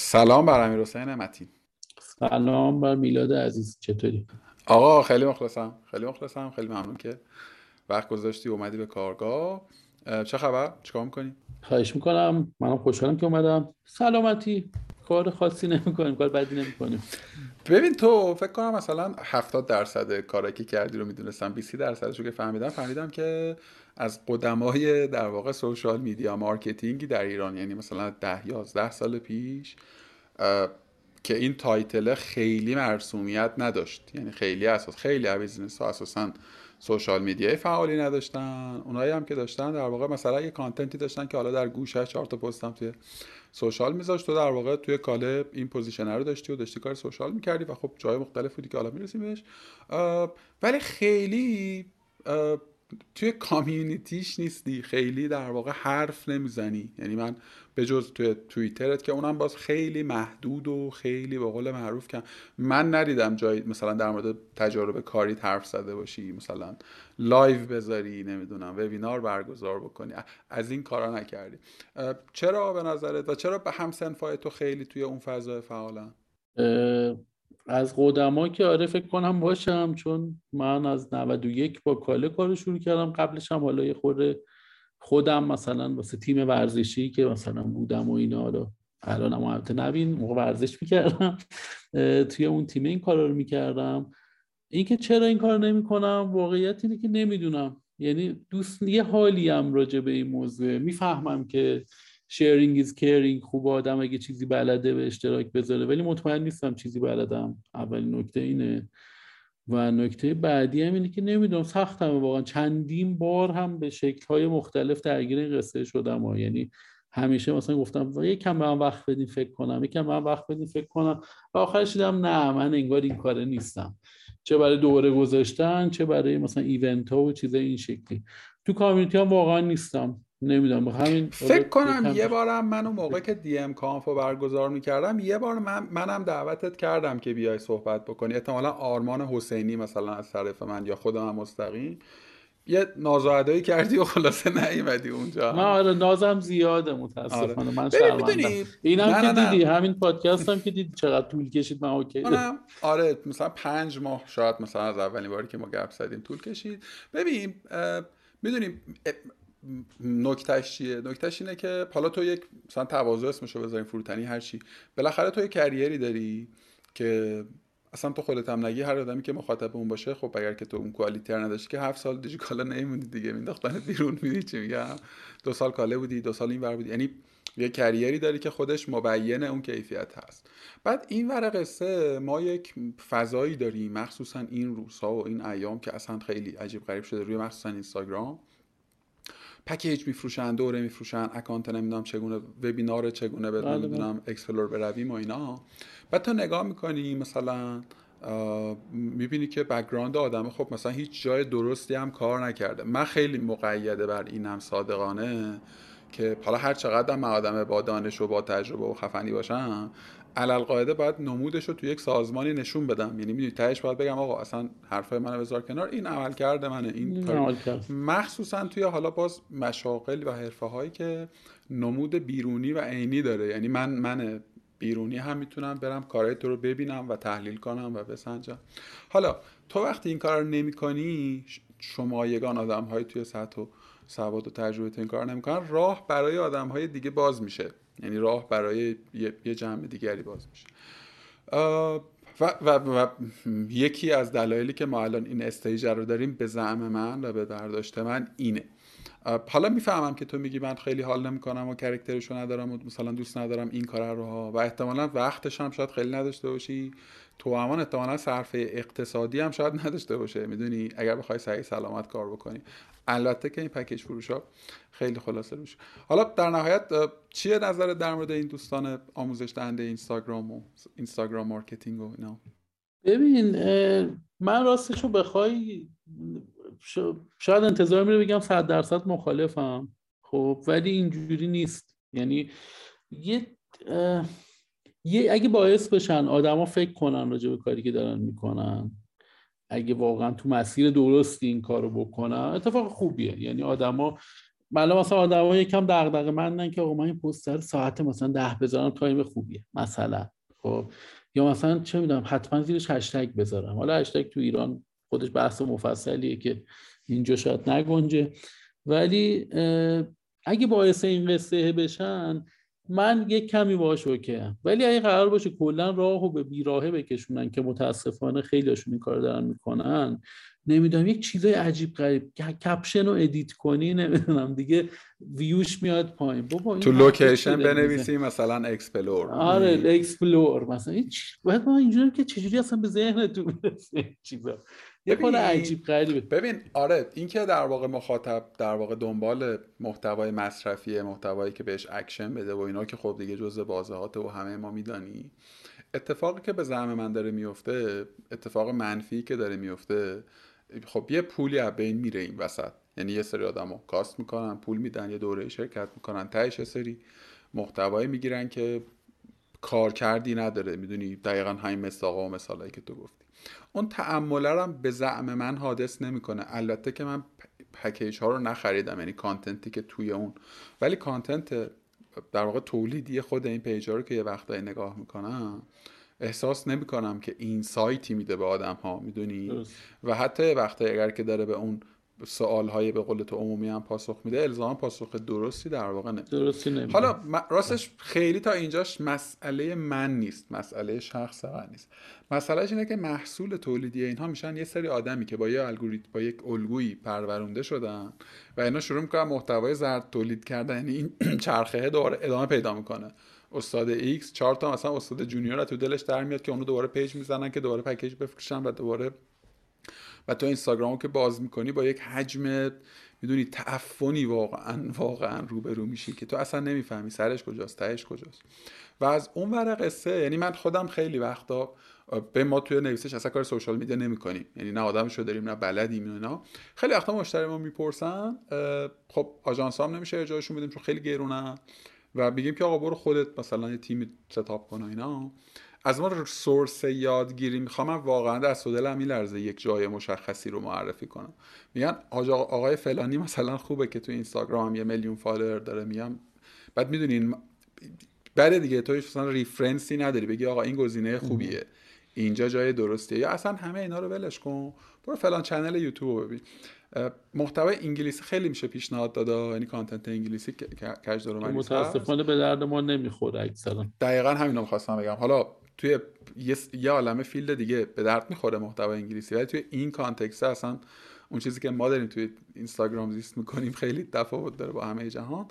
سلام بر امیر حسین متین سلام بر میلاد عزیز چطوری؟ آقا خیلی مخلصم خیلی مخلصم خیلی ممنون که وقت گذاشتی اومدی به کارگاه. چه خبر؟ چیکار می‌کنی؟ خواهش می‌کنم. منم خوشحالم که اومدم. سلامتی. کار خاصی نمی‌کنیم کار بدی نمی‌کنیم. ببین تو فکر کنم مثلا 70 درصد کاری که کردی رو می‌دونستم 20 درصدش رو که فهمیدم فهمیدم که از قدمای در واقع social media marketing ی در ایران یعنی مثلا 10 11 سال پیش که این title خیلی مرسومیت نداشت. یعنی خیلی اساس خیلی business ها اساسا social media ی فعالی نداشتن. اونایی هم که داشتن در واقع مثلا یه content ی داشتن که حالا در گوشه چهار تا پستم توی social میذاشت تو در واقع توی کاله این position رو داشتی و داشتی کار social می‌کردی و خب جای مختلف بودی که حالا می‌رسیم بهش. ولی خیلی توی community ش نیستی. خیلی در واقع حرف نمی‌زنی. یعنی من به جز توی توییترت که اونم باز خیلی محدود و خیلی به قول معروف کم من ندیدم جایی مثلا در مورد تجارب کاری حرف زده باشی مثلا live بذاری نمی‌دونم وبینار برگزار بکنی. از این کارا نکردی. چرا به نظرت و چرا به هم صنفای تو خیلی توی اون فضای فعالن؟ از قدما که آره فکر کنم باشم چون من از 91 با کاله کار شروع کردم. قبلش هم حالا یه خورده خودم مثلا واسه تیم ورزشی که مثلا بودم و اینا رو الان هم البته نبین موقع ورزش می‌کردم توی اون تیم این کارا رو می‌کردم. اینکه چرا این کار نمی‌کنم؟ واقعیت اینه که نمی‌دونم. یعنی دوست یه حالی هم راجع به این موضوع. می‌فهمم که شیرینگ از کیرینگ خوب آدم اگه چیزی بلده به اشتراک بذاره. ولی مطمئن نیستم چیزی بلدم. اولین نکته اینه. و نکته بعدی هم اینه که نمی‌دونم سختم واقعا. چندین بار هم به شکل‌های مختلف درگیر این قصه شدم ها. یعنی همیشه مثلا گفتم یکم به من وقت بدین فکر کنم. یکم به من وقت بدین فکر کنم. و آخرش دیدم نه من انگار این کاره نیستم. چه برای دوره گذاشتن چه برای مثلا ایونت ها و چیزای این شکلی. تو کامیونیتی هم واقعا نیستم. نمی‌دونم همین فکر کنم یه بارم من اون موقع که دی ام کانف رو برگزار می‌کردم یه بار من منم دعوتت کردم که بیای صحبت بکنی. احتمالا آرمان حسینی مثلا از طرف من یا خودم هم مستقیم. یه نازو کردی و خلاصه نیومدی اونجا. نه آره نازم زیاده متاسفانه. آره. من شرمندم اینم که دیدی همین پادکست هم که دیدی چقدر طول کشید. من اوکی. آره مثلا پنج ماه شاید مثلا از اولین باری که ما گپ زدیم طول کشید. ببین می‌دونیم نکتهش چیه؟ نکتهش اینه که حالا تو یک مثلا تواضع اسمشو بذاریم فروتنی هر چی. بالاخره تو یک کریری داری که اصلا تو خودت هم نگی هر آدمی که مخاطب اون باشه خب اگر که تو اون quality رو نداشتی که هفت سال کاله نمیموندی دیگه مینداختن بیرون می‌دونی چی میگم؟ دو سال کاله بودی دو سال این ور بودی. یعنی یه career ی داری که خودش مبین اون کیفیت هست. بعد این ور قصه ما یک فضایی داریم مخصوصا این روزها و این ایام که اصلا خیلی عجیب غریب شده. روی مخصوصا اینستاگرام. package میفروشن دوره میفروشن account نمی‌دونم چگونه وبینار چگونه به بله، نمی‌دونم بله. explore برویم و اینا بعد تو نگاه می‌کنی مثلا می‌بینی که بکگراند آدم خب مثلا هیچ جای درستی هم کار نکرده من خیلی مقیده بر اینم صادقانه که حالا هر چقدر من آدم با دانش و با تجربه و خفنی باشم علل قاعده باید نمودش رو تو یک سازمانی نشون بدم. یعنی می‌دونی تهش باید بگم آقا اصلا حرفای منو بذار کنار. این عمل کرده منه. این کار. مخصوصا توی حالا باز مشاقل و حرفه هایی که نمود بیرونی و عینی داره. یعنی من من بیرونی هم می‌تونم برم کارهای تو رو ببینم و تحلیل کنم و بسنجم. حالا تو وقتی این کار رو نمی کنی شمایگان آدم های توی سطح و سواد و تجربه این کار نمی‌کنن راه برای آدم های دیگه باز میشه. یعنی راه برای یه جمع دیگری باز میشه. و, و, و یکی از دلایلی که ما الان این استیج رو داریم به زعم من و به برداشت من اینه. حالا می‌فهمم که تو میگی من خیلی حال نمی‌کنم و character شو ندارم و مثلا دوست ندارم این کار رو ها و احتمالا وقتش هم شاید خیلی نداشته باشی. تو همان احتمالا صرفه اقتصادی هم شاید نداشته باشه. می‌دونی؟ اگر بخوای صحیح سلامت کار بکنی. البته که این package فروش ها خیلی خلاصه روش. حالا در نهایت چیه نظر در مورد این دوستان آموزش دهنده اینستاگرام و اینستاگرام marketing و اینا؟ ببین من راستش رو بخوای شاید انتظار میره بگم صد درصد مخالفم. خب ولی اینجوری نیست. یعنی یه یه اگه باعث بشن آدما فکر کنن راجع به کاری که دارن می‌کنن اگه واقعا تو مسیر درستی این کارو بکنن اتفاق خوبیه. یعنی آدما بله مثلا آدم یکم دغدغه مندن که آقا من این پوستر ساعت مثلا ده بذارم تایم خوبیه مثلا. خب. یا مثلا چه می‌دونم حتما زیرش هشتگ بذارم. حالا هشتگ تو ایران خودش بحث مفصلیه که اینجا شاید نگنجه. ولی اگه باعث این قصه بشن من یک کمی باهاش okay م ولی اگه قرار باشه کلا راهو به بیراهه بکشونن که متاسفانه خیلیشون این کار دارن می‌کنن نمی‌دونم یک چیزای عجیب غریب. caption رو edit کنی نمی‌دونم دیگه ویوش میاد پایین. بابا تو location بنویسی مثلا explore آره explore مثلا. باید ما اینجوری که چجوری اصلا به ذهن تو چیزا؟ یه کار عجیب غریبه. ببین آره این که در واقع مخاطب در واقع دنبال محتوای مصرفی محتوایی که بهش اکشن بده و اینا که خب دیگه جزء واضحات و همه ما میدانی اتفاقی که به زعم من داره میفته اتفاق منفی که داره میفته خب یه پولی از بین میره این وسط. یعنی یه سری آدمو cost می‌کنن پول میدن یه دوره شرکت می‌کنن تهش یه سری محتوایی می‌گیرن که کار کردی نداره. می‌دونی؟ دقیقا همین مصداقا و مثالایی که تو گفتی. اون تعامله هم به زعم من حادث نمی‌کنه. البته که من package ها رو نخریدم یعنی content ی که توی اون. ولی content در واقع تولیدی خود این page ها رو که یه وقتایی نگاه می‌کنم احساس نمی کنم که این insight ی میده به آدم ها می‌دونی و حتی وقتی اگر که داره به اون سوال های به قول تو عمومی هم پاسخ میده. الزاما پاسخ درستی در واقع نمیده. درستی نمیده. حالا راستش خیلی تا اینجاش مسئله من نیست. مسئله شخص من نیست. مسئلهش اینه که محصول تولیدی اینها میشن یه سری آدمی که با یه الگوریتم با یک الگویی پرورونده شدن و اینا شروع می‌کنن محتوای زرد تولید کردن. یعنی این چرخه دوباره ادامه پیدا می‌کنه. استاد X چهار تا مثلا استاد junior تو دلش در میاد که اونو دوباره page می‌زنن که دوباره package بفروشن و دوباره و تو اینستاگرام که باز می‌کنی با یک حجم می‌دونی تعفنی واقعا واقعا روبرو میشی که تو اصلا نمی‌فهمی سرش کجاست تهش کجاست. و از اون ور قصه یعنی من خودم خیلی وقتا به ما توی نویسش اصلا کار سوشال میدیا نمی‌کنیم. یعنی نه آدمشو داریم نه بلدیم اینا. خیلی وقتا مشتری ما می‌پرسن خب آژانس هم نمیشه ارجاعشون بدیم چون خیلی گرونه و بگیم که آقا برو خودت مثلا یه تیم ستاپ کن اینا. از ما سورس یادگیری می‌خوام واقعا در دلم میلرزه یک جای مشخصی رو معرفی کنم. میگن آقای فلانی مثلا خوبه که تو اینستاگرام هم یه میلیون follower داره. میگم بعد می‌دونین بعد دیگه تو مثلا reference ی نداری. بگی آقا این گزینه خوبیه. اینجا جای درستیه. یا اصلا همه اینا رو ولش کن. برو فلان channel یوتیوب ببین. محتوای انگلیسی خیلی میشه پیشنهاد داده یعنی content انگلیسی کج داره متاسفانه به درد ما نمی‌خوره اکثرا. دقیقا همینو می‌خواستم بگم. حالا توی یه, عالمه field دیگه به درد می‌خوره محتوای انگلیسی. ولی توی این context اصلا اون چیزی که ما داریم توی اینستاگرام زیست می‌کنیم خیلی تفاوت داره با همه جهان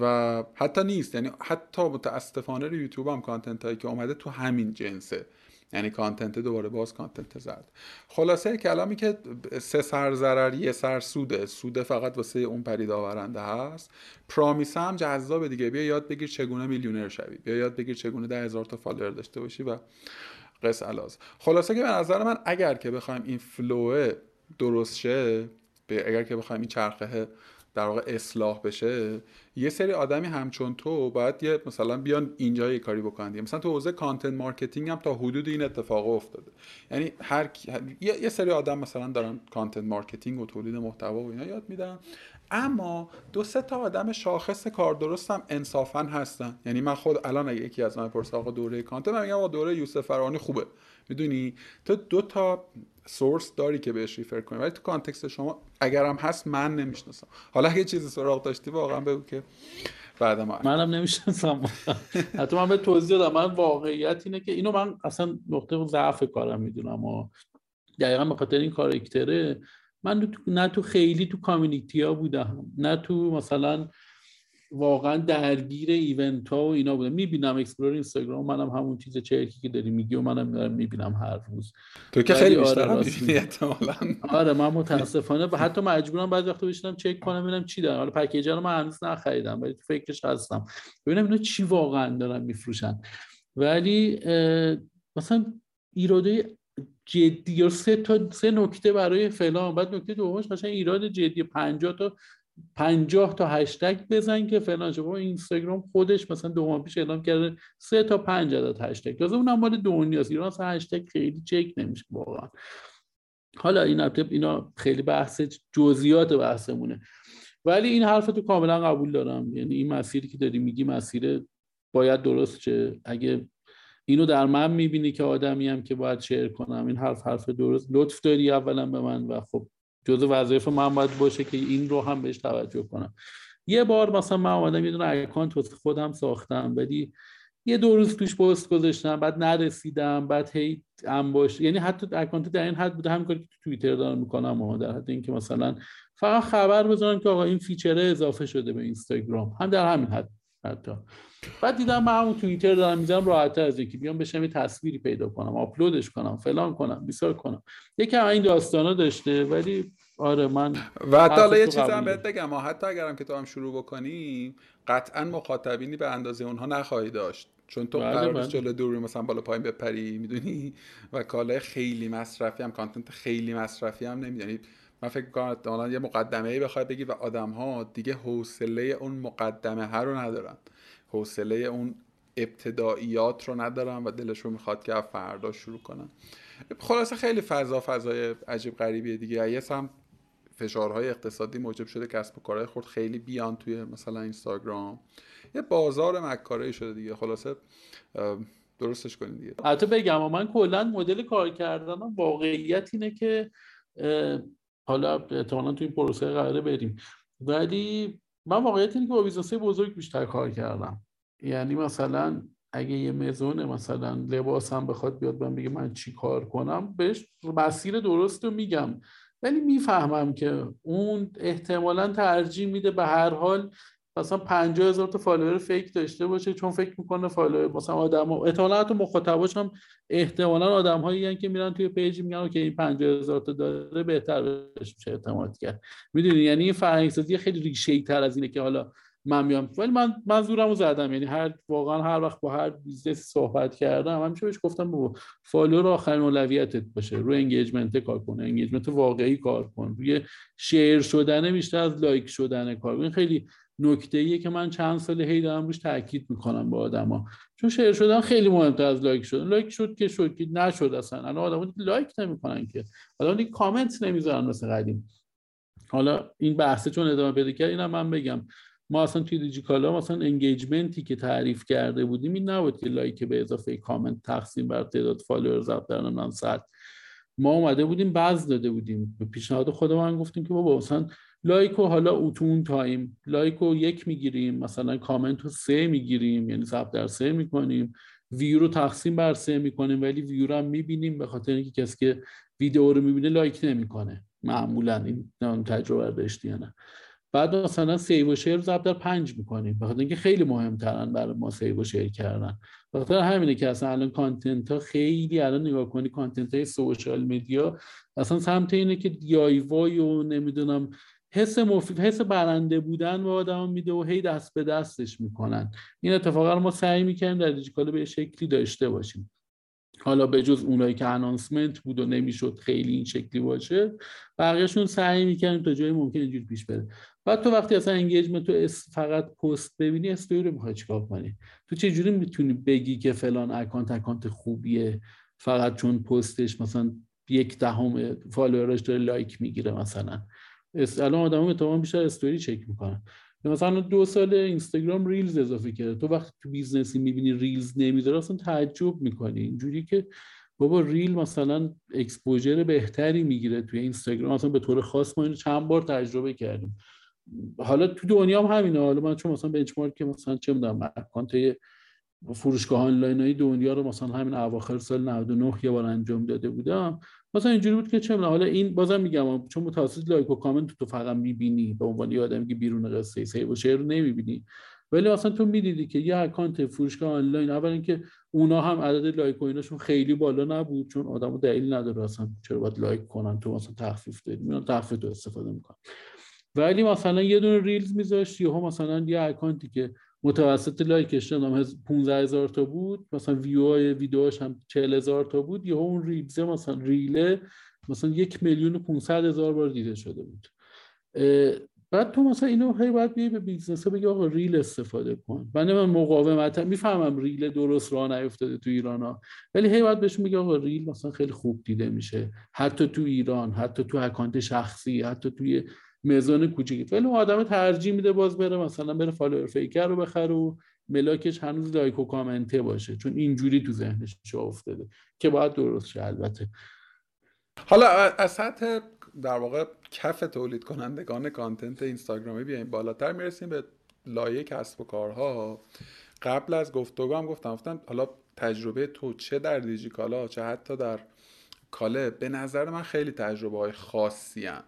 و حتی نیست. یعنی حتی متاسفانه رو یوتیوب هم content هایی که اومده تو همین جنسه. یعنی content دوباره باز content زرد. خلاصه کلامی که سه سر ضرر یه سر سوده. سوده فقط واسه اون پدید آورنده هست. promise هم جذاب دیگه. بیا یاد بگیر چگونه میلیونر شوی. بیا یاد بگیر چگونه ده هزار تا follower داشته باشی و قس علی هذا. خلاصه که به نظر من اگر که بخوایم این flow ه درست شه اگر که بخوایم این چرخه در واقع اصلاح بشه یه سری آدمی همچون تو باید یه مثلا بیان اینجا یه کاری بکنن مثلا تو حوزه content marketing هم تا حدود این اتفاق افتاده. یعنی هر یه سری آدم مثلا دارن content marketing و تولید محتوا و اینا یاد میدن. اما دو سه تا آدم شاخص کار درستم انصافا هستن. یعنی من خود الان اگه یکی از من بپرسه آقا دوره content من میگم دوره یوسف فرانی خوبه. می‌دونی؟ تو دو تا source داری که بهش refer کنی. ولی تو context شما اگرم هست من نمی‌شناسم. حالا اگه چیزی سراغ داشتی واقعا بگو که بعد ما. منم نمی‌شناسم. حتی من به توضیح دادم. من واقعیت اینه که اینو من اصلا نقطه ضعف کارم می‌دونم و دقیقا به خاطر این character ه من نه تو خیلی تو community ها بودم. نه تو مثلا واقعا درگیر event ها و اینا بودم. می‌بینم explore اینستاگرام منم همون چیز چرکی که داری میگی و منم دارم می‌بینم هر روز. تو که خیلی آره بیشتر آره من متاسفانه حتی مجبورم بعضی وقتا بشینم چک کنم ببینم چی دارم. حالا پکیج رو من هنوز نخریدم ولی تو فکرش هستم. ببینم اینا چی واقعا دارن میفروشن. ولی مثلا ایراده جدی یا سه تا سه نکته برای فلان بعد نکته دومش قشنگ ایراد جدی 50 تا 50 تا هشتگ بزن که فلان شما اینستاگرام خودش مثلا دو ماه پیش اعلام کرده سه تا 5 عدد هشتگ. لازم اونم مال دنیاست ایران اصلا هشتگ خیلی چک نمیشه واقعا. حالا این اینا خیلی بحث جزئیات بحثمونه. ولی این حرف تو کاملا قبول دارم. یعنی این مسیری که داری میگی مسیر باید درست چه اگه اینو در من می‌بینی که آدمی هم که باید شعر کنم این حرف حرف درست. لطف داری اولا به من و خب جز وظایف من باید باشه که این رو هم بهش توجه کنم. یه بار مثلا من اومدم یه دونه اکانت خودم ساختم ولی یه دو روز توش پست گذاشتم بعد نرسیدم بعد هی باش یعنی حتی اکانت در این حد بوده همین کاری که تو توییتر دارم می‌کنم و در حد اینکه مثلا فقط خبر بزنم که آقا این فیچره اضافه شده به اینستاگرام. هم در همین حد حتی. بعد دیدم من همون توییتر دارم می‌ذارم راحت از اینکه بیام بشم یه تصویری پیدا کنم آپلودش کنم فلان کنم بیسار کنم. یکم این داستانا داشته ولی آره من و حتی حالا یه چیزی هم بهت بگم حتی اگرم که تو هم شروع بکنی قطعا مخاطبینی به اندازه اونها نخواهی داشت. چون تو بله قرار بله. جلو دوری مثلا بالا پایین بپری می‌دونی؟ و کالای خیلی مصرفی هم کانتنت خیلی مصرفی هم نمی‌دونی من فکر کنم یه مقدمه ای بخوای بگی و آدم ها دیگه حوصله اون مقدمه ها رو ندارن. حوصله اون ابتداییات رو ندارن و دلشون می‌خواد که فردا شروع کنن. خلاصه خیلی فضا فضای عجیب غریبیه دیگه. یه هم فشارهای اقتصادی موجب شده کسب و کارهای خورد خیلی بیان توی مثلا اینستاگرام. یه بازار مکاره شده دیگه. خلاصه درستش کنید دیگه. حتی بگم من کلا مدل کار کردنم واقعیت اینه که حالا احتمالا تو این پروسه قراره بریم. ولی من واقعیت اینه که با business بزرگ بیشتر کار کردم. یعنی مثلا اگه یه مزون مثلا لباسم بخواد بیاد من بگه من چی کار کنم بهش مسیر درست رو میگم. ولی می‌فهمم که اون احتمالا ترجیح میده به هر حال مثلا 50 هزار تا follower fake داشته باشه چون فکر می‌کنه follower مثلا آدم احتمالا حتی مخاطباش هم احتمالا آدم هایی که میرن توی پیج میگن که این 50 هزار تا داره بهتر بهش میشه اعتماد کرد. می‌دونی؟ یعنی این فرهنگ سازی خیلی ریشه ای تر از اینه که حالا من میام. ولی من منظورمو زدم. یعنی هر واقعا هر وقت با هر business صحبت کردم همیشه بهش گفتم بابا follower آخرین اولویتت باشه. روی engagement کار کن engagement واقعی کار کن. روی share شدن بیشتر از like شدن کار این خیلی نکته ایه که من چند سال هی دارم روش تاکید می‌کنم با آدما چون share شدن خیلی مهمتر از like شدن. like شد که شد که نشد اصلا. الان آدما like نمی‌کنن که. الان کامنت نمی‌ذارن مثل قدیم. حالا این بحثه چون ادامه پیدا کرد اینم من بگم. ما اصلا توی دیجیکالا مثلا engagement ی که تعریف کرده بودیم این نبود که like به اضافه کامنت تقسیم بر تعداد follower ضرب در من صد. ما اومده بودیم بعض داده بودیم. به پیشنهاد خودمان گفتیم که بابا مثلا like و حالا اون time like رو یک می‌گیریم مثلا کامنت رو سه می‌گیریم یعنی ضرب در سه می‌کنیم. ویو رو تقسیم بر سه می‌کنیم ولی ویو رو هم می‌بینیم به خاطر اینکه کسی که ویدیو رو می‌بینه like نمی‌کنه. معمولا این تجربه داشتی نه. بعد مثلا save و share ضرب در پنج می‌کنیم. بخاطر اینکه خیلی مهمترن برای ما save و share کردن. بخاطر همینه که اصلا الان content ها خیلی الان نگاه کنی content های social media اصلا سمت اینه که DIY و نمی‌دونم حس مفید حس برنده بودن به آدم میده و هی دست به دستش می‌کنن. این اتفاقا ما سعی می‌کنیم در دیجیکالا به شکلی داشته باشیم. حالا به جز اونایی که announcement بود و نمی‌شد خیلی این شکلی باشه بقیهشون سعی می‌کنیم تا جایی ممکن اینجوری پیش بره. بعد تو وقتی اصلا engagement تو فقط پست ببینی استوری رو می‌خوای چیکار کنی؟ تو چه جوری می‌تونی بگی که فلان اکانت اکانت خوبیه؟ فقط چون پستش مثلا یک دهم فالوورش داره لایک می‌گیره مثلا. الان آدما تمام بیشتر استوری چک می‌کنن. مثلا دو سال اینستاگرام reels اضافه کرده. تو وقتی تو business ی می‌بینی reels نمی‌ذاره اصلا تعجب می‌کنی. اینجوری که بابا reel مثلا exposure بهتری می‌گیره توی اینستاگرام. مثلا به طور خاص ما اینو چند بار تجربه کردیم. حالا تو دنیا هم همینه. حالا من چون مثلا benchmark که مثلا چه می‌دونم اکانت فروشگاه آنلاین های دنیا رو مثلا همین اواخر سال 99 یه بار انجام داده بودم. مثلا اینجوری بود که چه حالا این بازم میگم چون متوسط لایک و کامنت تو فقط می‌بینی به عنوان یه آدمی که بیرون قصه save و رو نمی‌بینی. ولی مثلا تو می‌دیدی که یه اکانت فروشگاه آنلاین اول اینکه اونا هم عدد لایک و ایناشون خیلی بالا نبود چون آدمو دلیل نداره اصلا چرا باید لایک کنن تو مثلا تخفیف دادی میان تخفیف تو استفاده می‌کنن. ولی مثلا یه دونه reels میذاشت یهو مثلا یه اکانتی که متوسط لایکش نمی‌دونم 15 هزار تا بود مثلا ویو های ویدیوهاش هم 40 هزار تا بود یهو اون reels ه مثلا reel ه مثلا یک میلیون و 500 هزار بار دیده شده بود. بعد تو مثلا اینو هی باید بیای به business بگی آقا reel استفاده کن. من من مقاومت می‌فهمم reel درست راه نیفتاده تو ایران ها. ولی هی باید بهش میگه آقا reel مثلا خیلی خوب دیده میشه. حتی تو ایران حتی تو اکانت شخصی حتی توی مزون کوچیکی. ولی آدم ترجیح میده باز بره مثلا بره فالوور fake رو بخره و ملاکش هنوز لایک و کامنته باشه چون اینجوری تو ذهنش جا افتاده که باید درست شه. البته حالا از سطح در واقع کف تولید کنندگان content اینستاگرامی بیایم بالاتر می‌رسیم به لایه کسب و کارها. قبل از گفتگو هم گفتم گفتم حالا تجربه تو چه در دیجیکالا چه حتی در کاله به نظر من خیلی تجربه های خاصی هن.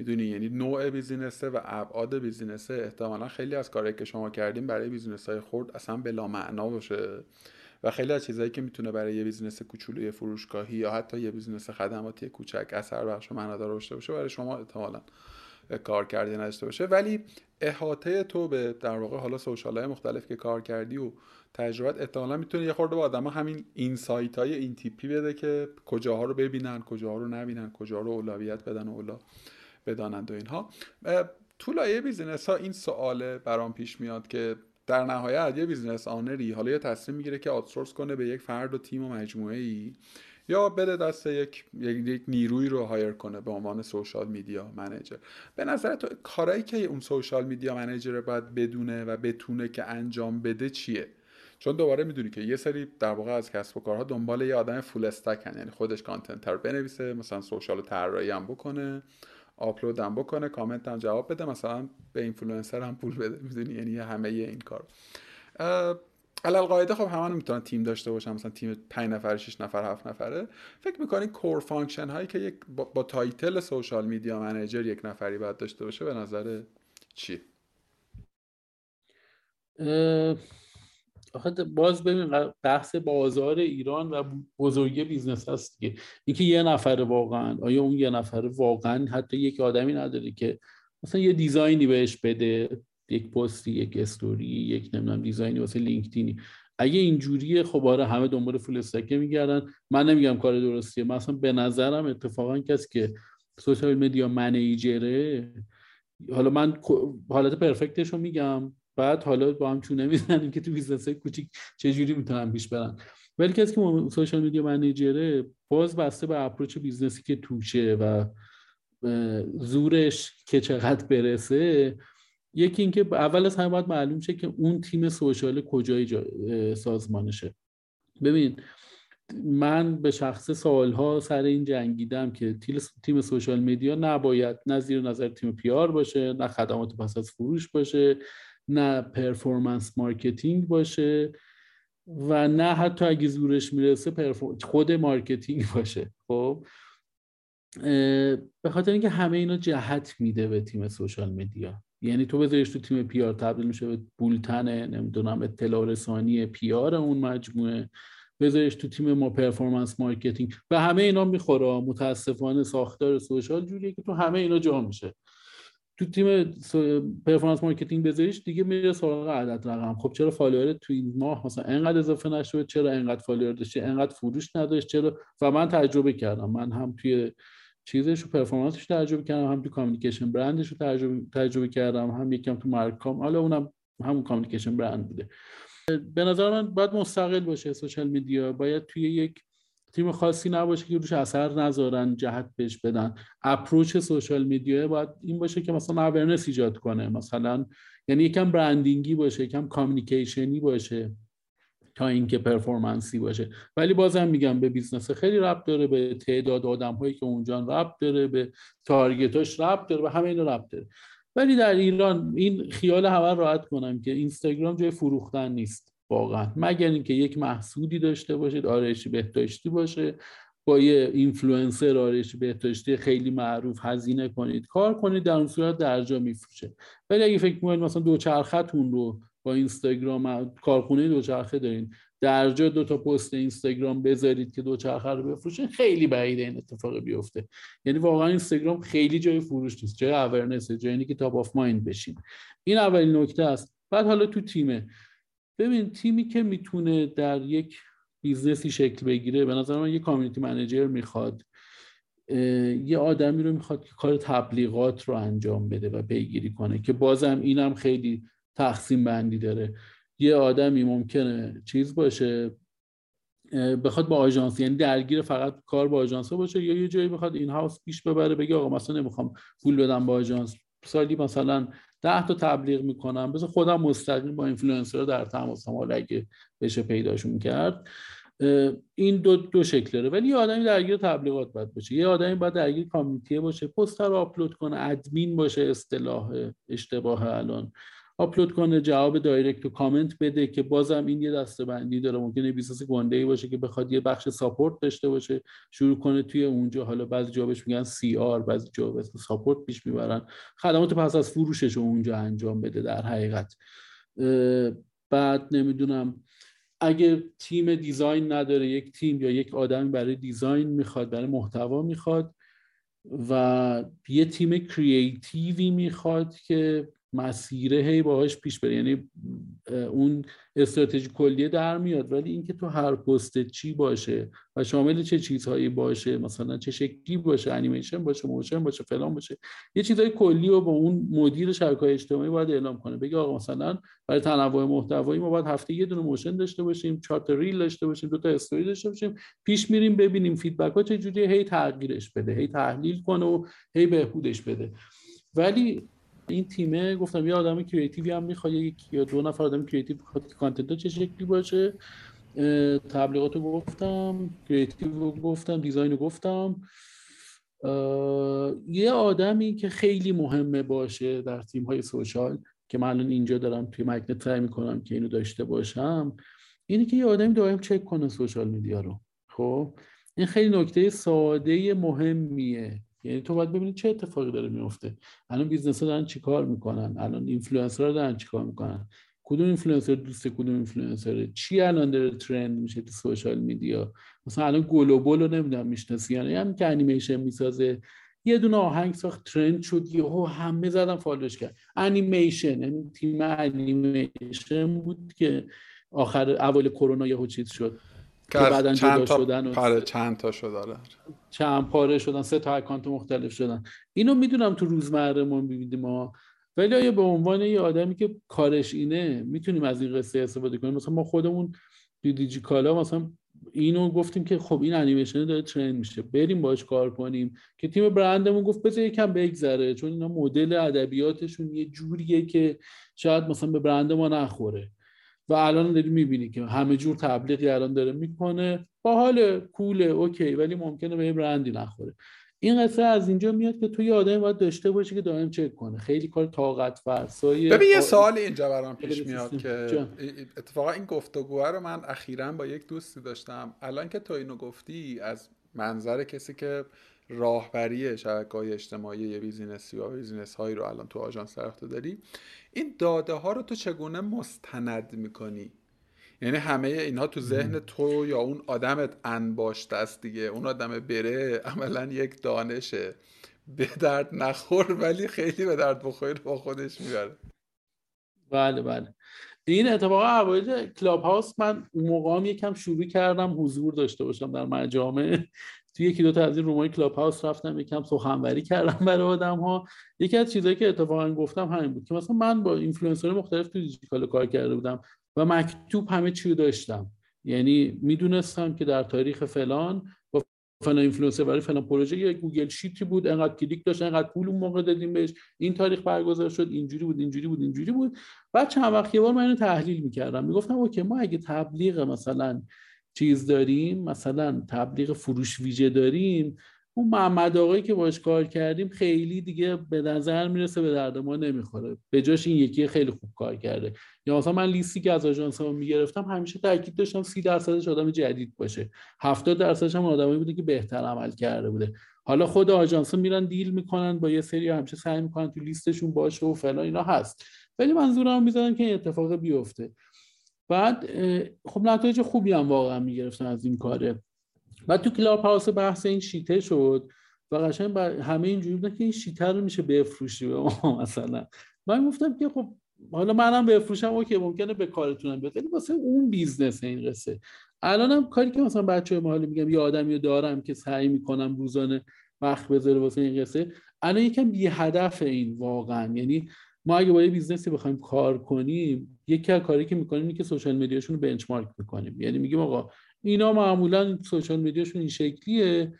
می‌دونی؟ یعنی نوع business ه و ابعاد business ه احتمالا خیلی از کارهایی که شما کردیم برای business های خرد اصلا بلا معنا باشه. و خیلی از چیزهایی که می‌تونه برای یه business کوچولوی فروشگاهی یا حتی یه business خدماتی کوچک اثر بخش و معنادار داشته باشه برای شما احتمالا کارکردی نداشته باشه. ولی احاطه تو به در واقع حالا social های مختلف که کار کردی و تجربت احتمالا می‌تونه یه خورده به آدم همین insight های این تیپی بده که کجاها رو ببینن کجاها رو نبینن کجا رو اولویت بدن و اولا. بدانند و اینها. تو لایه business ها این سوال برام پیش میاد که در نهایت یه business owner ی حالا یه تصمیم می‌گیره که outsource کنه به یک فرد و تیم و مجموعه ای یا بده دست یک یک نیروی رو hire کنه به عنوان social media manager به نظر تو کارایی که اون social media manager باید بدونه و بتونه که انجام بده چیه؟ چون دوباره می‌دونی که یه سری در واقع از کسب و کارها دنبال یه آدم full stack یعنی خودش content رو بنویسه مثلا social طراحی هم بکنه. آپلود هم بکنه کامنت هم جواب بده مثلا به اینفلوئنسر هم پول بده. می‌دونی؟ یعنی همه این کار علی‌القاعده خب همه می‌تونن تیم داشته باشن مثلا تیم 5 نفر 6 نفر 7 نفره. فکر می‌کنی core function هایی که یک با, با title social media manager یک نفری باید داشته باشه به نظر چی؟ باز ببین بحث بازار ایران و بزرگی business هست دیگه. اینکه یه نفر واقعا آیا اون یه نفر واقعا حتی یک آدمی نداره که مثلا یه design ی بهش بده یک پستی یک استوری یک نمی‌دونم design ی واسه لینکدینی. اگه اینجوریه خب آره همه دنبال full stack میگردن. من نمیگم کار درستیه. مثلا به نظرم اتفاقا کسی که social media manager ه حالا من حالت perfect ش رو میگم. بعد حالا با هم چونه می‌زنیم که تو business کوچیک چجوری می‌تونن پیش برن. ولی کسی که social media manager ه باز بسته به approach business ی که توشه و زورش که چقدر برسه یکی اینکه اول از همه باید معلوم شه که اون تیم social کجای سازمانشه. ببین من به شخص سالها سر این جنگیدم که تیم social media نباید نه زیر نظر تیم PR باشه نه خدمات پس از فروش باشه. نه performance marketing باشه و نه حتی اگه زورش می‌رسه خود marketing باشه. خب؟ به خاطر اینکه همه اینا جهت میده به تیم social media. یعنی تو بذاریش تو تیم PR تبدیل میشه به بولتن نمی‌دونم اطلاع رسانی PR اون مجموعه. بذاریش تو تیم ما performance marketing و همه اینا می‌خوره. متاسفانه ساختار social جوریه که تو همه اینا جا میشه. تو تیم performance marketing بذاریش دیگه میره سراغ عدد رقم. خب چرا فالوور تو این ماه مثلا انقدر اضافه نشد چرا انقدر فالوور داشتی انقدر فروش نداشت؟ چرا؟ و من تجربه کردم. من هم توی چیزش رو performance ش تجربه کردم هم تو communication برندش رو تجربه, تجربه کردم هم یکم تو marcom حالا اونم همون communication برند بوده. به نظر من باید مستقل باشه social media. باید توی یک تیم خاصی نباشه که روش اثر نذارن جهت بهش بدن. approach social media باید این باشه که مثلا awareness ایجاد کنه. مثلا یعنی یکم branding ی باشه یکم communication ی باشه تا اینکه performance ی باشه. ولی بازم میگم به business خیلی ربط داره به تعداد آدم هایی که اونجا ربط داره به target اش ربط داره به همه اینا ربط داره. ولی در ایران این خیال همه راحت کنم که اینستاگرام جای فروختن نیست. واقعا. مگر اینکه یک محصولی داشته باشید آرایشی بهداشتی باشه با یه اینفلوئنسر آرایشی بهداشتی خیلی معروف هزینه کنید. کار کنید در اون صورت درجا میفروشه. ولی اگه فکر کنید مثلا دو چرختون رو با اینستاگرام کارخونه دوچرخه دارین در جا دو تا پست اینستاگرام بذارید که دوچرخه رو بفروشین خیلی بعیده این اتفاق بیفته. یعنی واقعا اینستاگرام خیلی جای فروش نیست جای awareness جایی که top of mind بشین. این اولین نکته است. بعد حالا تو تیمه. ببین تیمی که می‌تونه در یک business ی شکل بگیره به نظر من یه community manager می‌خواد یه آدمی رو می‌خواد که کار تبلیغات رو انجام بده و پیگیری کنه که بازم اینم خیلی تقسیم بندی داره. یه آدمی ممکنه چیز باشه بخواد با آژانس یعنی درگیر فقط کار با آژانس باشه یا یه جایی بخواد in-house پیش ببره بگه آقا مثلا نمی‌خوام پول بدم با آژانس سالی مثلا ده تا تبلیغ می‌کنم. بذار خودم مستقیم با اینفلوئنسر در تماسم حالا اگه بشه پیداشون کرد. این دو دو شکل داره ولی یه آدمی درگیر تبلیغات باید باشه. یه آدمی باید درگیر community باشه. پست رو آپلود کنه. ادمین باشه اصطلاح اشتباه الان. آپلود کنه جواب direct و کامنت بده که بازم این یه دسته بندی داره. ممکنه business گنده ای باشه که بخواد یه بخش support داشته باشه شروع کنه توی اونجا. حالا بعضی جا بهش میگن CR بعضی جا بهش support پیش می‌برن. خدمات پس از فروشش رو اونجا انجام بده در حقیقت. بعد نمی‌دونم اگه تیم design نداره یک تیم یا یک آدمی برای design می‌خواد برای محتوا می‌خواد و یه تیم creative ی می‌خواد که مسیره هی باهاش پیش بره. یعنی اون استراتژی کلیه در میاد. ولی اینکه تو هر پست چی باشه و شامل چه چیزهایی باشه مثلا چه شکلی باشه انیمیشن باشه motion باشه فلان باشه یه چیزهای کلی رو با اون مدیر شبکه اجتماعی باید اعلام کنه. بگه آقا مثلا برای تنوع محتوایی ما باید هفته یه دونه motion داشته باشیم چهار تا reel داشته باشیم دو تا استوری داشته باشیم پیش میریم ببینیم feedback ها چه جوریه هی تغییرش بده هی تحلیل کنه و هی بهبودش بده. ولی این تیمه گفتم یه آدم creative ی هم می‌خواد یک یا دو نفر آدم creative می‌خواد که content چه شکلی باشه. تبلیغات رو گفتم creative رو گفتم design رو گفتم یه آدمی که خیلی مهمه باشه در تیم های social که من الان اینجا دارم توی مگنت try می‌کنم که اینو داشته باشم اینه که یه آدمی دائم چک کنه social media رو. خب؟ این خیلی نکته ساده مهمیه. یعنی تو باید ببینید چه اتفاقی داره میفته. الان business ها دارن چیکار می‌کنن؟ الان اینفلوئنسر ها دارن چیکار می‌کنن؟ کدوم اینفلوئنسر دوست کدوم اینفلوئنسر چی الان داره ترند میشه تو سوشال میدیا؟ مثلا الان گلوبال رو نمی‌دونم می‌شناسی یعنی هم که انیمیشن می‌سازه. یه دونه آهنگ ساخت ترند شد یهو همه زدن فالوش کرد. انیمیشن یعنی تیم انیمیشن بود که آخر اول کرونا یهو چیز شد. که بعدا تا شدن و پاره چند تا شد آره. چند پاره شدن سه تا اکانت مختلف شدن. اینو می‌دونم تو روزمره ما می‌بینیم ما. ولی آیا به عنوان یه آدمی که کارش اینه می‌تونیم از این قصه استفاده کنیم؟ مثلا ما خودمون تو دیجی کالا مثلا اینو گفتیم که خب این انیمیشن داره ترند میشه. بریم باش کار کنیم. که تیم برندمون گفت بذار یکم بگذره چون اینا مدل ادبیاتشون یه جوریه که شاید مثلا به برند ما نخوره. و الان داری می‌بینی که همه جور تبلیغی الان داره می‌کنه. با حال کوله اوکی ولی ممکنه به برندی نخوره. این قصه از اینجا میاد که تو یه آدمی باید داشته باشی که دائم چک کنه. خیلی کار طاقت فرسایی ببین یه سوال اینجا برام پیش میاد که اتفاقا این گفتگوه رو من اخیرا با یک دوستی داشتم. الان که تو اینو گفتی از منظر کسی که راهبری شبکه های اجتماعی یه business ی و business هایی رو الان تو آژانس طرف داری. این داده ها رو تو چگونه مستند می‌کنی؟ یعنی همه اینها تو ذهن تو یا اون آدمت انباشته است دیگه؟ اون آدم بره عملا یک دانشه. به درد نخور ولی خیلی به درد بخور با خودش می‌بره. بله بله. این اتفاقا اوایل کلاب هاوس من اون موقع هم یکم شروع کردم حضور داشته باشم در مجامع توی یکی دو تا از این room ای کلاب هاوس رفتم یکم سخنوری کردم برای آدم ها یکی از چیزایی که اتفاقا گفتم همین بود که مثلا من با اینفلوئنسر مختلف تو دیجیتال کار کرده بودم و مکتوب همه چی داشتم. یعنی می‌دونستم که در تاریخ فلان با فلان اینفلوئنسر برای فلان پروژه یه Google Sheet ی بود انقدر کلیک داشت انقدر پول اون موقع دادیم بهش. این تاریخ برگزار شد اینجوری بود اینجوری بود اینجوری بود. بعد چند وقت یه بار من اینو تحلیل می‌کردم. می‌گفتم okay ما اگه تبلیغ مثلا چیز داریم مثلا تبلیغ فروش ویژه داریم اون محمد آقایی که باش کار کردیم خیلی دیگه به نظر می‌رسه به درد ما نمی‌خوره. به جاش این یکی خیلی خوب کار کرده. یا مثلا من لیستی که از آژانس ها می‌گرفتم همیشه تاکید داشتم سی درصدش آدم جدید باشه. 70 درصدش هم آدمایی بوده که بهتر عمل کرده بوده. حالا خود آژانس میرن deal می‌کنن با یه سری همیشه سعی می‌کنن تو لیستشون باشه و فلان اینا هست. ولی منظورم می‌زنن که این اتفاق بیفته. بعد خب نتایج خوبی هم واقعا می‌گرفتن از این کاره. بعد تو کلاب هاوس بحث این sheet ه شد و قشنگ همه اینجوری بودن که این sheet ه رو میشه بفروشی به ما مثلا. من گفتم که خب حالا منم بفروشم okay ممکنه به کارتونم بیاد ولی واسه اون business این قصه. الانم کاری که مثلا بچه ما حالا میگم یه آدمی دارم که سعی می‌کنم روزانه وقت بذاره واسه این قصه الان یکم بی هدف این واقعا. یعنی ما اگه با یه business ی بخوایم کار کنیم یکی از کاری که می‌کنیم اینه که social media شون رو benchmark می‌کنیم یعنی میگیم آقا اینا معمولا social media شون این شکلیه.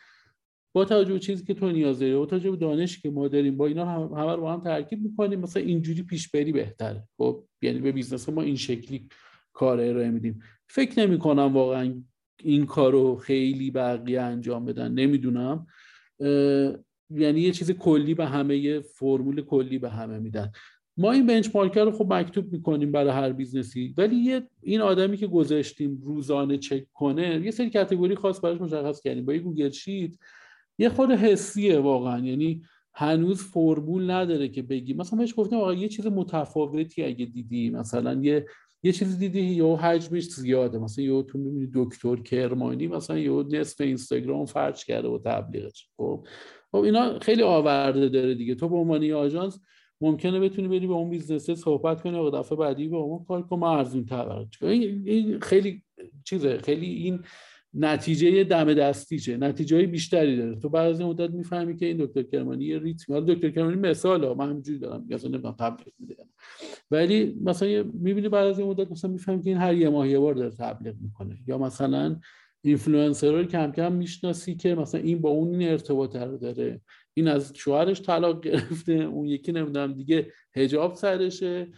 با توجه به چیزی که تو نیاز داری با توجه به دانشی که ما داریم با اینا هم همه رو با هم ترکیب می‌کنیم مثلا اینجوری پیش بری بهتره. خب یعنی به business ما این شکلی کار ارائه میدیم. فکر نمی کنم واقعا این کارو خیلی بقیه انجام بدن. نمی‌دونم. یعنی یه چیز کلی به همه یه فرمول کلی به همه میدن. ما این benchmark رو خب مکتوب می‌کنیم برای هر business ی ولی یه این آدمی که گذاشتیم روزانه چک کنه یه سری category خاص براش مشخص کردیم. با یه Google Sheet یه خرده حسیه واقعا. یعنی هنوز فرمول نداره که بگی مثلا بهش گفتیم آقا یه چیز متفاوتی اگه دیدی مثلا یه یه چیزی دیدی یا حجمش زیاده. مثلا یه تو می‌بینی دکتر کرمانی مثلا یه نصف اینستاگرام فرچ کرده و تبلیغش. خب خب اینا خیلی آورده داره دیگه. تو به عنوان آژانس ممکنه بتونی بری به اون بیزنس صحبت کنی و دفعه بعدی به اون کار کن. ما ارزون تر این خیلی چیزه. خیلی این نتیجه دم دستیشه نتیجه های بیشتری داره. تو بعد از مدت می‌فهمی که این دکتر کرمانی یه ریتم دکتر کرمانی مثال من همینجوری دارم مثلا نمی‌دونم تبلیغ میده ولی مثلا می‌بینی بعد از این مدت مثلا می‌فهمی که این هر یه ماه یه بار داره تبلیغ می‌کنه. یا مثلا اینفلوئنسر رو کم کم می‌شناسی که مثلا این با اون این ارتباط رو داره. این از شوهرش طلاق گرفته اون یکی نمی‌دونم دیگه حجاب سرشه.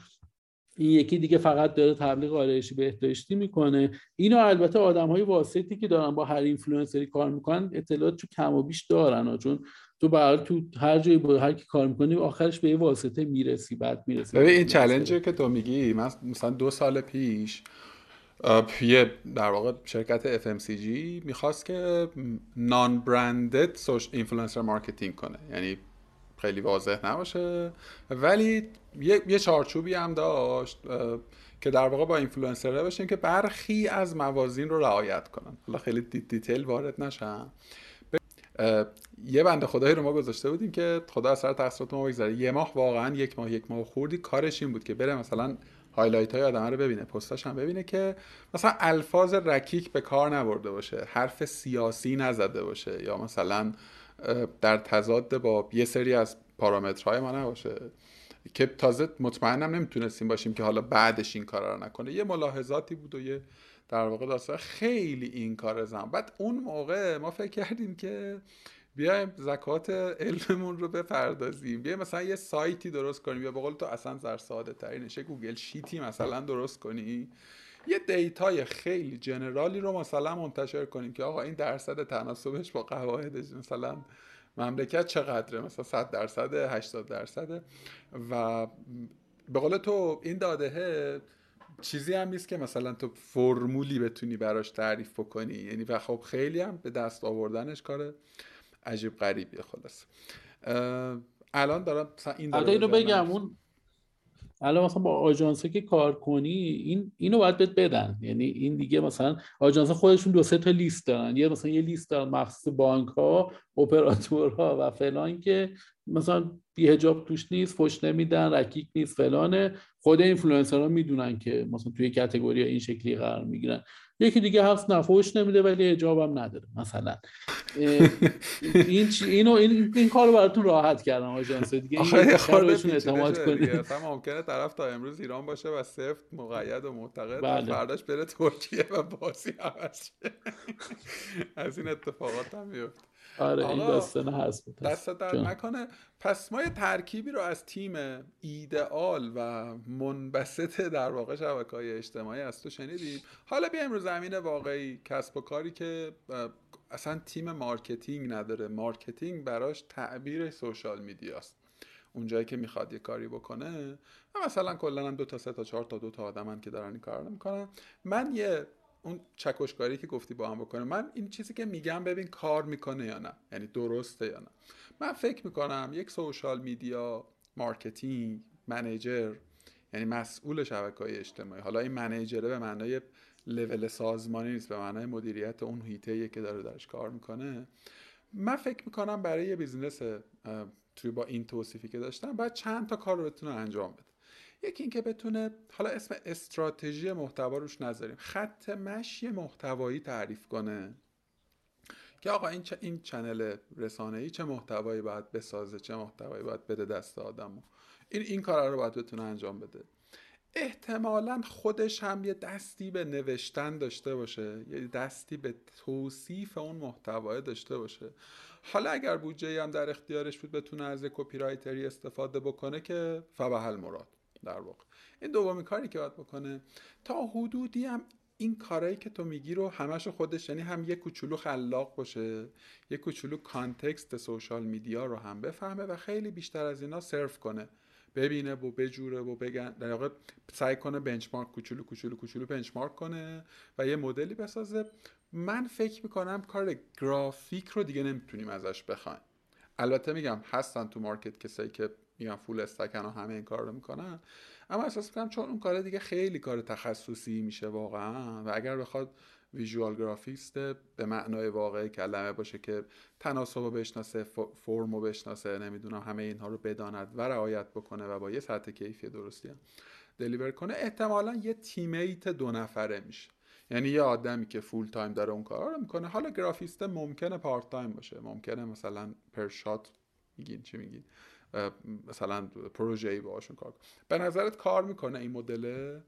این یکی دیگه فقط داره تبلیغ آرایشی بهداشتی می‌کنه. اینو البته آدم های واسطی که دارن با هر اینفلوئنسری کار می‌کنن اطلاعات تو کم و بیش دارن چون تو برای تو هر جایی با هر کی کار می‌کنی آخرش به یه واسطه می‌رسی بعد می‌رسی. ببین این challenge ی که تو میگی من مثلا دو سال پیش یه در واقع شرکت FMCG می‌خواست که non-branded influencer marketing کنه. یعنی خیلی واضح نباشه. ولی یه, یه چارچوبی هم داشت که در واقع با اینفلوئنسرها باشیم که برخی از موازین رو رعایت کنن. حالا خیلی detail وارد نشم. یه بنده خدایی رو ما گذاشته بودیم که خدا از سر تقصیرات ما بگذاره یه ماه واقعا یک ماه یک ماه خوردی کارش این بود که بره مثلا highlight های آدم رو ببینه پستاش هم ببینه که مثلا الفاظ رکیک به کار نبرده باشه حرف سیاسی نزده باشه یا مثلا در تضاد با یه سری از پارامترهای ما نباشه. که تازه مطمئنم نمی‌تونستیم باشیم که حالا بعدش این کار رو نکنه. یه ملاحظاتی بود و یه در واقع داستان. خیلی این کار زمان‌بره بعد اون موقع ما فکر کردیم که بیایم زکات علممون رو بپردازیم. بیایم مثلا یه سایتی درست کنیم. یا به قول تو اصلا زر ساده ترینشه Google Sheet ی مثلا درست کنی؟ یه دیتای خیلی جنرالی رو مثلا منتشر کنیم که آقا این درصد تناسبش با قواعد مثلا مملکت چقدره؟ مثلا 100 درصد 80 درصد. و به قول تو این داده چیزی هم نیست که مثلا تو فرمولی بتونی براش تعریف بکنی. یعنی و خب خیلی هم به دست آوردنش کار عجیب غریبیه خلاص الان دارم این اینو بگم اون الان مثلا با آژانس که کار کنی این اینو باید بهت بدن. یعنی این دیگه مثلا آژانس خودشون دو سه تا لیست دارن. یه مثلا یه لیست دارن مخصوص بانک ها اپراتورها و فلان که مثلا بی‌حجاب توش نیست فش نمیدن رکیک نیست فلانه. خود اینفلوئنسرها می‌دونن که مثلا توی category این شکلی قرار می‌گیرن. یکی دیگه هست نفوش نمیده ولی حجاب هم نداره مثلا. این اینو این, این کارو براتون راحت کردن آژانس. دیگه این بهشون اعتماد کنید مثلا ممکنه طرف تا امروز ایران باشه و سفت مقید و معتقد بله. فرداش بره ترکیه و بازی عوض از این اتفاقات هم میفته آره این داستان هست دستت درد نکنه. پس ما یه ترکیبی رو از تیم ایدئال و منبسط در واقع شبکه های اجتماعی از تو شنیدیم. حالا بیایم رو زمین واقعی کسب و کاری که اصلا تیم marketing نداره. marketing براش تعبیر social media ست. اونجایی که می‌خواد یه کاری بکنه. مثلا کلا دو تا سه تا چهار تا دو تا آدمن که دارن این کار می‌کنن. من یه اون چکشکاری که گفتی با هم بکنه. من این چیزی که میگم ببین کار می‌کنه یا نه. یعنی درسته یا نه. من فکر می‌کنم یک social media marketing manager یعنی مسئول شبکه های اجتماعی. حالا این manager ه به معنای لول سازمانی نیست به معنای مدیریت اون حیطه که داره درش کار می‌کنه. من فکر می‌کنم برای یه business توی با این توصیفی که داشتم باید چند تا کار رو بتونه انجام بده. یکی اینکه بتونه حالا اسم استراتژی محتوا روش نذاریم. خط مشی محتوایی تعریف کنه. که آقا این چه این channel رسانه ای چه محتوایی باید بسازه چه محتوایی باید بده دست آدمو. این این کار رو باید بتونه انجام بده. احتمالا خودش هم یه دستی به نوشتن داشته باشه. یه دستی به توصیف اون محتوا داشته باشه. حالا اگر بودجه هم در اختیارش بود بتونه از کپی استفاده بکنه که فبها المراد در واقع. این دومی کاری که باید بکنه تا حدودی هم این کارهایی که تو میگی رو همش خودش یعنی هم یه کوچولو خلاق باشه یه کوچولو context social media رو هم بفهمه و خیلی بیشتر از اینا surf کنه. ببینه و بجوره و بگن در واقع سعی کنه benchmark کوچولو کوچولو کوچولو benchmark کنه و یه مدلی بسازه. من فکر می‌کنم کار گرافیک رو دیگه نمی‌تونیم ازش بخوایم. البته میگم هستن تو مارکت کسایی که میگن فول استکن و همه این کار رو می‌کنن. اما احساس می‌کنم چون اون کار دیگه خیلی کار تخصصی میشه واقعا و اگر بخواد ویژوال گرافیست به معنای واقعی کلمه باشه که تناسب رو بشناسه فرم رو بشناسه نمی‌دونم همه اینها رو بداند و رعایت بکنه و با یه سطح کیفی درستی هم deliver کنه احتمالا یه تیمیت دو نفره میشه. یعنی یه آدمی که full time داره اون کار رو می‌کنه. حالا گرافیست ممکنه part time باشه. ممکنه مثلا per shot میگین چی میگین؟ مثلا پروژه ای باشون کار به نظرت کار می‌کنه این مدله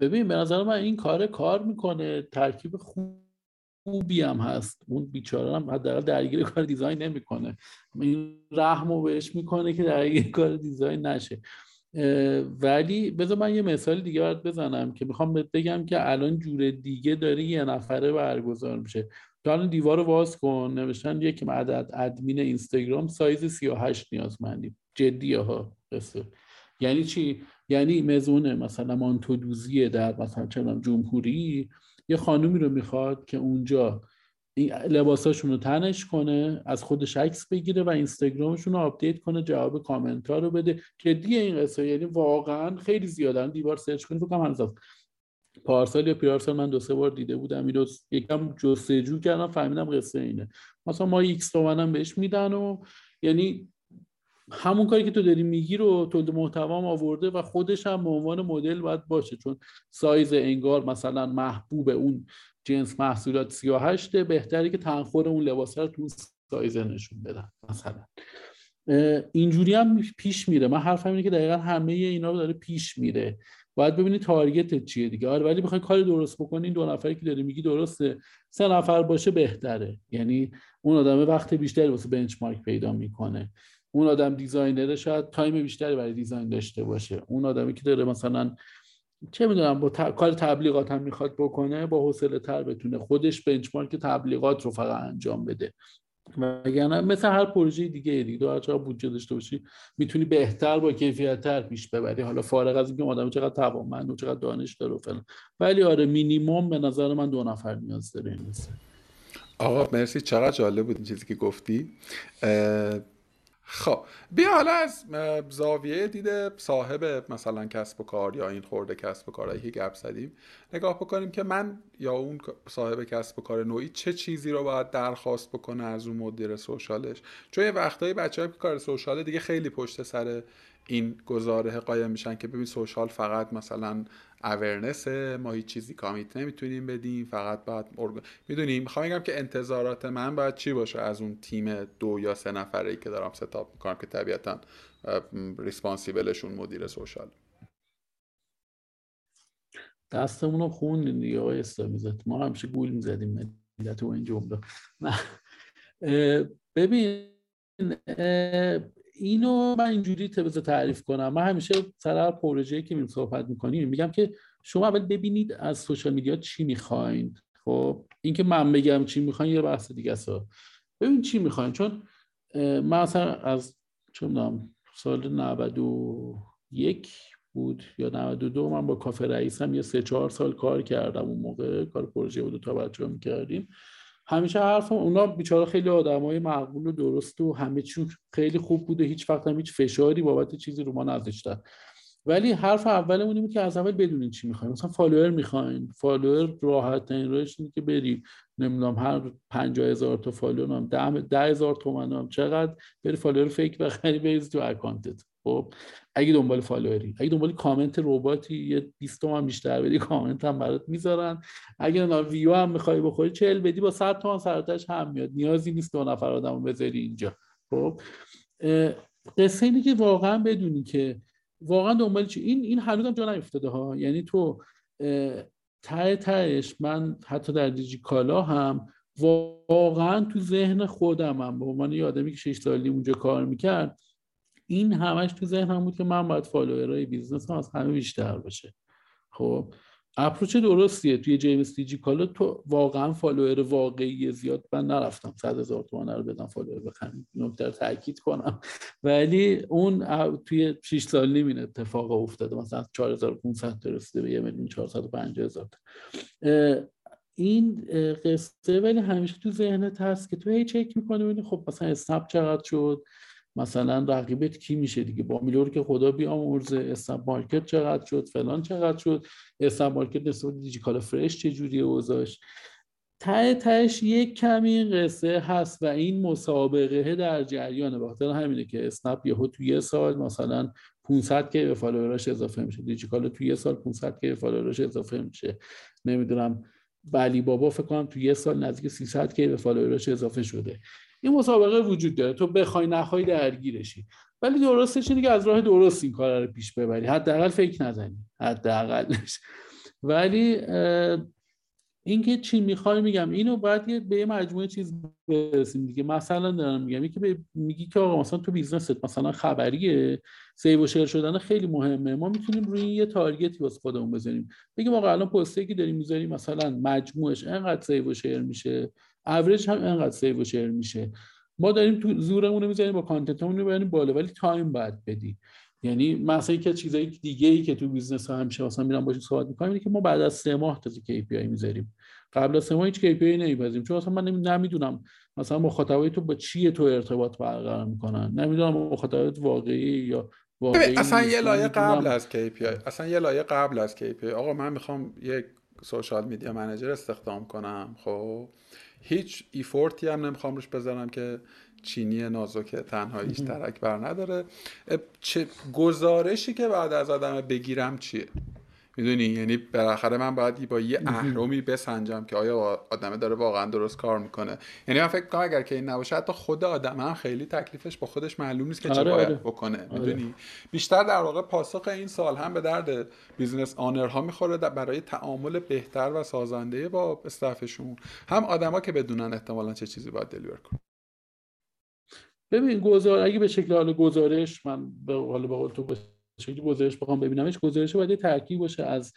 ببین به نظر من این کار کار می‌کنه. ترکیب خوبی هم هست. اون بیچاره هم حداقل درگیر کار design نمی‌کنه. این رحم بهش می‌کنه که درگیر کار دیزاین نشه. ولی بذار من یه مثال دیگه باید بزنم که می‌خوام بگم که الان جور دیگه داره یه نفره برگزار میشه. تو الان دیوار رو باز کن نوشتن یک عدد ادمین اینستاگرام سایز 38 نیازمندیم. جدی ها قصه. یعنی چی؟ یعنی مزونه مثلا مانتودوزی در مثلا جمهوری یه خانومی رو می‌خواد که اونجا لباساشون رو تنش کنه از خودش عکس بگیره و اینستاگرامشون رو update کنه جواب کامنت ها رو بده. دیگه این قصه یعنی واقعا خیلی زیادن دیوار search کنید فکر کنم پارسال یا پیارسال من دو سه بار دیده بودم. اینو یکم جستجو کردم فهمیدم قصه اینه. مثلا ما ایکس تومنم بهش میدن و یعنی همون کاری که تو داری میگی رو تولید محتوا آورده و خودش هم به عنوان مدل باید باشه. چون سایز انگار مثلا محبوب اون جنس محصولات 38 بهتری که تنخور اون لباس رو تو سایز نشون بدن مثلا. اینجوری هم پیش میره. من حرفم اینه که دقیقا همه اینا رو داره پیش میره. باید ببینی target چیه دیگه. آره ولی بخوای کاری درست بکنین دو نفری که داری میگی درسته. سه نفر باشه بهتره. یعنی اون آدم وقت بیشتری واسه benchmark پیدا می‌کنه. اون آدم designer ه شاید time بیشتری برای design داشته باشه. اون آدمی که داره مثلا چه می‌دونم با کار تبلیغات هم می‌خواد بکنه با حوصله تر بتونه خودش بنچمارک تبلیغات رو فقط انجام بده. وگرنه مثل هر پروژه دیگه دیگه دو چقدر بودجه داشته باشی می‌تونی بهتر با کیفیت تر پیش ببری. حالا فارغ از اینکه آدم چقدر توانمند و چقدر دانش داره و فلان. ولی آره مینیمم به نظر من دو نفر نیاز داره این آقا مرسی. چقدر جالب بود این چیزی که گفتی. خب بیا حالا از زاویه دیده صاحب مثلا کسب و کار یا این خورده کسب و کارهایی که گپ زدیم نگاه بکنیم که من یا اون صاحب کسب و کار نوعی چه چیزی رو باید درخواست بکنه از اون مدیر سوشالش؟ چون یه وقتایی بچه که کار سوشاله دیگه خیلی پشت سر این گزاره قایم میشن که ببین سوشال فقط مثلا اورنس ما هیچ چیزی کامیت نمی‌تونیم بدیم فقط باید ارگ... می‌دونیم می‌خوام بگم که انتظارات من باید چی باشه؟ از اون تیم دو یا سه نفره ای که دارم ستاپ می‌کنم که طبیعتا ریسپانسیبلشون مدیر سوشال. دستمون رو خوندیم دیگه آقای استامیزت ما همیشه گول می‌زدیم ملت و این جمله. ببین اینو من اینجوری بذار تعریف کنم. من همیشه سر هر پروژه‌ای که می صحبت می‌کنیم میگم که شما اول ببینید از سوشال میدیا چی می‌خواین. خب اینکه من بگم چی می‌خواین یه بحث دیگه است. ببین چی می‌خواین. چون من مثلا از چون سال 91 بود یا 92 من با کافه رئیسم یه سه چهار سال کار کردم اون موقع. کار پروژه بود تا بچه می‌کردیم. همیشه حرفم اونا بیچاره خیلی آدمای معقول و درست و همه چی خیلی خوب بوده. هیچ وقت هم هیچ فشاری بابت چیزی رو ما نذاشتن. ولی حرف اولمون اینه که از اول بدونین چی می‌خواین مثلا follower می‌خواین. follower راحت ترین راهش اینه که بری نمی‌دونم هر 50 هزار تا follower هم 10 هزار تومن هم چقدر بری follower fake بخری بریز تو account ت. خب اگه دنبال follower ی اگه دنبال کامنت رباتی یه 20 تومن بیشتر بدی کامنت هم برات می‌ذارن. اگه نه ویو هم می‌خوای بخوری 40 بدی با 100 تومن سه تاش هم میاد. نیازی نیست دو نفر آدمو بذاری اینجا. خب قصه اینه که واقعا بدونی که واقعا دنبال چی؟ این این هنوزم جا نیفتاده ها. یعنی تو ته تهش من حتی در دیجی کالا هم واقعا تو ذهن خودم هم به عنوان یه آدمی که شش سالی اونجا کار می‌کرد این همش تو ذهنم بود که من باید follower ای business هم از همه بیشتر باشه. خب approach درستیه. توی جیمز دیجی کالا تو واقعا follower واقعی زیاد من نرفتم. صد هزار تومن رو بدم follower بخرم. نکته تاکید کنم. ولی اون توی 6 سال نیم این اتفاق افتاده. مثلا 4500 تا به 1 میلیون 450 هزار این قصه ولی همیشه تو ذهنت هست که تو هی چک می‌کنی خب مثلا اسنپ چقدر شد؟ مثلا رقیبت کی میشه دیگه؟ بامیلو رو که خدا بیامرزه. اسنپ مارکت چقدر شد؟ فلان چقدر شد؟ اسنپ مارکت نسبت دیجی‌کالا فرش چه جوریه اوضاعش ته تهش یک کمی قصه هست و این مسابقه در جریانه. بخاطر همینه که اسنپ یهو تو یه سال مثلا 500 K follower اش اضافه میشه. دیجی‌کالا تو یه سال 500 K follower اش اضافه میشه. نمی‌دونم. علی بابا فکر کنم تو یه سال نزدیک 300 K follower اش اضافه شده. این مسابقه وجود داره. تو بخوای نخوای درگیرشی. ولی درستش اینه که از راه درست این کار رو پیش ببری. حداقل fake نزنی. حداقلش. ولی اینکه چی می‌خوای میگم. اینو باید به یه مجموعه چیز برسیم دیگه. مثلا دارم میگم. که میگی که آقا مثلا تو business ت مثلا خبریه. save و share شدن خیلی مهمه. ما می‌تونیم روی یه target ی واسه خودمون بزنیم بگیم آقا الان پستی که داریم می‌ذاریم مثلا مجموعش انقدر save و share میشه؟ اوریج هم انقدر save و share میشه. ما داریم تو زورمون رو می‌ذاریم با content مون رو بالا ولی time باید بدی. یعنی مثلا که چیزایی دیگه ای که تو business ها همیشه مثلا می‌ریم باشون صحبت می‌کنیم اینه که ما بعد از سه ماه تازه KPI می‌ذاریم. قبل از سه ماه هیچ KPI نمی‌پذیریم چون اصلا من نمی‌دونم مثلا مخاطبای تو با چی تو ارتباط برقرار می‌کنن. نمی‌دونم مخاطبات واقعی یا واقعی اصلا یه لایه قبل از KPI اصلا یه لایه قبل از KPI. آقا من می‌خوام یک social media manager استخدام کنم خب؟ هیچ effort ی هم نمی‌خوام روش بذارم که چینی نازک تنهاییش ترک بر نداره. چه گزارشی که بعد از آدم بگیرم چیه؟ می‌دونی؟ یعنی بالاخره من باید با یه اهرمی بسنجم که آیا آدمه داره واقعا درست کار می‌کنه. یعنی من فکر کنم اگر که این نباشه حتی خود آدم هم خیلی تکلیفش با خودش معلوم نیست که چه آره، باید آره. بکنه آره. می‌دونی؟ بیشتر در واقع پاسخ این سوال هم به درد business owner ها می‌خوره برای تعامل بهتر و سازنده با staff شون هم آدما که بدونن احتمالا چه چیزی باید deliver کنه ببین گزار اگه به شکل حال گزارش من به حال به تو به شکل گزارش بخوام ببینمش. گزارش باید ترکیب باشه از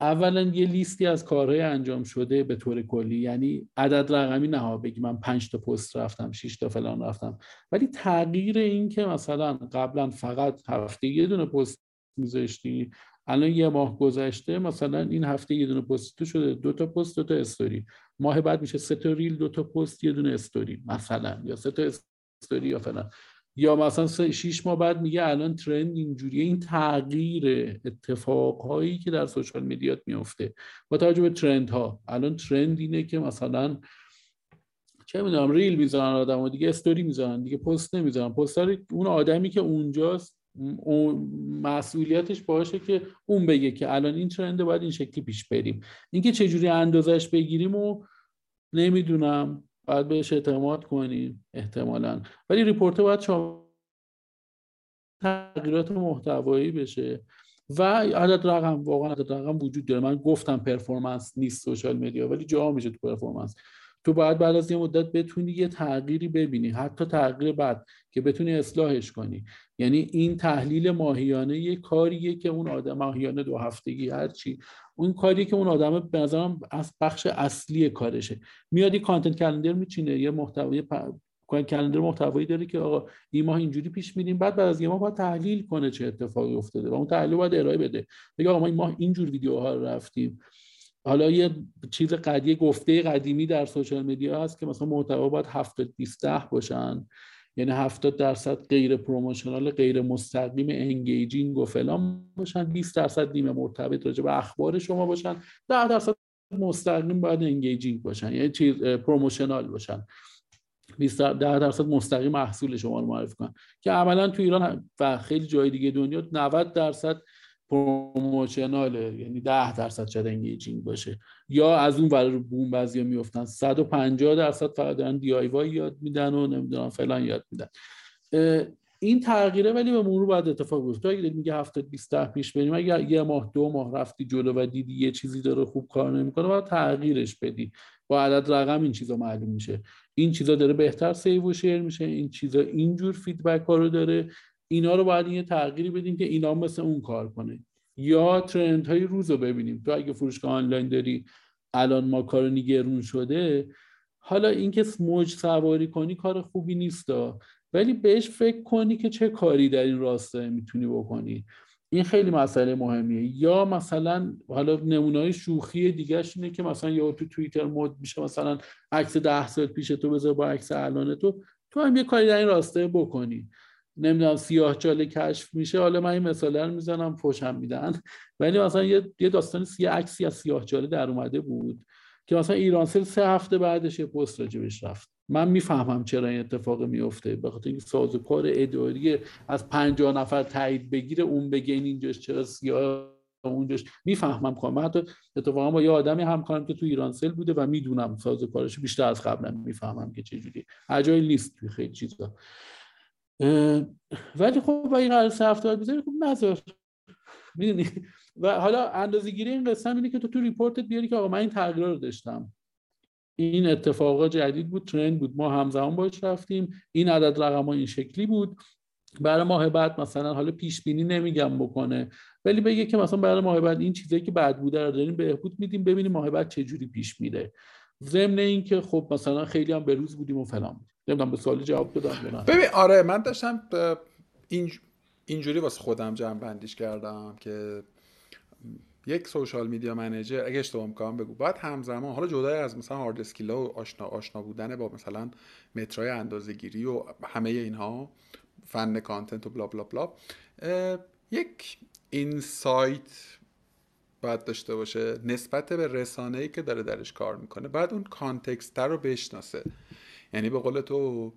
اولا یه لیستی از کارهای انجام شده به طور کلی. یعنی عدد رقمی نه بگی من 5 تا پست رفتم 6 تا فلان رفتم. ولی تغییر این که مثلا قبلا فقط هفته یه دونه پست میذاشتی الان یه ماه گذشته مثلا این هفته یه دونه پست تو شده دو تا پست دو تا استوری. ماه بعد میشه سه تا ریل دو تا پست یه دونه استوری مثلا یا سه تا استوری یا فلان. یا مثلا شیش ماه بعد میگه الان ترند اینجوریه. این تغییر اتفاقهایی که در سوشال میدیات میفته با توجه به ترند ها الان ترند اینه که مثلا چه می‌دونم reel می‌ذارن آدم و دیگه استوری می‌ذارن دیگه پست نمی‌ذارن. پست اون آدمی که اونجاست مسئولیتش باشه که اون بگه که الان این trend ه باید این شکلی پیش بریم. اینکه چجوری اندازش بگیریم و نمی‌دونم. باید بهش اعتماد کنیم احتمالا. ولی report باید شما تغییرات محتوایی بشه. و عدد رقم واقعا عدد رقم وجود داره. من گفتم performance نیست social media ولی جا میشه تو performance. تو باید بعد از یه مدت بتونی یه تغییری ببینی حتی تغییر بعد که بتونی اصلاحش کنی. یعنی این تحلیل ماهیانه یه کاریه که اون آدم ماهیانه دو هفتگی هرچی اون کاری که اون آدم به نظرم از بخش اصلی کارشه. میادی کانتنت کلندر میچینه یه محتوای کلندر محتوایی داره که آقا این ماه اینجوری پیش میریم بعد بعد از یه ماه باید تحلیل کنه چه اتفاقی افتاده و اون تحلیل باید ارائه بده. بگه آقا ما این ماه اینجور ویدیوها رو رفتیم. حالا یه چیز قدیه گفته قدیمی در social media هست که مثلا محتوا باید 70 20 باشن یعنی 70 درصد غیر promotional غیر مستقیم engaging و فلان باشن 20 درصد نیمه مرتبط راجع به اخبار شما باشن 10 درصد مستقیم باید engaging باشن یعنی چیز promotional باشن. 20 ده درصد مستقیم محصول شما رو معرفی کنن. که عملا تو ایران و خیلی جای دیگه دنیا 90 درصد promotional ه یعنی 10 درصد شاید engaging باشه. یا از اون ور بوم بعضیا میفتن 150 درصد فقط دارن DIY یاد میدن و نمی‌دونم فلان یاد میدن. این تغییره ولی به مرور باید اتفاق بیفته اگه میگه 70 20 ده پیش بریم اگه یه ماه دو ماه رفتی جلو و دیدی یه چیزی داره خوب کار نمی‌کنه باید تغییرش بدی. با عدد رقم این چیزا معلوم میشه. این چیزا داره بهتر save و share میشه این چیزا اینجور feedback ها رو داره. اینا رو باید یه تغییری بدیم که اینا مثل اون کار کنه. یا ترند های روز رو ببینیم. تو اگه فروشگاه آنلاین داری الان ما کار گرون شده حالا اینکه موج سواری کنی کار خوبی نیست ولی بهش فکر کنی که چه کاری در این راسته می‌تونی بکنی. این خیلی مسئله مهمیه. یا مثلا حالا نمونه شوخی دیگه اینه که مثلا یا تو توییتر مود میشه مثلا عکس ده سال پیش تو بذار با عکس الان تو. تو هم یه کاری در این راسته بکنی. نمی‌دونم سیاه چاله کشف میشه. حالا من این مثاله رو می‌زنم فوشم میدن. ولی مثلا یه, یه داستان سی عکسی از سیاه چاله در اومده بود که مثلا ایرانسل سه هفته بعدش یه پست راجبش رفت. من می‌فهمم چرا این اتفاق میفته به خاطر اینکه سازوکار اداری از 50 نفر تایید بگیره اون بگه این اینجاش چرا سیاه اونجاش. می‌فهمم کنم من حتی اتفاقا با یه آدمی همکارم که تو ایرانسل بوده و می‌دونم سازوکارش بیشتر از قبلا می‌فهمم که چجوری اجایل نیست توی خیلی چیزا. ولی خب با این قرار سه هفته بذاری خب نذار. می‌دونی؟ و حالا اندازه گیری این قصه اینه که تو تو ریپورتت بیاری که آقا من این تغییر رو داشتم. این اتفاقا جدید بود ترند بود. ما همزمان باش رفتیم. این عدد رقم ها این شکلی بود. برای ماه بعد مثلا حالا پیش بینی نمیگم بکنه. ولی بگه که مثلا برای ماه بعد این چیزایی که بعد بوده رو داریم بهبود میدیم ببینیم ماه بعد چه جوری پیش میره. ضمن اینکه خب مثلا خیلی هم به روز بودیم و فلان نمی‌دونم به سوال جواب بدم ببین آره من داشتم این اینجوری واسه خودم جمع بندیش کردم که یک social media manager اگه اشتباه می‌کنم بگو باید همزمان حالا جدای از مثلا hard skill ا و آشنا آشنا بودن با مثلا مترای اندازه گیری و همه اینها فن content و blah blah blah یک insight باید داشته باشه نسبت به رسانه ای که داره درش کار می‌کنه. بعد اون context رو بشناسه. یعنی به قول تو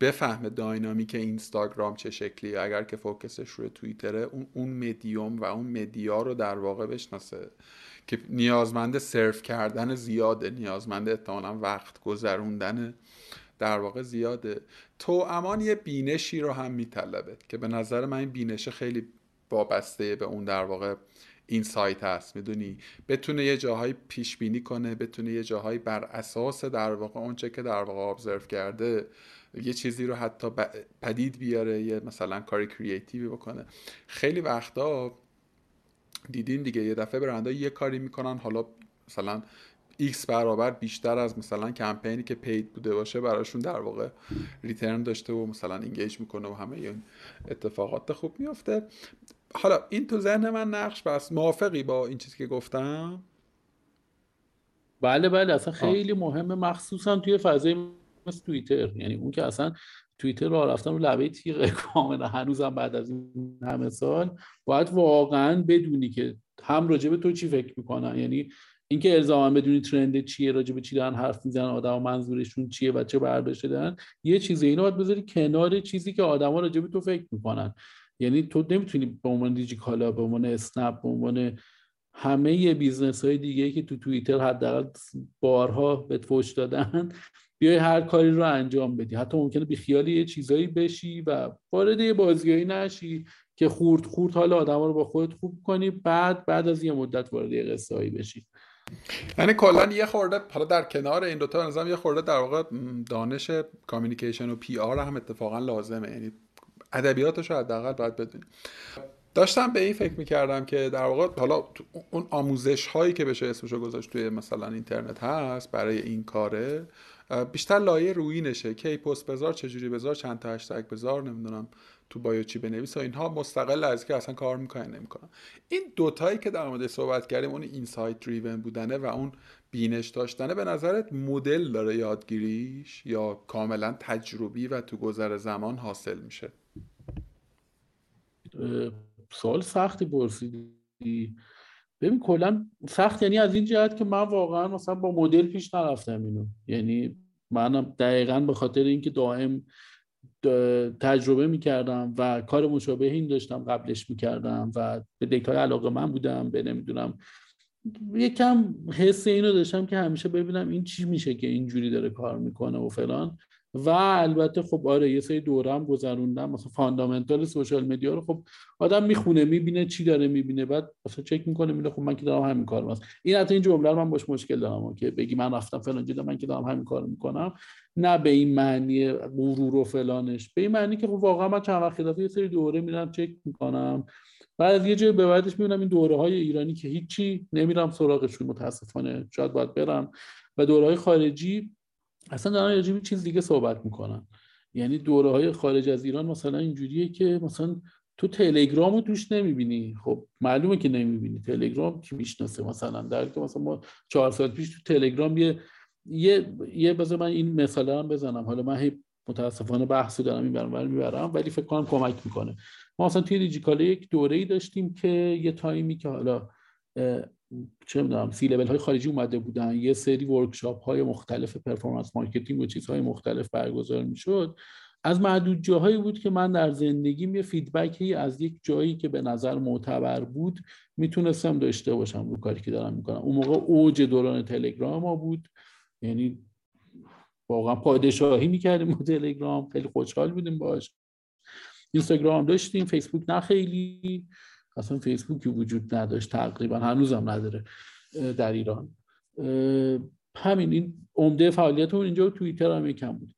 بفهمه داینامیک اینستاگرام چه شکلی اگر که فوکسش روی توییتره اون اون مدیوم و اون مدیا رو در واقع بشناسه. که نیازمند سرف کردن زیاده. نیازمند احتمالا وقت گذروندن در واقع زیاده. تو امان یه بینشی رو هم میطلبه. که به نظر من این بینش خیلی وابسته به اون در واقع این سایت هست می‌دونی؟ بتونه یه جاهایی پیش بینی کنه بتونه یه جاهایی بر اساس در واقع اونچه که در واقع ابزرو کرده یه چیزی رو حتی پدید بیاره یه مثلا کاری کریتیوی بکنه. خیلی وقتا دیدین دیگه یه دفعه برنده یه کاری می‌کنن حالا مثلا x برابر بیشتر از مثلا کمپینی که پید بوده باشه براشون در واقع ریترن داشته و مثلا انگیج می‌کنه و همه این اتفاقات خوب میفته حالا این تو ذهن من نقش بس موافقی با این چیزی که گفتم؟ بله بله. اصلا خیلی مهمه. مخصوصا توی فضای مثل توییتر. یعنی اون که اصلا توییتر رو رفتن رو لبه تیغ کاملا هنوزم بعد از این همه سال. باید واقعا بدونی که هم راجع به تو چی فکر می‌کنن. یعنی اینکه الزاما بدونی ترند چیه راجع به چی دارن حرف می‌زنن آدم منظورشون چیه و چه برداشته دارن یه چیزی. اینو باید بذاری کنار چیزی که آدما راجع به تو فکر می‌کنن. یعنی تو نمی‌تونی به عنوان دیجی کالا به عنوان اسنپ به عنوان همه business های دیگه که تو توییتر حداقل بارها به فوش دادن بیای هر کاری رو انجام بدی. حتی ممکنه بی خیالی یه چیزایی بشی و وارد یه بازیایی نشی که خورد خورد حال آدم رو با خودت خوب کنی بعد بعد از یه مدت وارد یه قصه بشی. یعنی کلا یه خورده حالا در کنار این دوتا نظام یه خورده در واقع دانش communication و PR هم اتفاقا لازمه. یعنی ادبیاتش رو حداقل باید بدونی. داشتم به این فکر می‌کردم که در واقع حالا اون آموزش هایی که بشه اسمشو گذاشت توی مثلا اینترنت هست برای این کاره بیشتر لایه رویینشه کی پست بذار چجوری بذار چند تا هشتگ بذار نمی‌دونم تو bio چی بنویس و اینها. مستقل از که اصلا کار می‌کنه نمی‌کنن این دوتایی که در مورد صحبت کردیم اون insight driven بودنه و اون بینش داشتنه به نظرت مدل داره یادگیریش یا کاملا تجربی و تو گذر زمان حاصل میشه؟ سوال سختی پرسیدی. ببین کلا سخت یعنی از این جهت که من واقعا مثلا با مدل پیش نرفتم اینو. یعنی منم دقیقا به خاطر اینکه دائم تجربه می‌کردم و کار مشابه این داشتم قبلش می‌کردم و به دیتای علاقه من بودم به نمی‌دونم. یکم حس اینو داشتم که همیشه ببینم این چی میشه که اینجوری داره کار می‌کنه و فلان. و البته خب آره یه سری دوره هم گذروندم. مثلا fundamental social media رو خب آدم می‌خونه می‌بینه چی داره می‌بینه بعد مثلا چک می‌کنه میگه خب من که دارم همین کار مثلا این حتی این جمله رو من باش مشکل دارم که بگی من رفتم فلان جدا من که دارم همین کار می‌کنم. نه به این معنی غرور و فلانش به این معنی که خب واقعا من چند وقت یه سری دوره میرم چک می‌کنم. بعد از یه جای به بعدش می‌بینم این دوره های ایرانی که هیچی نمیرم سراغشون متاسفانه شاید باید برم. و دوره های خارجی اصلا دارن راجع چیز دیگه صحبت می‌کنن. یعنی دوره های خارج از ایران مثلا اینجوریه که مثلا تو تلگرام رو توش نمی‌بینی. خب معلومه که نمی‌بینی. تلگرام کی می‌شناسه مثلا؟ در که مثلا ما چهار سال پیش تو تلگرام یه یه یه بذار من این مثال هم بزنم. حالا من هی متاسفانه بحثی دارم می‌برم ولی می‌برم ولی فکر کنم کمک می‌کنه. ما مثلا توی دیجی‌کالا یک دوره ای داشتیم که یه تایمی که حالا چه می‌دونم سی لول های خارجی اومده بودن یه سری workshop های مختلف performance marketing و چیزهای مختلف برگزار می‌شد. از معدود جاهایی بود که من در زندگیم یه feedback ی از یک جایی که به نظر معتبر بود می‌تونستم داشته باشم رو کاری که دارم می‌کنم. اون موقع اوج دوران تلگرام ما بود. یعنی واقعا پادشاهی می‌کردیم با تلگرام. خیلی خوشحال بودیم باش. اینستاگرام داشتیم فیسبوک نه خیلی. اصلا فیسبوکی وجود نداشت تقریبا هنوزم نداره در ایران. همین این عمده فعالیت اون اینجا توییتر هم یکم بود.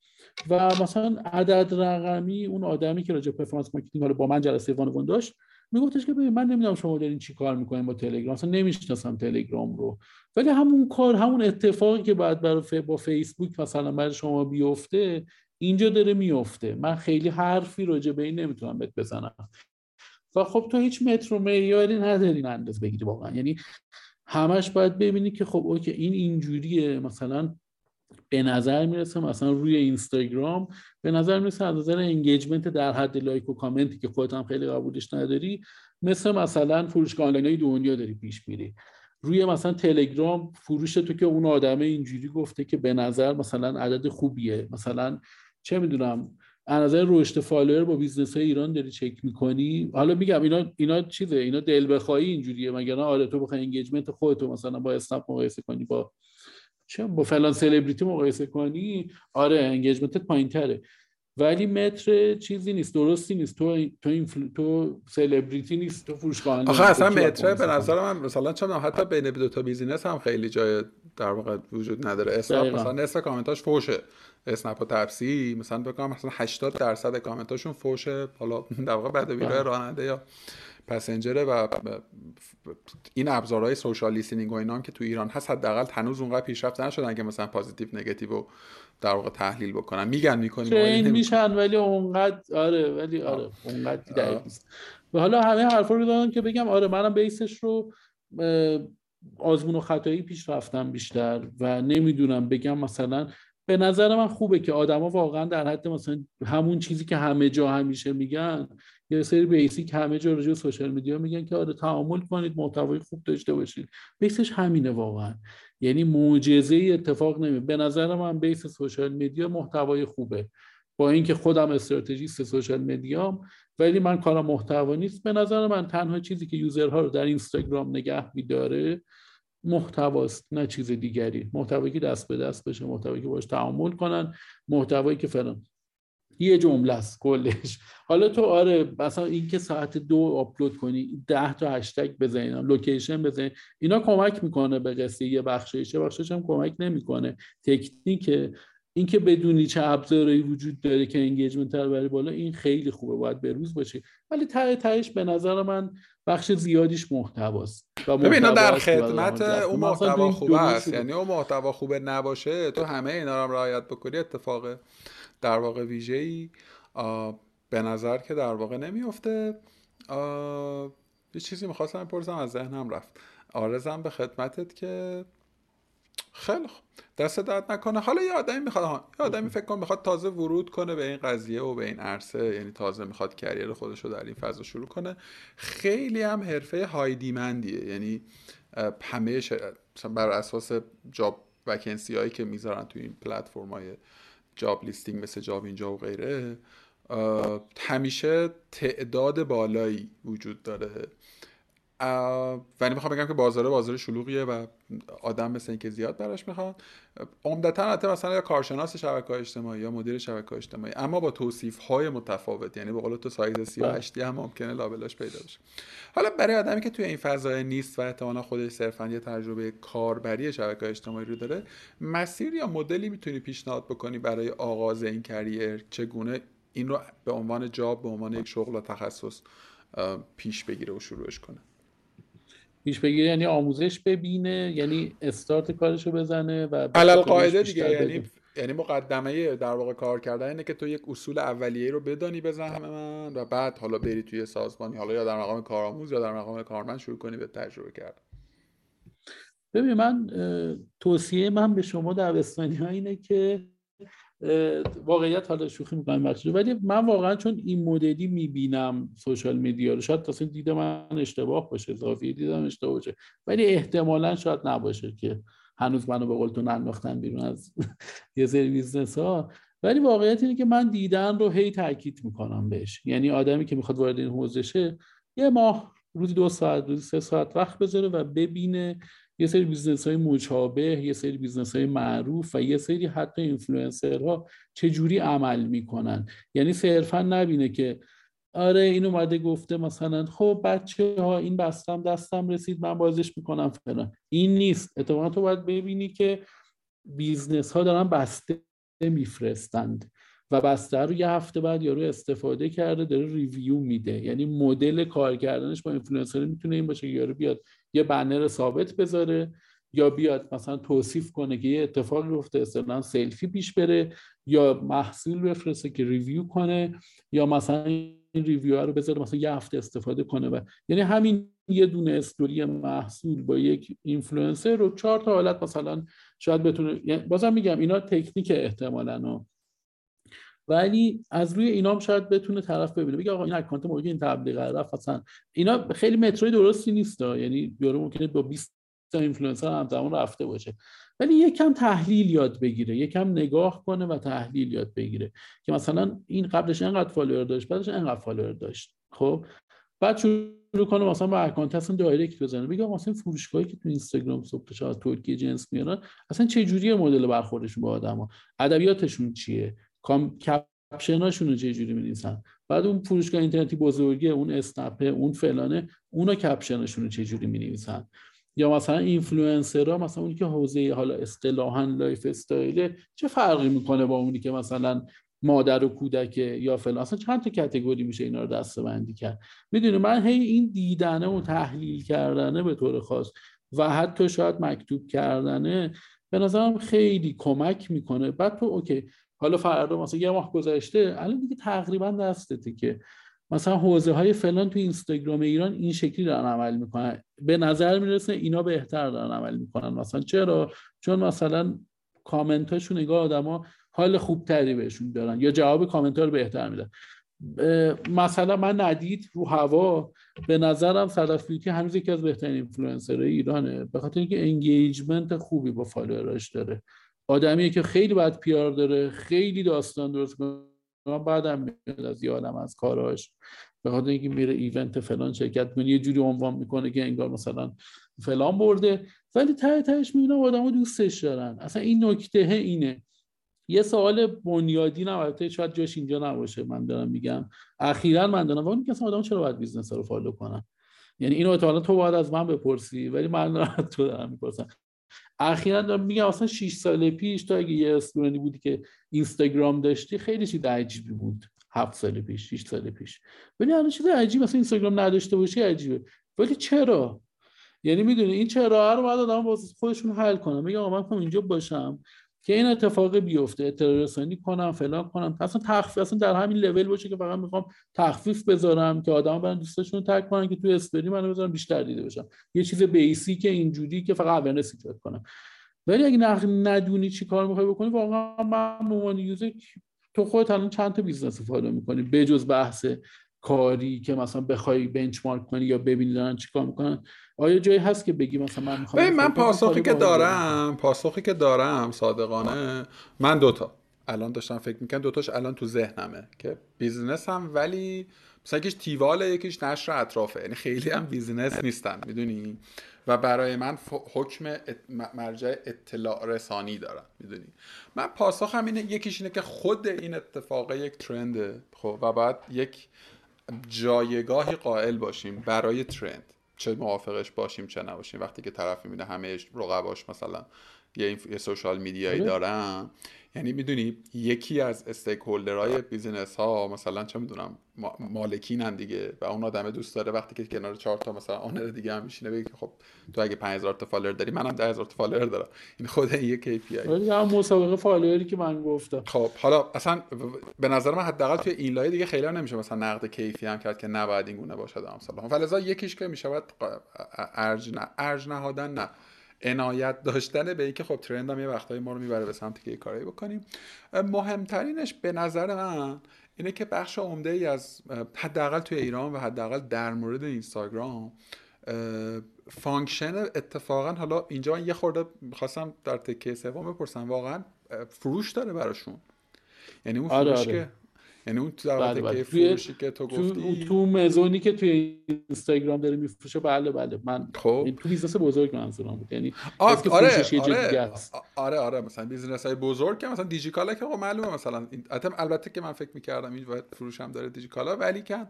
و مثلا عدد رقمی اون آدمی که راجع performance marketing حالا با من جلسه one داشت میگفتش که من نمی‌دونم شما دارین چی کار می‌کنین با تلگرام اصلا نمی‌شناسم تلگرام رو. ولی همون کار همون اتفاقی که باید برای با فیسبوک مثلا برای شما بیفته اینجا داره میفته من خیلی حرفی راجع به این نمی‌تونم بهت بزنم. و خب تو هیچ متر و معیاری نداری انداز بگیری واقعا. یعنی همش باید ببینی که خب okay این اینجوریه. مثلا به نظر می‌رسه مثلا روی اینستاگرام به نظر می‌رسه از نظر engagement در حد like و کامنتی که خودت هم خیلی قبولش نداری مثل مثلا فروشگاه آنلاین دنیا داری پیش میری. روی مثلا تلگرام فروش تو که اون آدمه اینجوری گفته که به نظر مثلا عدد خوبیه. مثلا چه می‌دونم نظر رشد follower با business های ایران داری چک می‌کنی؟ حالا میگم اینا اینا چیزه اینا دل بخوایی اینجوریه. مگر نه آره تو بخوای engagement خودتو مثلا با اسنپ مقایسه کنی با چه با فلان سلبریتی مقایسه کنی؟ آره engagement ت پایینتره. ولی متر چیزی نیست درستی نیست. تو تو این تو سلبریتی نیست تو فروشگاه آخه اصلا متر به نظر من مثلا چون حتی بین دو تا business هم خیلی جای در واقع وجود نداره. اسنپ مثلا نصف کامنتاش فوشه. اسنپ و تپسی مثلا بگم مثلا 80 درصد کامنتاشون فوشه. حالا در واقع بعد ویرای بله. راننده یا passenger ه و این ابزارهای social listening و اینا هم که تو ایران هست حداقل هنوز اونقدر پیشرفته نشدن که مثلا positive negative رو در واقع تحلیل بکنن. میگن می‌کنیم این میشن ولی اونقدر آره ولی آره اونقدر دقیق نیست. و حالا همه حرفا رو دادم که بگم آره منم base ش رو آزمون و خطایی پیش رفتم بیشتر و نمی‌دونم بگم مثلا به نظر من خوبه که آدما واقعا در حد مثلا همون چیزی که همه جا همیشه میگن یه سری بیسیک همه جا راجع سوشال میدیا میگن که آره تعامل کنید محتوای خوب داشته باشید. بیسش همینه واقعا. یعنی معجزه اتفاق نمی به نظر من بیس سوشال میدیا محتوای خوبه. با اینکه خودم استراتژیست سوشال میدیام ولی من کارم محتوا نیست. به نظر من تنها چیزی که یوزرها رو در اینستاگرام نگه میداره محتواست نه چیز دیگری. محتوایی که دست به دست بشه محتوایی که باش تعامل کنن محتوایی که فلان. یه جمله است کلش. حالا تو آره مثلا این که ساعت دو آپلود کنی ده تا هشتگ بزنی لوکیشن بزنی اینا کمک می‌کنه به قصه یه بخشی یه بخشش هم کمک نمی‌کنه. تکنیک اینکه بدونی چه ابزاری وجود داره که engagement رو بری بالا این خیلی خوبه. باید به روز باشه. ولی ته تهش به نظر من بخش زیادیش محتواست. ببین در خدمت اون محتوا خوب است. یعنی اون محتوا خوبه نباشه تو همه اینا رو رعایت بکنی اتفاق در واقع ویژه ای به نظر که در واقع نمیفته یه چیزی می‌خواستم بپرسم از ذهنم رفت. آرزم به خدمتت که خیلی خوب. دست درد نکنه. حالا یه آدمی می‌خواد یه آدمی فکر کن می‌خواد تازه ورود کنه به این قضیه و به این عرصه یعنی تازه می‌خواد کریر خودش رو در این فضا شروع کنه. خیلی هم حرفه high demand یه یعنی همه بر اساس job vacancy هایی که می‌ذارن تو این پلتفرم های job listing مثل جابینجا و غیره همیشه تعداد بالایی وجود داره. ولی می‌خوام بگم که بازار بازار شلوغیه و آدم مثل اینکه زیاد براش می‌خواد عمدتا البته مثلا یا کارشناس شبکه اجتماعی یا مدیر شبکه اجتماعی اما با توصیف های متفاوت یعنی به قول تو سایز 38 هم ممکنه لابلاش پیدا بشه. حالا برای آدمی که توی این فضای نیست و احتمالا خودش صرفا یه تجربه کاربری شبکه اجتماعی رو داره مسیر یا مدلی می‌تونی پیشنهاد بکنی برای آغاز این کریر چگونه این رو به عنوان جاب به عنوان یک شغل و تخصص پیش بگیره و شروعش کنه؟ پیش بگیره یعنی آموزش ببینه یعنی استارت کارشو بزنه و علل قاعده دیگه یعنی یعنی مقدمه در واقع کار کردن اینه که تو یک اصول اولیه رو بدانی بزن همه من و بعد حالا بری توی سازمانی حالا یا در مقام کارآموز یا در مقام کارمند شروع کنی به تجربه کردن ببین من توصیه من به شما دبستانی ها اینه که واقعیت حالا شوخی می‌کنم بخشی ولی من واقعا چون این مدلی می‌بینم social media رو شاید تصمیم دیده من اشتباه باشه اضافی دیدم اشتباه باشه ولی احتمالا شاید نباشه که هنوز منو به قول تو ننداختن بیرون از یه سری business ها ولی واقعیت اینه که من دیدن رو هی تاکید می‌کنم بهش. یعنی آدمی که می‌خواد وارد این حوزه شه یه ماه روزی دو ساعت روزی سه ساعت وقت بذاره و ببینه یه سری business های مشابه یه سری business های معروف و یه سری حتی اینفلوئنسرها چه جوری عمل می‌کنن؟ یعنی صرفا نبینه که آره این اومده گفته مثلا خب بچه ها این بستم دستم رسید من بازش می‌کنم فلان. این نیست. اتفاقا تو باید ببینی که business ها دارن بسته میفرستند. و بسته رو یه هفته بعد یارو استفاده کرده داره review میده. یعنی مدل کار کردنش با اینفلوئنسر می‌تونه این باشه که یارو بیاد یه بنر ثابت بذاره یا بیاد مثلا توصیف کنه که یه اتفاقی افتاده اصلا سلفی پیش بره یا محصول بفرسته که review کنه یا مثلا این review رو بذاره مثلا یه هفته استفاده کنه. و یعنی همین یه دونه استوری محصول با یک اینفلوئنسر رو چهار تا حالت مثلا شاید بتونه یعنی بازم میگم اینا تکنیک احتمالاً ولی از روی اینام شاید بتونه طرف ببینه. بگه آقا این اکانت موقع این تبلیغ رفت اصلا اینا خیلی متروی درستی نیست یعنی یارو ممکنه با 20 تا اینفلوئنسر همزمان رفته باشه. ولی یکم تحلیل یاد بگیره یکم نگاه کنه و تحلیل یاد بگیره که مثلا این قبلش اینقدر فالوور داشت بعدش اینقدر فالوور داشت. خب؟ بعد شروع کنه مثلا با اکانت اصلا دایرکت بزنه. بگه مثلا فروشگاهی که تو اینستاگرام صبح تا شب ترکیه جنس میارن اصلا چه جوریه مدل برخوردشون با آدما ادبیاتشون چیه؟ کام caption اشون رو چه جوری می‌نویسن؟ بعد اون فروشگاه اینترنتی بزرگه اون اسنپه اون فلانه اونا caption اشون رو چه جوری می‌نویسن؟ یا مثلا اینفلوئنسرها مثلا اونی که حوزه حالا اصطلاحا lifestyle چه فرقی می‌کنه با اونی که مثلا مادر و کودک یا فلان؟ اصلا چند تا category میشه اینا رو دسته بندی کرد؟ می‌دونی من هی این دیدنه و تحلیل کردنه به طور خاص و حتی شاید مکتوب کردنه به نظرم خیلی کمک می‌کنه. بعد تو اوکی حالا فردا مثلا یه ماه گذشته الان دیگه تقریبا دستته که مثلا حوزه های فلان تو اینستاگرام ایران این شکلی دارن عمل می‌کنن. به نظر می‌رسه اینا بهتر دارن عمل می‌کنن. مثلا چرا؟ چون مثلا کامنت هاشون نگاه آدما حال خوبتری بهشون دارن یا جواب کامنت ها رو بهتر میدن. مثلا من ندید رو هوا به نظرم صدف بیوتی هنوز یکی از بهترین اینفلوئنسرهای ایرانه. به خاطر اینکه engagement خوبی با فالووراش داره. آدمیه که خیلی بد PR داره خیلی داستان درست کنه بعدم میاد از یه از کاراش. به خاطر اینکه میره event فلان شرکت می‌کنه یه جوری عنوان می‌کنه که انگار مثلا فلان برده ولی ته تهش می‌بینم آدمو دوستش دارن. اصلا این نکته اینه. یه سوال بنیادی نه البته شاید جاش اینجا نباشه من دارم میگم. اخیرا من دارم واقعا که آدم چرا باید business رو follow کنن؟ یعنی اینو تا تو باید از من بپرسی ولی من تو دارم می‌پرسم. اخیرا دارم میگم اصلا 6 سال پیش تا اگه یه student ی بودی که اینستاگرام داشتی خیلی چیز عجیبی بود. هفت سال پیش 6 سال پیش. ولی الان چیز عجیب مثلا اینستاگرام نداشته باشی عجیبه. ولی چرا؟ یعنی می‌دونی این چرا؟ رو باید آدم خودشون حل کنم میگم آقا من اینجا باشم. که این اتفاق بیفته اطلاع رسانی کنم فلان کنم. اصلا تخفیف اصلا در همین لول باشه که فقط می‌خوام تخفیف بذارم که آدم برن دوستشون tag کنن که تو استوری منو بذارم بیشتر دیده بشم. یه چیز basic اینجوری که فقط awareness ایجاد کنم. ولی اگه ندونی چی کار می‌خوای بکنی واقعا من به عنوان user تو خودت الان چند تا business follow می‌کنی؟ بجز بحث کاری که مثلا بخوای benchmark کنی یا ببینی دارن چیکار می‌کنن. آیا جایی هست که بگی مثلا من می‌خوام من پاسخی که دارم پاسخی که دارم صادقانه من دوتا الان داشتم فکر می‌کنم دوتاش الان تو ذهنمه که business هم ولی مثلا یکیش تیواله یکیش نشر اطرافه. یعنی خیلی هم business نیستن می‌دونی؟ و برای من حکم مرجع اطلاع رسانی دارن می‌دونی؟ من پاسخ هم اینه یکیش اینه که خود این اتفاق یک trend ه خب؟ و بعد یک جایگاهی قائل باشیم برای trend چه موافقش باشیم چه نباشیم. وقتی که طرف می‌بینه همه رقباش مثلا یه, یه social media یی آره. دارن. یعنی می‌دونی یکی از stakeholder های business ها مثلا چه می‌دونم مالکینن دیگه و اون آدم دوست داره وقتی که کنار چهار تا مثلا owner دیگه هم میشینه بگه خب تو اگه 5000 تا follower داری منم 10000 تا follower دارم. این خود این یه KPI ولی هم مسابقه follower ی که من گفتم. خب حالا اصلا به نظر من حداقل توی این لایه دیگه خیلی نمیشه مثلا نقد کیفی هم کرد که نباید این گونه باشد. مثلا فلزا یکیش که می‌شود ارج نه ارج نهادن نه. عنایت داشتن به اینکه خب trend هم یه وقتایی ما رو می‌بره به سمتی که یه کارایی بکنیم مهمترینش به نظر من اینه که بخش عمده ای از حداقل توی ایران و حداقل در مورد اینستاگرام function اتفاقا حالا اینجا من یه خورده خواستم در تکه سوم بپرسم واقعا فروش داره براشون یعنی اون آره، فروش آره. که یعنی اون بله بله. فروشی که تو گفتی؟ تو, تو مزونی که توی اینستاگرام داره میفروشه بله بله. من خب. تو business بزرگ منظورم بود. یعنی آره آره. آره, آره آره. مثلا business های بزرگ که مثلا دیجیکالا که معلومه مثلا البته که من فکر می‌کردم این فروش هم داره دیجیکالا ولی که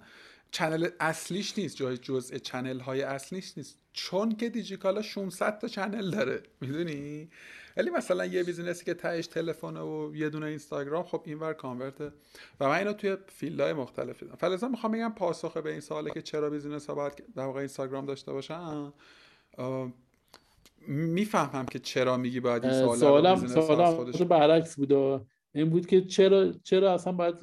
channel اصلیش نیست جای جزء channel های اصلیش نیست. چون که دیجیکالا 600 تا channel داره می‌دونی؟ ولی مثلا یه business ی که تهش تلفن و یه دونه اینستاگرام خب اینور convert ه و من اینو توی field های مختلف دیدم فلزا می‌خوام بگم پاسخ به این سواله که چرا business ها باید در واقع اینستاگرام داشته باشن می‌فهمم که چرا میگی باید این سوال سوالم سوالم برعکس بود این بود که چرا چرا اصلا باید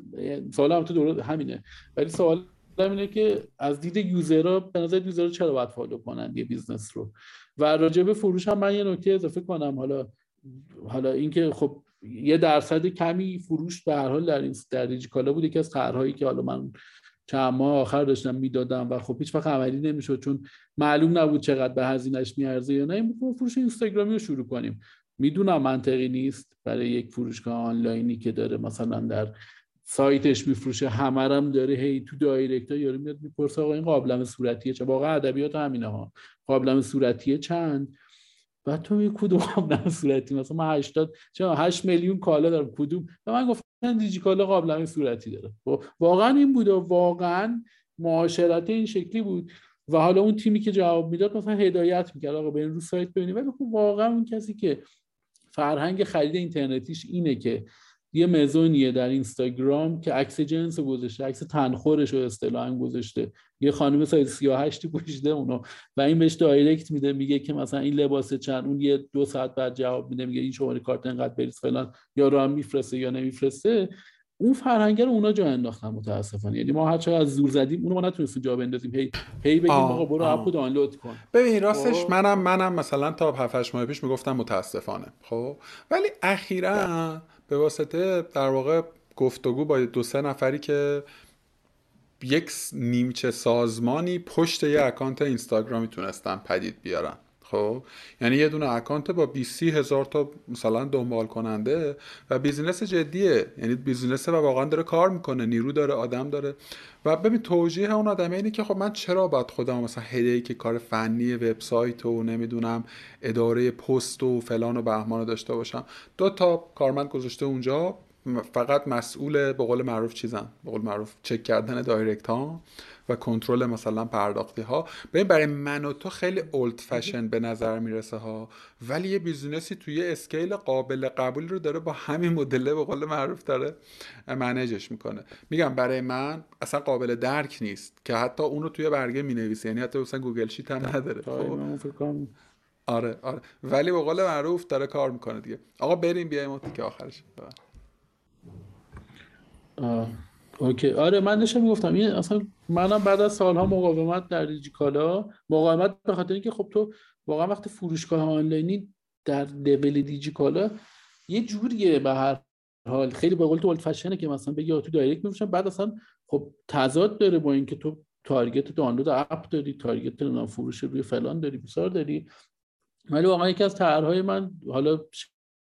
سوالم تو درست همینه. ولی سوال اینه که از دید user ها به نظر user ها چرا باید follow کنن یه business رو؟ و راجع به فروش هم من یه نکته اضافه کنم. حالا حالا اینکه خب یه درصد کمی فروش به هر حال در این در دیجیکالا بود. یکی از طرحهایی که حالا من چند ماه آخر داشتم می‌دادم و خب هیچ وقت عملی نمی‌شد چون معلوم نبود چقدر به هزینهش میارزه یا نه. فروش اینستاگرامی رو شروع کنیم. می‌دونم منطقی نیست برای یک فروشگاه آنلاینی که داره مثلا در سایتش میفروشه همرم داره هی تو دایرکت ها یارو میاد می‌پرسه آقا این قابلمه صورتیه چه؟ واقعا ادبیات همینه ها. قابلمه صورتیه چند؟ بعد تو می کدوم قابلمه صورتی؟ مثلا من 80 چرا 8 میلیون کالا دارم. کدوم؟ و من گفتم دیجی کالا قابلمه صورتی داره. خب، واقعا این بود و واقعا معاشرت این شکلی بود. و حالا اون تیمی که جواب می‌داد مثلا هدایت می‌کرد. آقا برین رو سایت ببینید ولی خب واقعا اون کسی که فرهنگ خرید اینترنتیش اینه که یه مزونیه در اینستاگرام که عکس جنس رو گذاشته عکس تنخورش رو اصطلاحا گذاشته. یه خانم سایز 38 پوشیده اونو و این بهش دایرکت میده میگه که مثلا این لباس چند اون یه دو ساعت بعد جواب میده میگه این شماره کارت انقدر بریز فلان یا رو هم میفرسته یا نمیفرسته. اون فرهنگ رو اونا جا انداختن متاسفانه. یعنی ما هر از زور زدیم اونو ما نتونستیم جا بندازیم. هی هی بگیم آقا برو اپو دانلود کن. ببین راستش خب. منم منم مثلا تا 7 8 ماه پیش می‌گفتم متاسفانه. خب؟ ولی اخیرا به واسطه در واقع گفتگو با دو سه نفری که یک نیمچه سازمانی پشت یه account اینستاگرامی تونستن پدید بیارن. خب؟ یعنی یه دونه account با 20 هزار تا مثلا دنبال کننده و business جدیه. یعنی business و واقعا داره کار می‌کنه نیرو داره آدم داره. و ببین توجیه اون آدمه اینه که خب من چرا باید خودم مثلا هدیه که کار فنی وبسایت و نمی‌دونم اداره پست و فلان و بهمان داشته باشم. دو تا کارمند گذاشته اونجا فقط مسئول به قول معروف چیزن؟ به قول معروف چک کردن direct ها. و کنترل مثلا پرداختی ها ببین برای من و تو خیلی old fashion به نظر می‌رسه ها. ولی یه business ی توی scale قابل قبول رو داره با همین مدله به قول معروف داره manage ش می‌کنه. میگم برای من اصلا قابل درک نیست که حتی اون رو توی برگه می‌نویسه. یعنی حتی مثلا Google Sheet هم نداره. خب؟ آره آره. ولی به قول معروف داره کار می‌کنه دیگه. آقا بریم بیایم که آخرش. okay. آره من داشتم می‌گفتم این اصلا منم بعد از سالها مقاومت در دیجیکالا مقاومت به خاطر اینکه خب تو واقعا وقتی فروشگاه آنلاینی در لول دیجیکالا یه جوریه به هر حال. خیلی به قول تو old fashion ه که مثلا بگی تو direct میفروشن بعد اصلا خب تضاد داره با اینکه تو target دانلود app داری target فروش روی فلان داری بسار داری. ولی واقعا یکی از طرحهای من حالا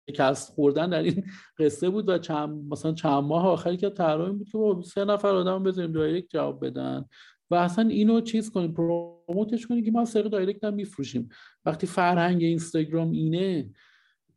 شکست خوردن در این قصه بود و چند مثلا چند ماه آخری که طراحی بود که سه نفر آدم بذاریم دایرکت جواب بدن و اصلا اینو چیز کنیم پروموتش کنیم که ما سر دایرکت هم میفروشیم. وقتی فرهنگ اینستاگرام اینه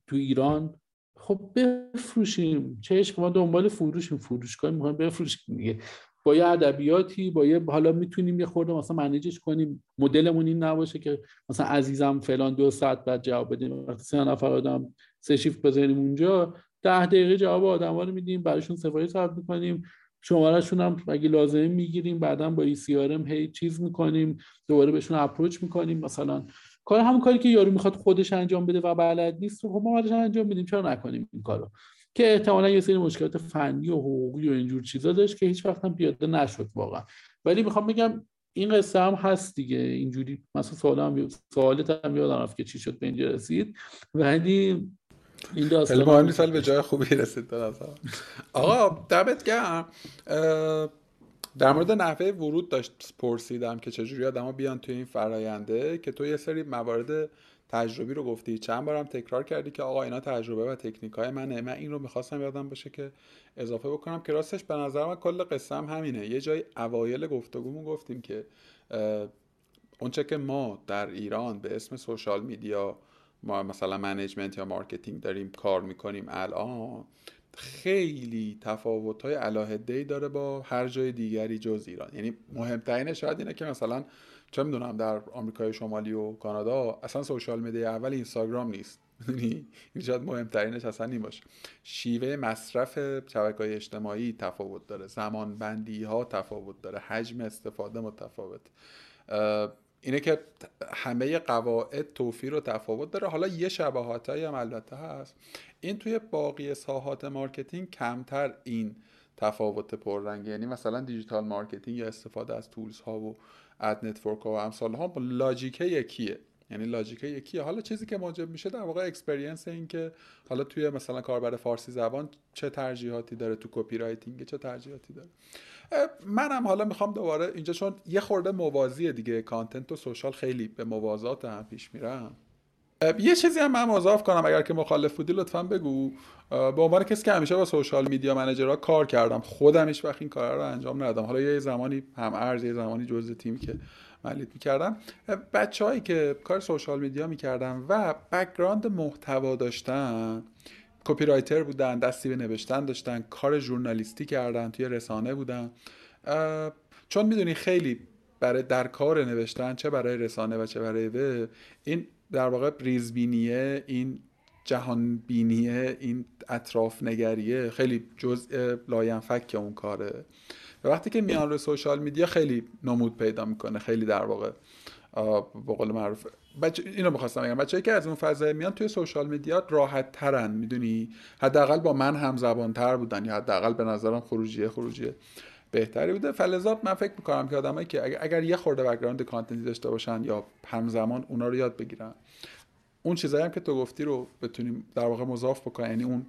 تو ایران خب بفروشیم. چه ما دنبال فروشیم. فروشگاه می‌خوایم بفروشیم دیگه. با یه ادبیاتی با یه حالا می‌تونیم یه خورده مثلا منیجش کنیم. مدلمون این نباشه که مثلا عزیزم فلان دو ساعت بعد جواب بدیم. وقتی سه نفر آدم سه شیفت بزنیم اونجا ده دقیقه جواب آدم رو میدیم براشون سفارش ثبت می‌کنیم. شمارهشون هم اگه لازمه می‌گیریم بعدا با ای سی هی چیز می‌کنیم دوباره بهشون اپروچ می‌کنیم. مثلا کار همون کاری که یارو می‌خواد خودش انجام بده و بلد نیست خب ما انجام بدیم چرا نکنیم این کارو؟ که احتمالا یه سری مشکلات فنی و حقوقی و اینجور چیزا داشت که هیچ وقت هم پیاده نشد واقعا. ولی می‌خوام بگم این قصه هم هست دیگه. اینجوری مثلا سوال هم سوالت هم یادم رفت که چی شد به اینجا رسید. ولی این داستان مهم نیست به جای خوبی رسید آقا دمت گرم. در مورد نحوه ورود داشت پرسیدم که چجوری آدما بیان توی این فراینده که تو یه سری موارد تجربی رو گفتی. چند بارم تکرار کردی که آقا اینا تجربه و تکنیک های منه. من این رو می‌خواستم یادم باشه که اضافه بکنم که راستش به نظر من کل قصه هم همینه. یه جای اوایل گفتگومون گفتیم که اونچه که ما در ایران به اسم social media ما مثلا management یا marketing داریم کار می‌کنیم الان خیلی تفاوت های علاهده داره با هر جای دیگری جز ایران. یعنی مهمترینه شاید اینه که مثلا چه می‌دونم در آمریکای شمالی و کانادا اصلا social media اول اینستاگرام نیست. این شاید مهمترینش اصلا این باشه. شیوه مصرف شبکه های اجتماعی تفاوت داره. زمان بندی ها تفاوت داره. حجم استفاده متفاوت اینه که همه قواعد توفیر و تفاوت داره. حالا یه شباهت هم البته هست. این توی باقی ساحات marketing کمتر این تفاوت پررنگه. یعنی مثلا digital marketing یا استفاده از tools ها و ad network و امثال با logic ه یکیه یعنی logic ه یکیه حالا چیزی که موجب میشه در واقع experience این که حالا توی مثلا کاربر فارسی زبان چه ترجیحاتی داره تو copywriting چه ترجیحاتی داره. منم حالا می‌خوام دوباره اینجا چون یه خورده موازی دیگه content و social خیلی به موازات هم پیش میرم یه چیزی هم من مضاف کنم اگر که مخالف بودی لطفا بگو. به عنوان کسی که همیشه با social media manager ها کار کردم خودم هیچ وقت این کار رو انجام ندادم. حالا یه زمانی هم ارز یه زمانی جزء تیمی که ملیت می‌کردم. بچههایی که کار social media می‌کردن و background محتوا داشتن copywriter بودن دستی به نوشتن داشتن کار ژورنالیستی کردن توی رسانه بودن. چون می‌دونی خیلی برای در کار نوشتن چه برای رسانه و چه برای وب این در واقع ریزبینیه این جهان بینیه این اطراف نگریه خیلی جزء لاینفک اون کاره. و وقتی که میان روی سوشال میدیا خیلی نمود پیدا می‌کنه خیلی در واقع به قول معروف. بچه اینو می‌خواستم بگم. بچه‌ای که از اون فضای میان توی سوشال میدیا راحت ترن می‌دونی؟ حداقل با من هم زبان تر بودن یا حداقل به نظرم خروجیه خروجیه. بهتری بوده. فلزا من فکر می‌کنم که آدمایی که اگر, یه خورده بک‌گراند کانتنتی داشته باشن یا همزمان اونا رو یاد بگیرن. اون چیزایی هم که تو گفتی رو بتونیم در واقع مضاف بکنیم. یعنی اون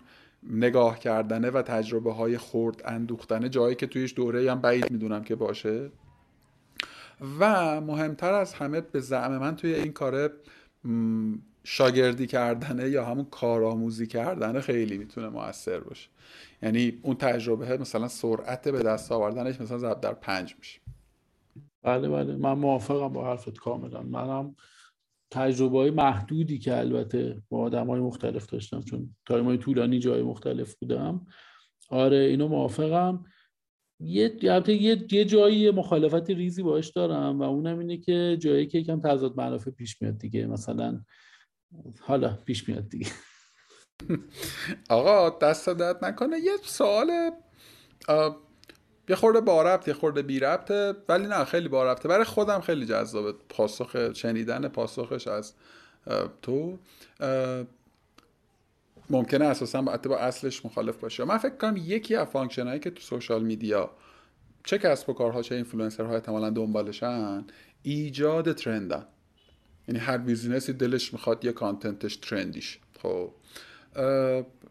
نگاه کردنه و تجربه های خورد اندوختنه جایی که تویش دوره هم بعید می‌دونم که باشه. و مهمتر از همه به زعم من توی این کار شاگردی کردنه یا همون کارآموزی کردنه خیلی می‌تونه موثر باشه. یعنی اون تجربه مثلا سرعت به دست آوردنش مثلا ضرب در پنج میشه. بله بله. من موافقم با حرفت کاملا. منم تجربه های محدودی که البته با آدم های مختلف داشتم چون تایم های طولانی جای مختلف بودم. آره اینو موافقم. یه یه یه جایی مخالفت ریزی باش دارم و اونم اینه که جایی که یکم تضاد منافع پیش میاد دیگه. مثلا حالا پیش میاد دیگه. آقا دست داد نکنه. یه سوال یه خورده با ربط یه خورده بی ربطه ولی نه خیلی با ربطه. برای خودم خیلی جذابه. پاسخ شنیدن پاسخش از تو. ممکنه اساسا حتی با اصلش مخالف باشه. من فکر کنم یکی از function هایی که تو social media چه کسب و کارها چه اینفلوئنسرها احتمالا دنبالشن ایجاد trend ن. یعنی هر business ی دلش می‌خواد یه content ش trend یش. خب.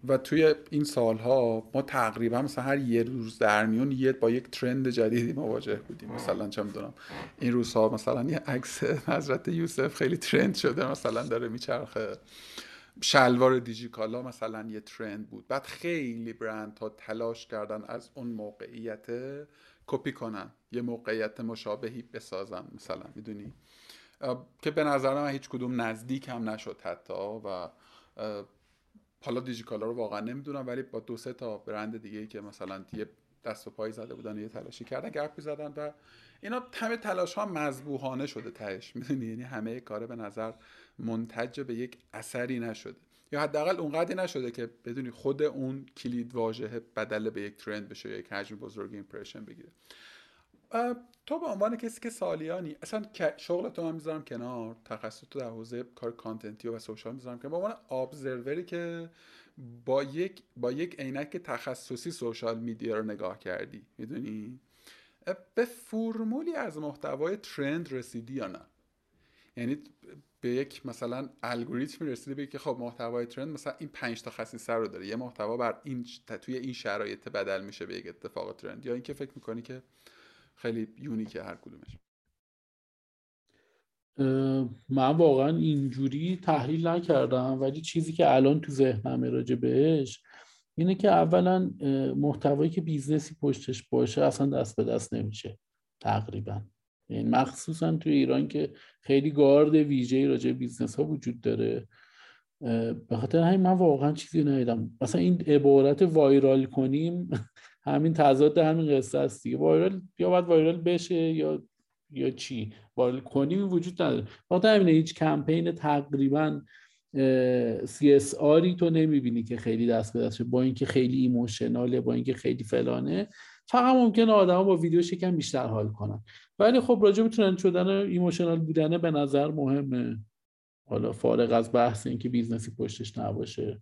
و توی این سالها ما تقریبا مثلا هر یه روز در میون یه با یک trend جدیدی مواجه بودیم. مثلا چه می‌دونم این روزها مثلا یه عکس حضرت یوسف خیلی trend شده مثلا داره میچرخه. شلوار دیجیکالا مثلا یه ترند بود. بعد خیلی برند ها تلاش کردن از اون موقعیت کپی کنن. یه موقعیت مشابهی بسازن مثلا می‌دونی؟ که به نظر من هیچ کدوم نزدیک هم نشد حتی و حالا دیجیکالا رو واقعا نمی‌دونم ولی با دو سه تا برند دیگه که مثلا یه دست و پای زده بودن یه تلاشی کردن گپ زدن و اینا همه تلاش ها مذبوحانه شده تهش. می‌دونی؟ یعنی همه کاره به نظر منتج به یک اثری نشده. یا حداقل اونقدری نشده که بدونی خود اون کلید واژه بدل به یک trend بشه یا یک حجم بزرگ impression بگیره. تو به عنوان کسی که سالیانی اصلا شغل تو هم می‌ذارم کنار تخصص تو در حوزه کار content ی و social می‌ذارم که به عنوان observer ی که با یک با یک عینک تخصصی social media رو نگاه کردی می‌دونی؟ به فرمولی از محتوای trend رسیدی یا نه؟ یعنی به یک مثلا الگوریتمی رسیده بگی که خب محتوای trend مثلا این پنج تا خصیصه رو داره. یه محتوا بر این توی این شرایط بدل میشه به یک اتفاق trend یا اینکه فکر می‌کنی که خیلی unique ه هر کدومش. من واقعا اینجوری تحلیل نکردم ولی چیزی که الان تو ذهنم راجع بهش اینه که اولا محتوایی که business ی پشتش باشه اصلا دست به دست نمیشه تقریبا. یعنی مخصوصا تو ایران که خیلی گارد ویژه راجع business ها وجود داره. به خاطر همین من واقعا چیزی ندیدم. مثلا این عبارت viral کنیم همین تضاد همین قصه است دیگه. وایرال یا باید وایرال بشه یا یا چی؟ viral کنیم وجود نداره. بخاطر همین هیچ کمپین تقریبا CSR ی تو نمی‌بینی که خیلی دست به دست با اینکه خیلی emotional ه با اینکه خیلی فلانه. فقط ممکنه آدما با ویدیو یکم بیشتر حال کنن. ولی خب راجع trend شدن emotional بودنه به نظر مهمه. حالا فارغ از بحث اینکه business ی پشتش نباشه.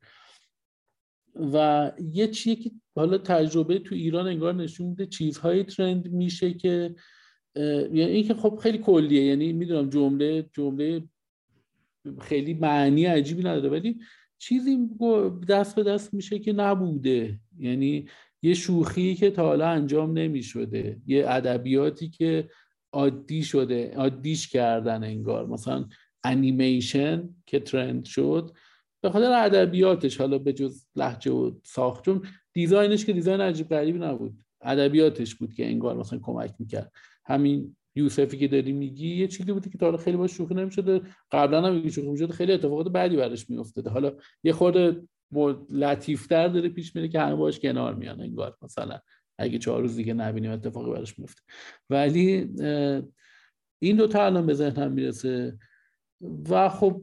و یه چیه که حالا تجربه تو ایران انگار نشون میده چیزهای trend میشه که یعنی اینکه خب خیلی کلیه یعنی می‌دونم جمله جمله خیلی معنی عجیبی نداره ولی چیزی دست به دست میشه که نبوده. یعنی یه شوخی که تا حالا انجام نمی‌شده یه ادبیاتی که عادی شده عادیش کردن انگار. مثلا انیمیشن که ترند شد به خاطر ادبیاتش حالا به جز لحجه و ساخت چون دیزاینش که دیزاین عجیب غریبی نبود. ادبیاتش بود که انگار مثلا کمک می‌کرد. همین یوسفی که داری میگی یه چیزی بوده که تا خیلی باش شوخی نمی‌شده. قبلا هم شوخی می‌شده خیلی اتفاقات بعدی براش میافتاده. حالا یه خورده لطیفتر داره پیش میره که همه باش کنار میان انگار مثلا. اگه چهار روز دیگه نبینیم اتفاقی براش میفته ولی این دو تا الان به ذهنم می‌رسه. و خب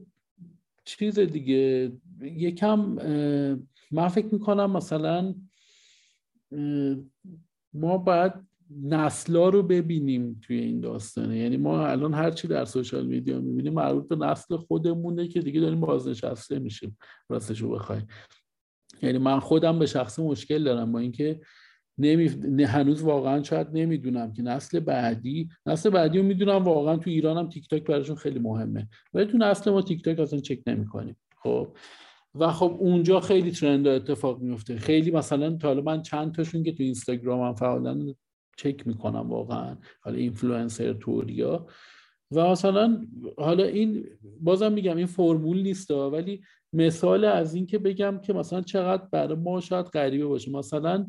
چیز دیگه یکم من فکر می‌کنم مثلا ما باید نسلا رو ببینیم توی این داستانه. یعنی ما الان هرچی در سوشال میدیا می‌بینیم مربوط به نسل خودمونه که دیگه داریم بازنشسته میشیم راستش رو بخوای یعنی من خودم به شخص مشکل دارم با اینکه نمی... هنوز واقعا شاید نمی‌دونم که نسل بعدی نسل بعدی رو می‌دونم واقعا تو ایران هم تیک تاک براشون خیلی مهمه. ولی تو نسل ما تیک تاک اصلا چک نمی‌کنیم. خب. و خب اونجا خیلی trend اتفاق میفته خیلی مثلا تا حالا من چند تاشون که تو اینستاگرام هم فعالن چک می‌کنم واقعا. حالا اینفلوئنسر توریا. و مثلا حالا این بازم میگم این فرمول نیست ولی مثال از این که بگم که مثلا چقدر برای ما شاید غریبه باشه. مثلا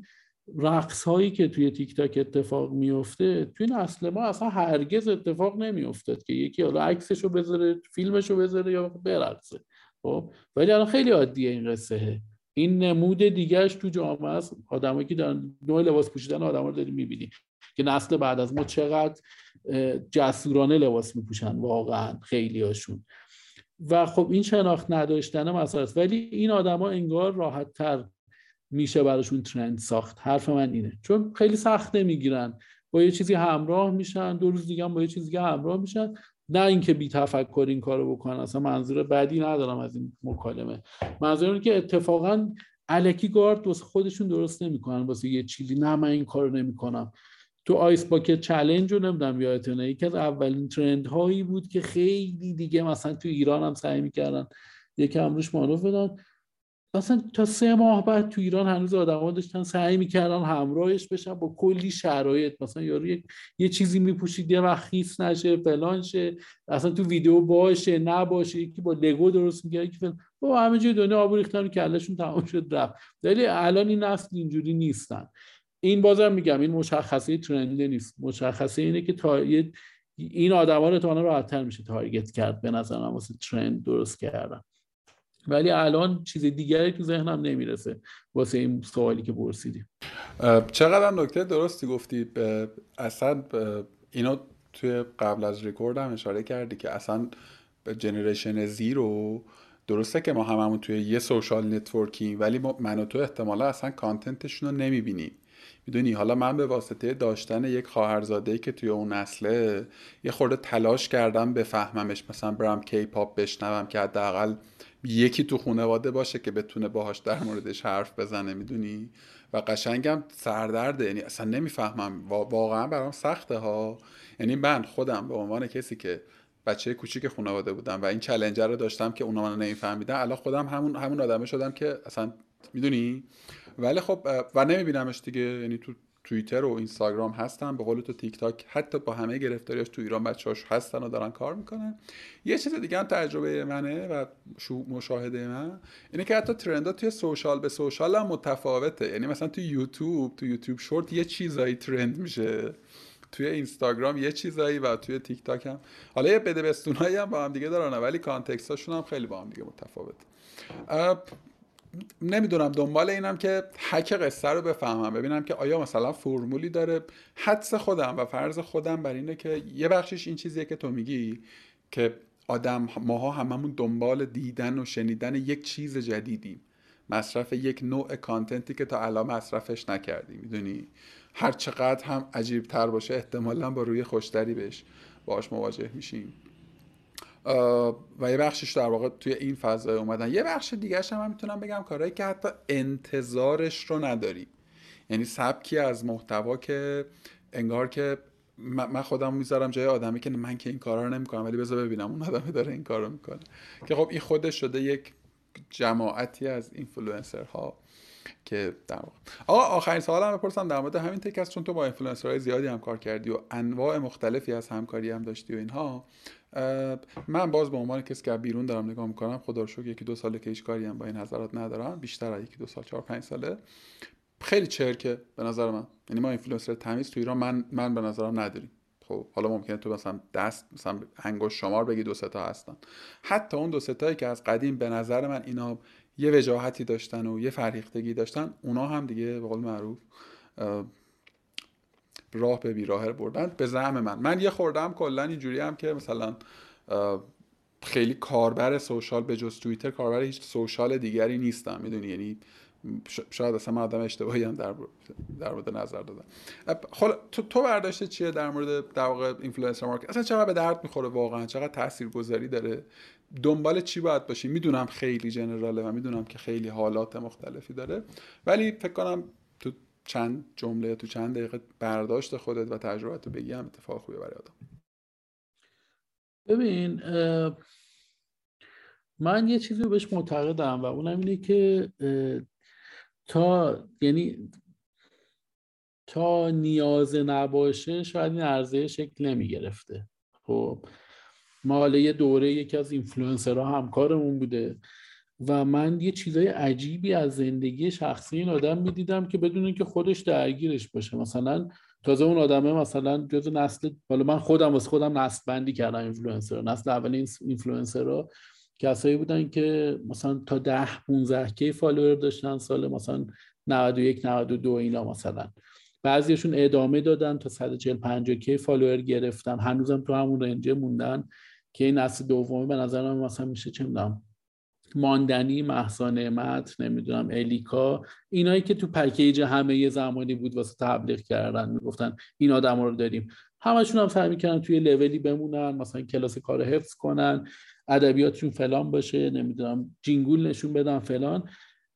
رقص هایی که توی تیک تاک اتفاق میفته توی نسل ما اصلا هرگز اتفاق نمیافتاد که یکی حالا عکسشو بذاره فیلمشو بذاره یا برقصه. خب؟ ولی الان خیلی عادیه این قصه. این نمود دیگهش تو جامعه است. آدمایی که دارن نوع لباس پوشیدن آدما رو داری می‌بینی. که نسل بعد از ما چقدر جسورانه لباس میپوشن واقعا خیلی هاشون و خب این شناخت نداشتن مسئله است. ولی این آدما انگار راحت تر میشه براشون ترند ساخت. حرف من اینه. چون خیلی سخت نمی‌گیرن. با یه چیزی همراه میشن. دو روز دیگه هم با یه چیزی همراه میشن. نه اینکه بی تفکر این کارو بکنن. اصلا منظور بعدی ندارم از این مکالمه. منظور اینه که اتفاقا الکی گارد خودشون درست نمی‌کنن. واسه یه چیزی. نه من این کارو نمی‌کنم. تو آیس باکت چلنج رو نمی‌دونم یادتونه یکی از اولین ترند هایی بود که خیلی دیگه مثلا تو ایران هم سعی می‌کردن. یکم روش معروف بدن. مثلا تا سه ماه بعد تو ایران هنوز آدما داشتن سعی می‌کردن همراهش بشن با کلی شرایط. مثلا یارو یک یه چیزی میپوشید یه وقت خیس نشه فلان شه. اصلا تو ویدیو باشه نباشه. یکی با لگو درست میگه یکی و همه جای دنیا آب ریختن کلشون تمام شد رفت. ولی الان این نسل اینجوری نیستن. این بازم میگم این مشخصه ترنده نیست. مشخصه اینه که تا این آدما رو راحتتر میشه تارگت کرد به نظر من واسه ترند درست کردن. ولی الان چیز دیگری تو ذهنم نمی‌رسه واسه این سوالی که پرسیدیم چقدر نکته درستی گفتی؟ اصلا اینو توی قبل از ریکورد هم اشاره کردی که اصلا generation Z رو درسته که ما هممون توی یه social network یم ولی ما من و تو احتمالا اصلا content شون رو نمی‌بینیم می‌دونی؟ حالا من به واسطه داشتن یک خواهرزاده که توی اون نسله یه خورده تلاش کردم بفهممش مثلا برم K-pop بشنوم که حداقل یکی تو خانواده باشه که بتونه باهاش در موردش حرف بزنه می‌دونی؟ و قشنگم سردرده یعنی اصلا نمی‌فهمم. واقعا برام سخته ها. یعنی من خودم به عنوان کسی که بچه کوچیک خانواده بودم و این چلنجر رو داشتم که اونا منو نمیفهمیدن الان خودم همون همون آدمه شدم که اصلا می‌دونی؟ ولی خب و نمیبینمش دیگه. یعنی تو توییتر و اینستاگرام هستن به قول تو تیک تاک حتی با همه گرفتاریاش تو ایران بچه‌هاش هستن و دارن کار می‌کنن. یه چیز دیگه هم تجربه منه و مشاهده من اینه که حتی ترندا توی سوشال به سوشال هم متفاوته. یعنی مثلا تو یوتیوب تو یوتیوب شورت یه چیزایی ترند میشه. توی اینستاگرام یه چیزایی و توی تیک تاک هم. حالا یه بده هم با هم دیگه دارن ولی context هاشون هم خیلی با هم دیگه متفاوت نمی‌دونم دنبال اینم که حک قصه رو بفهمم. ببینم که آیا مثلا فرمولی داره حدس خودم و فرض خودم بر اینه که یه بخشش این چیزیه که تو میگی که آدم ماها هممون دنبال دیدن و شنیدن یک چیز جدیدیم. مصرف یک نوع content ی که تا الان مصرفش نکردیم می‌دونی؟ هر چقدر هم عجیب تر باشه احتمالا با روی خوشتری بهش باش مواجه میشیم. و یه بخشش در واقع توی این فضای اومدن. یه بخش دیگه هم, می‌تونم بگم کارهایی که حتی انتظارش رو نداری. یعنی سبکی از محتوا که انگار که من خودم می‌ذارم جای آدمی که من که این کارا رو نمی‌کنم ولی بذار ببینم اون آدمی داره این کارو می‌کنه. که خب این خودش شده یک جماعتی از اینفلوئنسرها که در واقع آقا آخرین سوال هم بپرسم در مورد همین تک چون تو با اینفلوئنسرهای زیادی هم کار کردی و انواع مختلفی از همکاری هم داشتی و اینها. من باز به عنوان کسی که بیرون دارم نگاه می‌کنم خدا رو شکر یکی دو ساله که هیچ کاری هم با این حضرات ندارم. بیشتر از یکی دو سال چهار پنج ساله. خیلی چرکه به نظر من. یعنی ما اینفلوئنسر تمیز تو ایران من من به نظرم نداریم. خب حالا ممکنه تو مثلا دست مثلا انگشت شمار بگی دو تا هستن. حتی اون دو تایی که از قدیم به نظر من اینا یه وجاهتی داشتن و یه فرهیختگی داشتن اونا هم دیگه به قول معروف راه به بیراه بردن به زعم من. من یه خوردم کلا اینجوری هم که مثلا خیلی کاربر social به جز توییتر کاربر هیچ social دیگری نیستم. می‌دونی؟ یعنی شاید اصلا من آدم اشتباهی هم در در مورد نظر دادم. خب تو تو برداشت چیه در مورد در واقع influencer market اصلا چقدر به درد می‌خوره واقعا؟ چقدر تاثیرگذاری داره؟ دنبال چی باید باشی؟ می‌دونم خیلی جنراله و می‌دونم که خیلی حالات مختلفی داره. ولی فکر کنم تو چند جمله تو چند دقیقه برداشت خودت و تجربت رو بگی هم اتفاق خوبه برای آدم. ببین من یه چیزی بهش معتقدم و اونم اینه که تا یعنی تا نیاز نباشه شاید این عرضه شکل نمی گرفته خب ما حالا یه دوره یکی از اینفلوئنسرها همکارمون بوده. و من یه چیزای عجیبی از زندگی شخصی این آدم می‌دیدم که بدون که خودش درگیرش باشه. مثلا تازه اون آدمه مثلا جز نسل حالا من خودم واسه خودم نسل بندی کردم اینفلوئنسر نسل اول اینفلوئنسر ها کسایی بودن که مثلا تا ده 15 K follower داشتن سال مثلا 91 92 اینا مثلا. بعضیشون ادامه دادن تا 140 50 K follower گرفتن. هنوزم تو همون range موندن که این نسل دومی به نظر من مثلا میشه چه می‌دونم ماندنی مهسا نعمت نمی‌دونم الیکا اینایی که تو پکیج همه یه زمانی بود واسه تبلیغ کردن می‌گفتن این آدم رو داریم. همشون هم سعی می‌کنن توی لولی بمونن مثلا کلاس کار حفظ کنن ادبیاتشون فلان باشه نمی‌دونم جینگول نشون بدن فلان.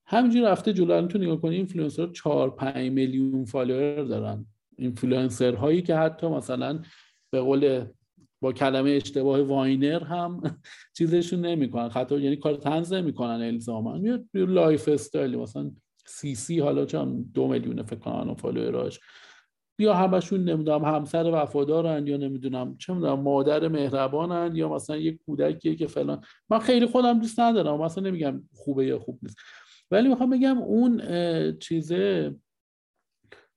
همینجور رفته جلو تو نگاه کنی اینفلوئنسر 4 5 میلیون فالوور دارن. اینفلوئنسر هایی که حتی مثلا به قول با کلمه اشتباه واینر هم چیزشون نمی‌کنن. خطا یعنی کار تنز نمی‌کنن الزاما. میاد لایف استایل مثلا سی سی حالا چون دو میلیون فکر کنم فالووراش بیا همشون نمی‌دونم همسر وفادارن یا نمی‌دونم چه می‌دونم مادر مهربانن یا مثلا یک کودکیه که فلان. من خیلی خودم دوست ندارم مثلا نمیگم خوبه یا خوب نیست. ولی می‌خوام بگم اون چیزه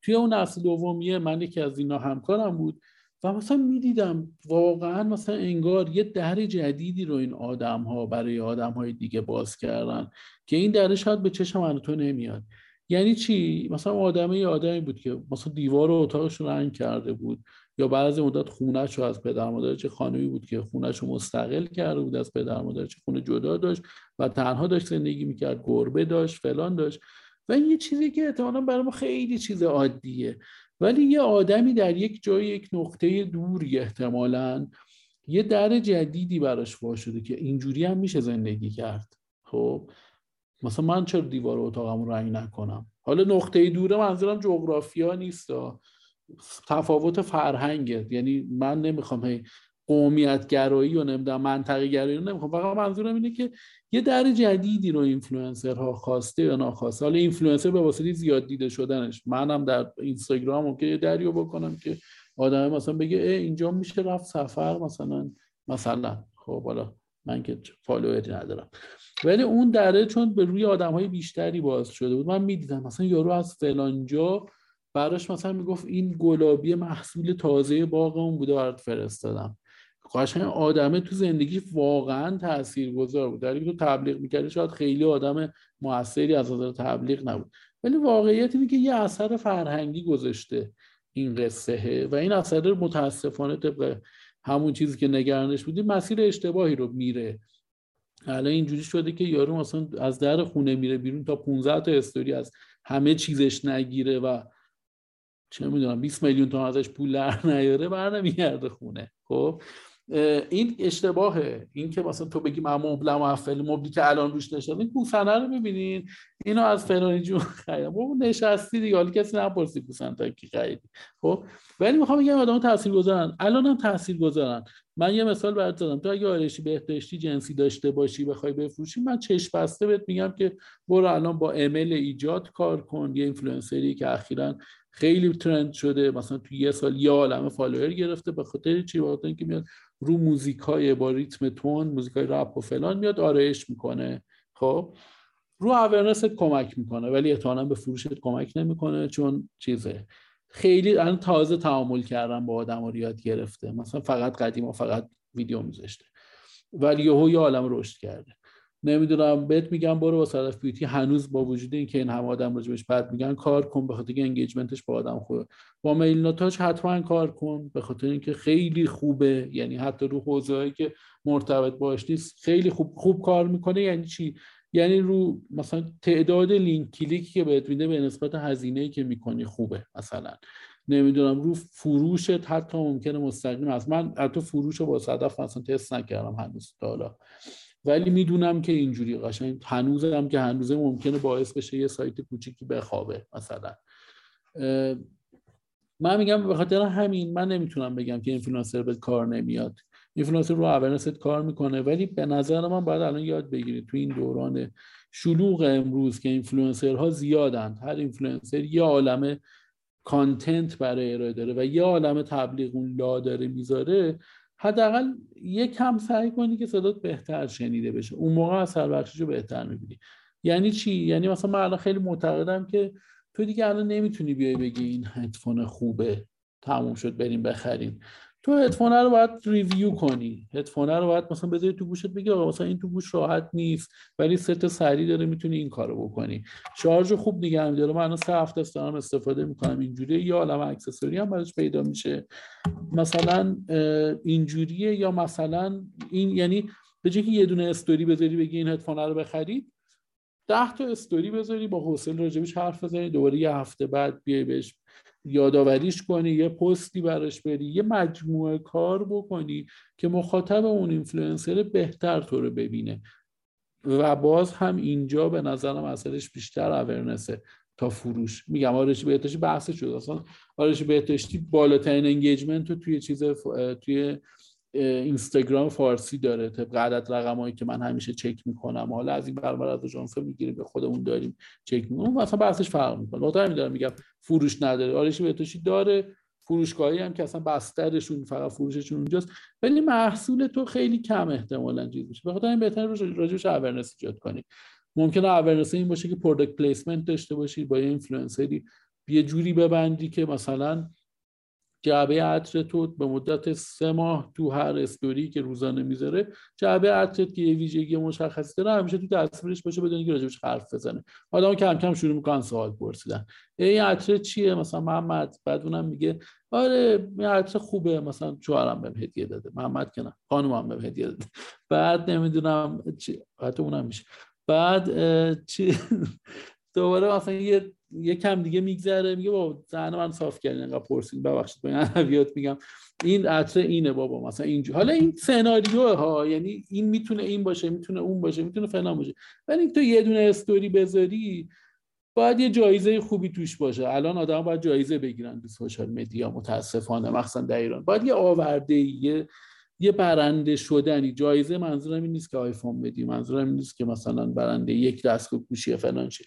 توی اون نسل دومیه من یکی از اینا همکارم بود. و مثلا می‌دیدم واقعا مثلا انگار یه در جدیدی رو این آدم ها برای آدم های دیگه باز کردن که این دره شاید به چشم من تو نمیاد. یعنی چی؟ مثلا آدمه یه آدمی بود که مثلا دیوار و اتاقش رو رنگ کرده بود یا بعضی مدت رو از پدر مادر چه خانمی بود که خونهش رو مستقل کرده بود از پدر مادر چه خونه جدا داشت و تنها داشت زندگی می‌کرد گربه داشت فلان داشت. و این یه چیزی که احتمالا برای ما خیلی چیز عادیه. ولی یه آدمی در یک جای یک نقطه دوری احتمالا یه در جدیدی براش وا شده که اینجوری هم میشه زندگی کرد. خب مثلا من چرا دیوار اتاقم رنگ نکنم؟ حالا نقطه دوره منظورم جغرافیا نیست تفاوت فرهنگه. یعنی من نمی‌خوام هی قومیت گرایی و نمی‌دونم منطقه گرایی رو نمی‌خوام. فقط منظورم اینه که یه در جدیدی رو اینفلوئنسرها خواسته یا ناخواسته. حالا اینفلوئنسر به واسطه زیاد دیده شدنش. منم در اینستاگرام یه دری باز بکنم که آدم مثلا بگه اینجا میشه رفت سفر مثلا. مثلا. خب حالا من که فالووری ندارم. ولی اون دره چون به روی آدم های بیشتری باز شده بود من می‌دیدم مثلا یارو از فلانجا براش مثلا می‌گفت این گلابی محصول تازه باغمون بوده برات فرستادم. قشنگ آدمه تو زندگی واقعا تاثیرگذار بود. در تو تبلیغ می‌کردی شاید خیلی آدم موثری از نظر تبلیغ نبود. ولی واقعیت اینه که یه اثر فرهنگی گذاشته این قصه و این اثر متاسفانه طبق همون چیزی که نگرانش بودی مسیر اشتباهی رو میره. الان اینجوری شده که یارو مثلا از در خونه میره بیرون تا 15 تا استوری از همه چیزش نگیره و چه می‌دونم 20 میلیون تومن ازش پول در نیاره بر نمیگرده خونه. خب؟ این اشتباهه. این که مثلا تو بگی من مبلم افل مبلی که الان روش نشد این کوسنه رو ببینین اینو از فلانی جون خریدم. بابا نشستی دیگه. حالا کسی نپرسی کوسن تا کی خریدی. خب؟ ولی می‌خوام بگم آدم تاثیر گذارن الان هم تاثیر گذارن من یه مثال برات زدم تو اگه آرایشی بهداشتی جنسی داشته باشی بخوای بفروشی من چشم بسته بهت میگم که برو الان با ایمیل ایجاد کار کن. یه اینفلوئنسری که اخیرا خیلی ترند شده. مثلا تو یه سال یه عالمه فالوور گرفته. به خاطر چی؟ به اینکه میاد رو موزیک های با ریتم تون موزیک های رپ و فلان میاد آرایش می‌کنه. خب؟ رو awareness ت کمک می‌کنه ولی احتمالا به فروشت کمک نمی‌کنه چون چیزه. خیلی الان تازه تعامل کردن با آدم رو یاد گرفته. مثلا فقط قدیم و فقط ویدیو میذاشته. ولی یهو یه عالم رشد کرده. نمی‌دونم بهت میگم برو با صدف بیوتی هنوز با وجود اینکه این همه آدم راجبش بد میگن کار کن به خاطر اینکه انگیجمنتش با آدم خوبه. با میل ناتاج حتما کار کن به خاطر اینکه خیلی خوبه. یعنی حتی رو حوزه‌ای که مرتبط باش نیست خیلی خوب خوب کار می‌کنه. یعنی چی؟ یعنی رو مثلا تعداد لینک کلیکی که بهت میده به نسبت هزینه‌ای که می‌کنی خوبه مثلا. نمی‌دونم رو فروشت حتی ممکنه مستقیم هست. من حتی فروش با صدف مثلا تست نکردم هنوز تا حالا. ولی می‌دونم که اینجوری قشنگ هنوزم که هنوزه ممکنه باعث بشه یه سایت کوچیکی بخوابه مثلا. من میگم به خاطر همین من نمی‌تونم بگم که اینفلوئنسر به کار نمیاد. اینفلوئنسر رو awareness ت کار می‌کنه ولی به نظر من باید الان یاد بگیرید تو این دوران شلوغ امروز که اینفلوئنسرها زیادند هر اینفلوئنسر یه عالمه content برای ارائه داره و یه عالمه تبلیغ اون لا داره می‌ذاره. حداقل یک کم سعی کنی که صدات بهتر شنیده بشه. اون موقع اثر بخشیشو بهتر می‌بینی. یعنی چی؟ یعنی مثلا من الان خیلی معتقدم که تو دیگه الان نمی‌تونی بیای بگی این هدفون خوبه تموم شد بریم بخریم. تو هدفون رو باید review کنی. هدفون رو باید مثلا بذاری تو گوشت بگی آقا مثلا این تو گوش راحت نیست ولی ست سری داره می‌تونی این کارو بکنی. شارژ خوب نگه میداره. من سه هفته است دارم استفاده می‌کنم اینجوری. یه عالم accessory هم براش پیدا میشه. مثلا اینجوریه یا مثلا این یعنی به که یه دونه استوری بذاری بگی این هدفون رو بخرید ده تا استوری بذاری با حوصله راجبش حرف بزنی دوباره یه هفته بعد بیای بهش یادآوریش کنی یه پستی براش بری یه مجموعه کار بکنی که مخاطب اون اینفلوئنسر بهتر تو رو ببینه. و باز هم اینجا به نظرم اثرش بیشتر awareness ه تا فروش. میگم آرایشی بهداشتی بحث شد. اصلا آرایشی بهداشتی بالاترین engagement رو توی چیز توی اینستاگرام فارسی داره طبق عدد رقمایی که من همیشه چک می‌کنم. حالا از این برابر از آژانس می‌گیریم به خودمون داریم چک می‌کنیم. مثلا بحثش فرق می‌کنه. وقتی همین دارم میگم فروش نداره. آرایشی بهداشتی داره فروشگاهی هم که اصلا بسترشون فقط فروششون اونجاست. ولی محصول تو خیلی کم احتمالا چیز میشه. بخاطر این بهتره راجبش awareness ایجاد کنی. ممکنه awareness این باشه که product placement داشته باشی با اینفلوئنسری یه جوری ببندی که مثلا جعبه عطر تو به مدت سه ماه تو هر استوری که روزانه می‌ذاره جعبه عطرت که یه ویژگی مشخصی داره همیشه تو تصویرش باشه بدونی که راجبش حرف بزنه. آدم کم کم شروع می‌کنن سوال پرسیدن. این عطر چیه؟ مثلا محمد. بعد اونم میگه آره این عطر خوبه مثلا شوهرم بهم هدیه داده. محمد که نه خانومم بهم هدیه داده. بعد نمی‌دونم چی حتی اونم میشه. بعد چی دوباره مثلا یه یه کم دیگه میگذره میگه با زن من صاف کردین انقدر پرسید. ببخشید با ادبیات میگم. این عطر اینه بابا مثلا اینجا حالا این سناریو ها یعنی این می‌تونه این باشه می‌تونه اون باشه می‌تونه فلان باشه. ولی تو یه دونه استوری بذاری باید یه جایزه خوبی توش باشه. الان آدم باید جایزه بگیرن تو سوشال مدیا متاسفانه مخصوصا در ایران. باید یه آورده یه یه برنده شدنی. جایزه منظورم این نیست که آیفون بدی منظورم این نیست که مثلا برنده یک دستگاه گوشی فلان شه.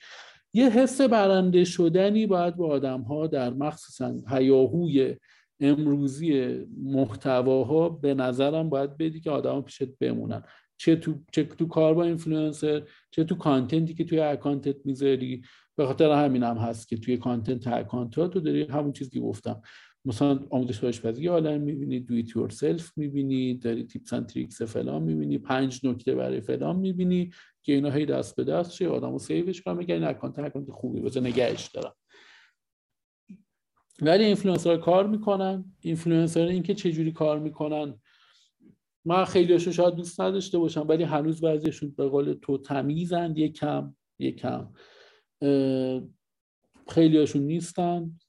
یه حس برنده شدنی باید با آدم ها در مخصوصا هیاهوی امروزی محتواها به نظرم باید بدی که آدم پیشت بمونن. چه تو, چه تو کار با اینفلوئنسر چه تو content ی که توی account ت می‌ذاری. به خاطر همین هم هست که توی content account ها تو داری همون چیزی گفتم. مثلا آموزش آشپزی یه عالم می‌بینی do it yourself می‌بینی داری tips and tricks فلان می‌بینی پنج نکته برای فلان می‌بینی که اینا هی دست به دست شه آدمو save ش کنم میگن این account account خوبی بذار نگهش دارم. ولی اینفلوئنسر کار می‌کنن. اینفلوئنسر این که چجوری کار می‌کنن. من خیلی شاید دوست نداشته باشم ولی هنوز بعضیشون به قول تو تمیزند یکم یکم. خیلی هاشون نیستن.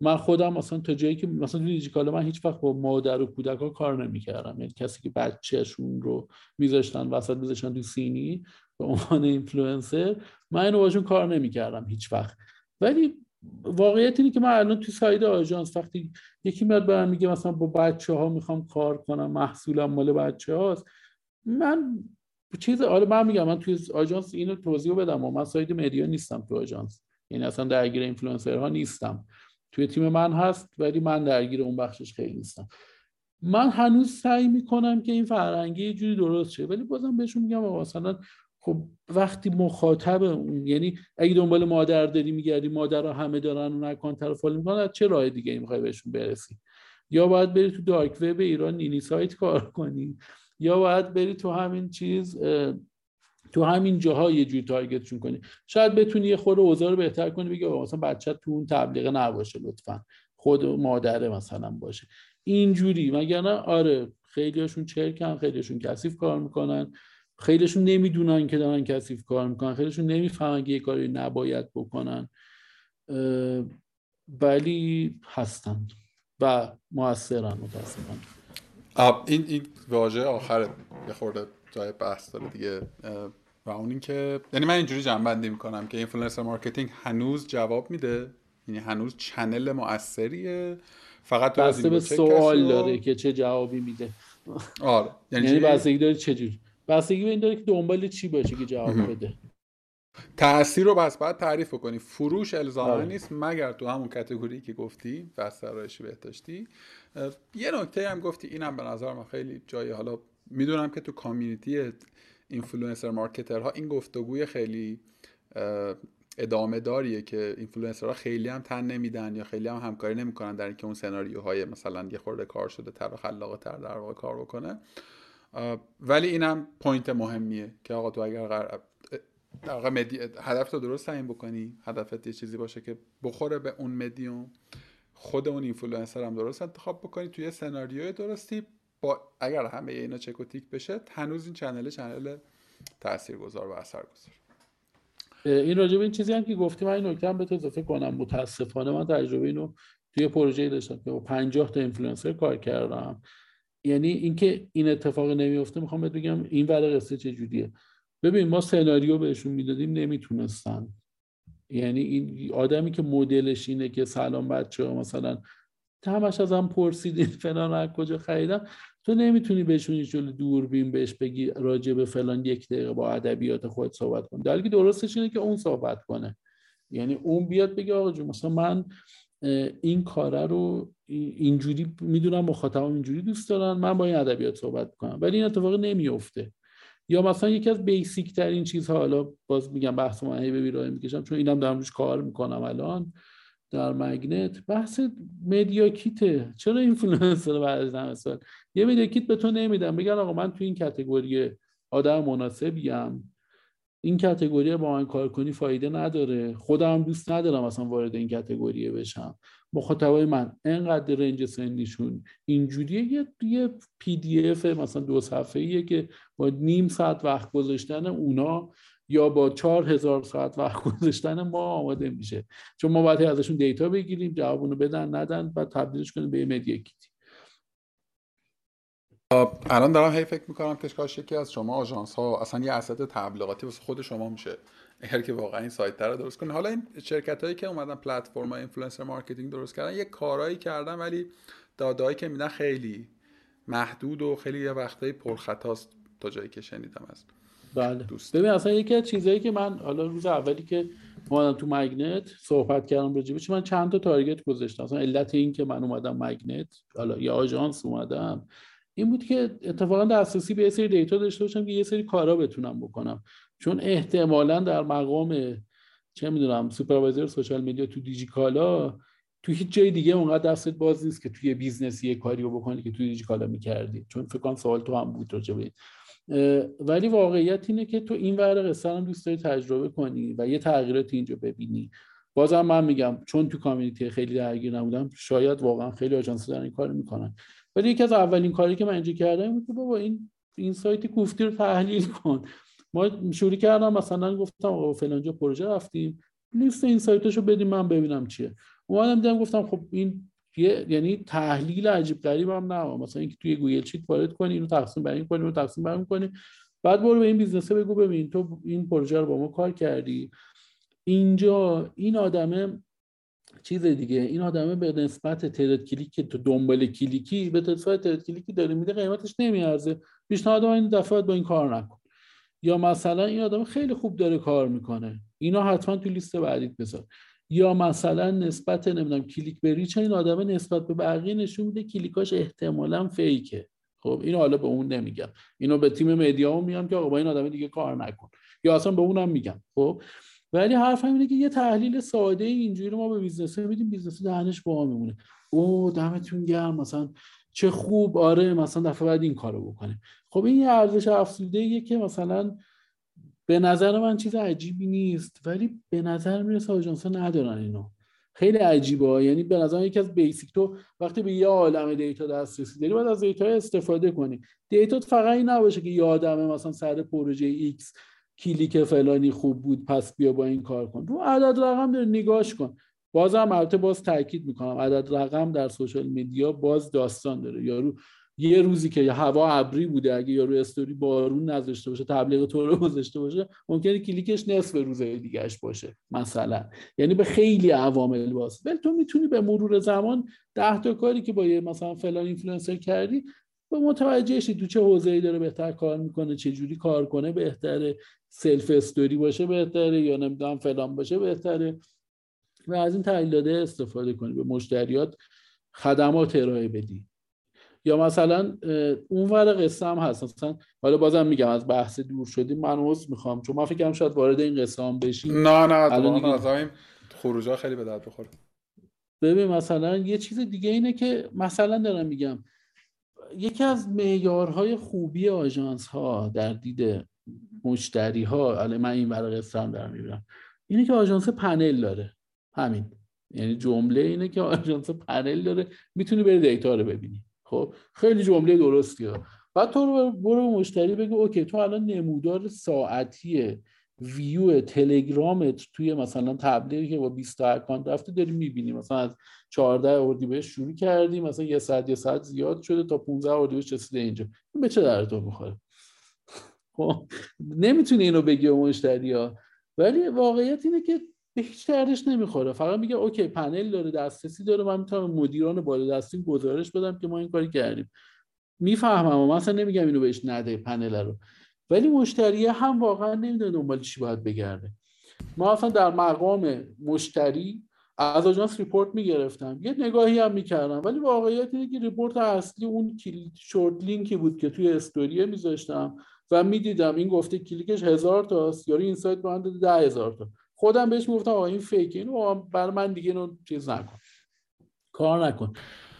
من خودم مثلا تا جایی که مثلا تو دیجی‌کالا من هیچ وقت با مادر و کودک ها کار نمی‌کردم. یعنی کسی که بچهشون رو میذاشتن وسط میذاشتن تو سینی به عنوان اینفلوئنسر من اینو باشون کار نمی‌کردم هیچ وقت. ولی واقعیت اینه که من الان تو side آژانس وقتی یکی میاد به میگه مثلا با بچه ها می‌خوام کار کنم محصولم مال بچه هاست من چیز آره من میگم من توی آژانس اینو توضیح بدم و من side media نیستم تو آژانس. یعنی اصلا درگیر اینفلوئنسرها نیستم. توی تیم من هست ولی من درگیر اون بخشش خیلی نیستم. من هنوز سعی می‌کنم که این فرهنگی یه جوری درست شه ولی بازم بهشون میگم مثلا خب وقتی مخاطب اون یعنی اگه دنبال مادر داری میگردی مادر ها همه دارن اون account رو follow می‌کنن چه راه دیگه می‌خوای بهشون برسی؟ یا باید بری تو dark web ایران نینی سایت کار کنی؟ یا باید بری تو همین چیز تو همین جاها یه جوری تارگتشون کنی. شاید بتونی یه خورده اوضاع رو بهتر کنی بگی مثلا بچه تو اون تبلیغ نباشه لطفا. خود مادره مثلا باشه. اینجوری. مگر نه آره خیلیاشون چرکن خیلیشون کثیف کار می‌کنن. خیلیشون نمی‌دونن که دارن کثیف کار می‌کنن. خیلیشون نمی‌فهمن که یه کاری نباید بکنن. ولی هستن و موثرن متاسفانه. این این واژه آخر یه خورده جای بحث داره دیگه. و اون اینکه یعنی من اینجوری جمع‌بندی می‌کنم که influencer marketing هنوز جواب میده. یعنی هنوز channel مؤثریه. فقط تو بسته به سوال داره که چه جوابی میده. آره. یعنی, یعنی بستگی داره چجوری بستگی به این داره که دنبال چی باشه که جواب بده. تاثیر رو پس باید تعریف کنی فروش الزاما آره. نیست مگر تو همون category که گفتی بحث آرایشی بهداشتی. یه نکته هم گفتی. اینم به نظر من خیلی جایی حالا می‌دونم که تو community influencer marketer ها این گفتگوی خیلی ادامه داریه که اینفلوئنسرها خیلی هم تن نمیدن یا خیلی هم همکاری نمی‌کنن در اینکه اون سناریوهای مثلا یه خورده کار شده تر و خلاقه تر در واقع کار بکنه. ولی اینم point مهمیه که آقا تو اگر قرار در medi... هدف تو درست تعیین بکنی هدفت یه چیزی باشه که بخوره به اون مدیوم خود اون اینفلوئنسر هم درست انتخاب بکنی توی سناریوی درستی با اگر همه اینا چک و تیک بشه هنوز این channel channel تاثیرگذار و اثرگذار. این راجبه این چیزی هم که گفتیم من این نکته هم به اضافه کنم. متاسفانه من تجربه اینو توی پروژه داشتم که با 50 تا اینفلوئنسر کار کردم. یعنی اینکه این اتفاق نمیفته می‌خوام بهت بگم این ور قصه چه جوریه. ببین ما سناریو بهشون می‌دادیم نمی‌تونستن. یعنی این آدمی که مدلش اینه که سلام بچه ها مثلا همش ازم پرسیدین فلان از کجا خریدم. تو نمی‌تونی بهشون جلو دوربین بهش بگی راجع به فلان یک دقیقه با ادبیات خود صحبت کن. در درستش اینه که اون صحبت کنه. یعنی اون بیاد بگه آقا جو مثلا من این کاره رو اینجوری می‌دونم مخاطبم اینجوری دوست دارن من با این ادبیات صحبت کنم. ولی این اتفاق نمیفته یا مثلا یکی از basic ترین چیزها حالا باز میگم بحث من به می‌کشم چون اینم دارم روش کار می‌کنم الان. در مگنت. بحث media kit ه چرا اینفلوئنسر بعد از سال؟ یه media kit به تو نمیدن. بگن آقا من تو این category آدم مناسبیم این category با من کار کنی فایده نداره. خودم دوست ندارم اصلا وارد این کاتگوری بشم. مخاطبای من انقدر range سنیشون. اینجوریه یه یه PDF مثلا دو صفحه‌ایه که با نیم ساعت وقت گذاشتن اونا یا با چهار هزار ساعت وقت گذاشتن ما آماده میشه. چون ما باید ازشون data بگیریم جوابونو بدن ندن و تبدیلش کنیم به media kit ی. الان دارم هی فکر می‌کنم که کاش یکی از شما آژانس ها اصلا یه asset تبلیغاتی واسه خود شما میشه. اگر که واقعا insight رو درست کنه حالا این شرکت هایی که اومدن پلتفرم influencer marketing درست کردن یه کارهایی کردن ولی دادهایی که میدن خیلی محدود و خیلی یه وقتایی پرخطاست تا جایی که شنیدم از بله. ببین اصلا یکی از چیزایی که من حالا روز اولی که اومدم تو مگنت صحبت کردم راجبش من چند تا target گذاشتم. اصلا علت این که من اومدم مگنت حالا یا آژانس اومدم این بود که اتفاقا دسترسی به یه سری data داشته باشم که یه سری کارا بتونم بکنم. چون احتمالا در مقام چه می‌دونم supervisor social media تو دیجیکالا تو هیچ جای دیگه اونقدر دستت باز نیست که توی business یه کاری رو بکنی که توی دیجیکالا می‌کردی. چون فکر کنم سوال تو هم بود راجع ولی واقعیت اینه که تو این ور قصه هم دوست داری تجربه کنی و یه تغییرات اینجا ببینی. بازم من میگم چون تو community خیلی درگیر نبودم شاید واقعا خیلی آژانس دارن این کار می‌کنن. ولی یکی از اولین کاری که من اینجا کردم بود که بابا این insight کوفتی رو تحلیل کن. ما شروع کردم مثلا گفتم آقا فلانجا پروژه رفتیم لیست insight اشو بدیم من ببینم چیه. اومدم دیدم گفتم خب این یعنی تحلیل عجیب غریب هم نه. مثلا اینکه توی Google Sheet وارد کنی اینو تقسیم بر این کنی اینو تقسیم بر کنی. بعد برو به این business ه بگو ببین تو این پروژه رو با ما کار کردی. اینجا این آدمه چیز دیگه. این آدمه به نسبت نرخ کلیک تو دنبال کلیکی به نسبت نرخ کلیکی داره میده قیمتش نمیارزه. پیشنهاد این دفعه با این کار نکن. یا مثلا این آدم خیلی خوب داره کار می‌کنه. اینا حتما تو لیست بعدیت بذار. یا مثلا نسبت نمی‌دونم کلیک به reach این آدم نسبت به بقیه نشون میده کلیکاش احتمالا fake ه. خب اینو حالا به اون نمیگم. اینو به تیم media میگم که آقا با این آدم دیگه کار نکن. یا اصلا به اونم میگم. خب ولی حرف اینه که یه تحلیل ساده اینجوری رو ما به business میدیم business دهنش وا میمونه. او دمتون گرم. مثلا چه خوب. آره مثلا دفعه بعد این کارو بکنه. خب این یه ارزش افزوده که مثلا به نظر من چیز عجیبی نیست ولی به نظر می‌رسه آژانس ندارن اینو. خیلی عجیبه یعنی به نظر یکی از basic تو وقتی به یه عالم data دسترسی داری باید از data استفاده کنی. data فقط این نباشه که یه مثلا سر پروژه ایکس کلیک فلانی خوب بود پس بیا با این کار کن. رو عدد رقم داره نگاش کن. بازم البته باز تاکید می‌کنم عدد رقم در social media باز داستان داره. یارو یه روزی که هوا ابری بوده اگه یارو استوری بارون نذاشته باشه تبلیغ تو رو گذاشته باشه ممکنه کلیکش نصف روزه دیگهش باشه مثلا. یعنی به خیلی عوامل باز. ولی تو می‌تونی به مرور زمان ده تا کاری که با یه مثلا فلان اینفلوئنسر کردی به متوجه شی تو چه حوزه‌ای داره بهتر کار می‌کنه چه جوری کار کنه بهتره self story باشه بهتره یا نمی‌دونم فلان باشه بهتره. و از این تحلیل استفاده کنی به مشتریات خدمات ارائه بدی. یا مثلا اونور قصه هم هست. مثلا حالا بازم میگم از بحث دور شدیم من عذر می‌خوام. چون من فکرم شاید وارد این قصه هم بشیم. نه نه الان خروجا خیلی به درد بخوره. ببین مثلا یه چیز دیگه اینه که مثلا دارم میگم یکی از معیارهای خوبی آژانس ها در دید مشتری ها من این ور قصه هم دارم می‌بینم اینه که آژانس پنل داره. همین. یعنی جمله اینه که آژانس پنل داره. می‌تونی بری data رو ببینی. خب خیلی جمله درستیه. بعد تو رو برو مشتری بگو okay تو الان نمودار ساعتی ویو تلگرامت توی مثلا تبلیغی که با 20 تا account رفته داری می‌بینی. مثلا از 14 اردیبهشت شروع کردی مثلا یه ساعت یه ساعت زیاد شده تا 15 اردیبهشت رسیده اینجا. به چه درد تو بخوره خب نمی‌تونی اینو بگی به مشتری ها ولی واقعیت اینه که به هیچ دردش نمی‌خوره. فقط میگه okay پنل داره دسترسی داره. من می‌تونم مدیران بالا دستیم گزارش بدم که ما این کاری کردیم. می‌فهمم و مثلا نمیگم اینو بهش نده پنل رو. ولی مشتری هم واقعا نمی‌دونه دنبال چی باید بگرده. ما اصلا در مقام مشتری از آژانس report می‌گرفتم. یه نگاهی هم می‌کردم. ولی واقعیت اینه که report اصلی اون کلیک short link ی بود که توی استوریه میذاشتم و می‌دیدم. این گفته کلیکش هزار تاست یا این سایت به من داده ده هزار تا. خودم بهش می‌گفتم آقا این فیک اینو بر من دیگه اینو چیز نکن. کار نکن.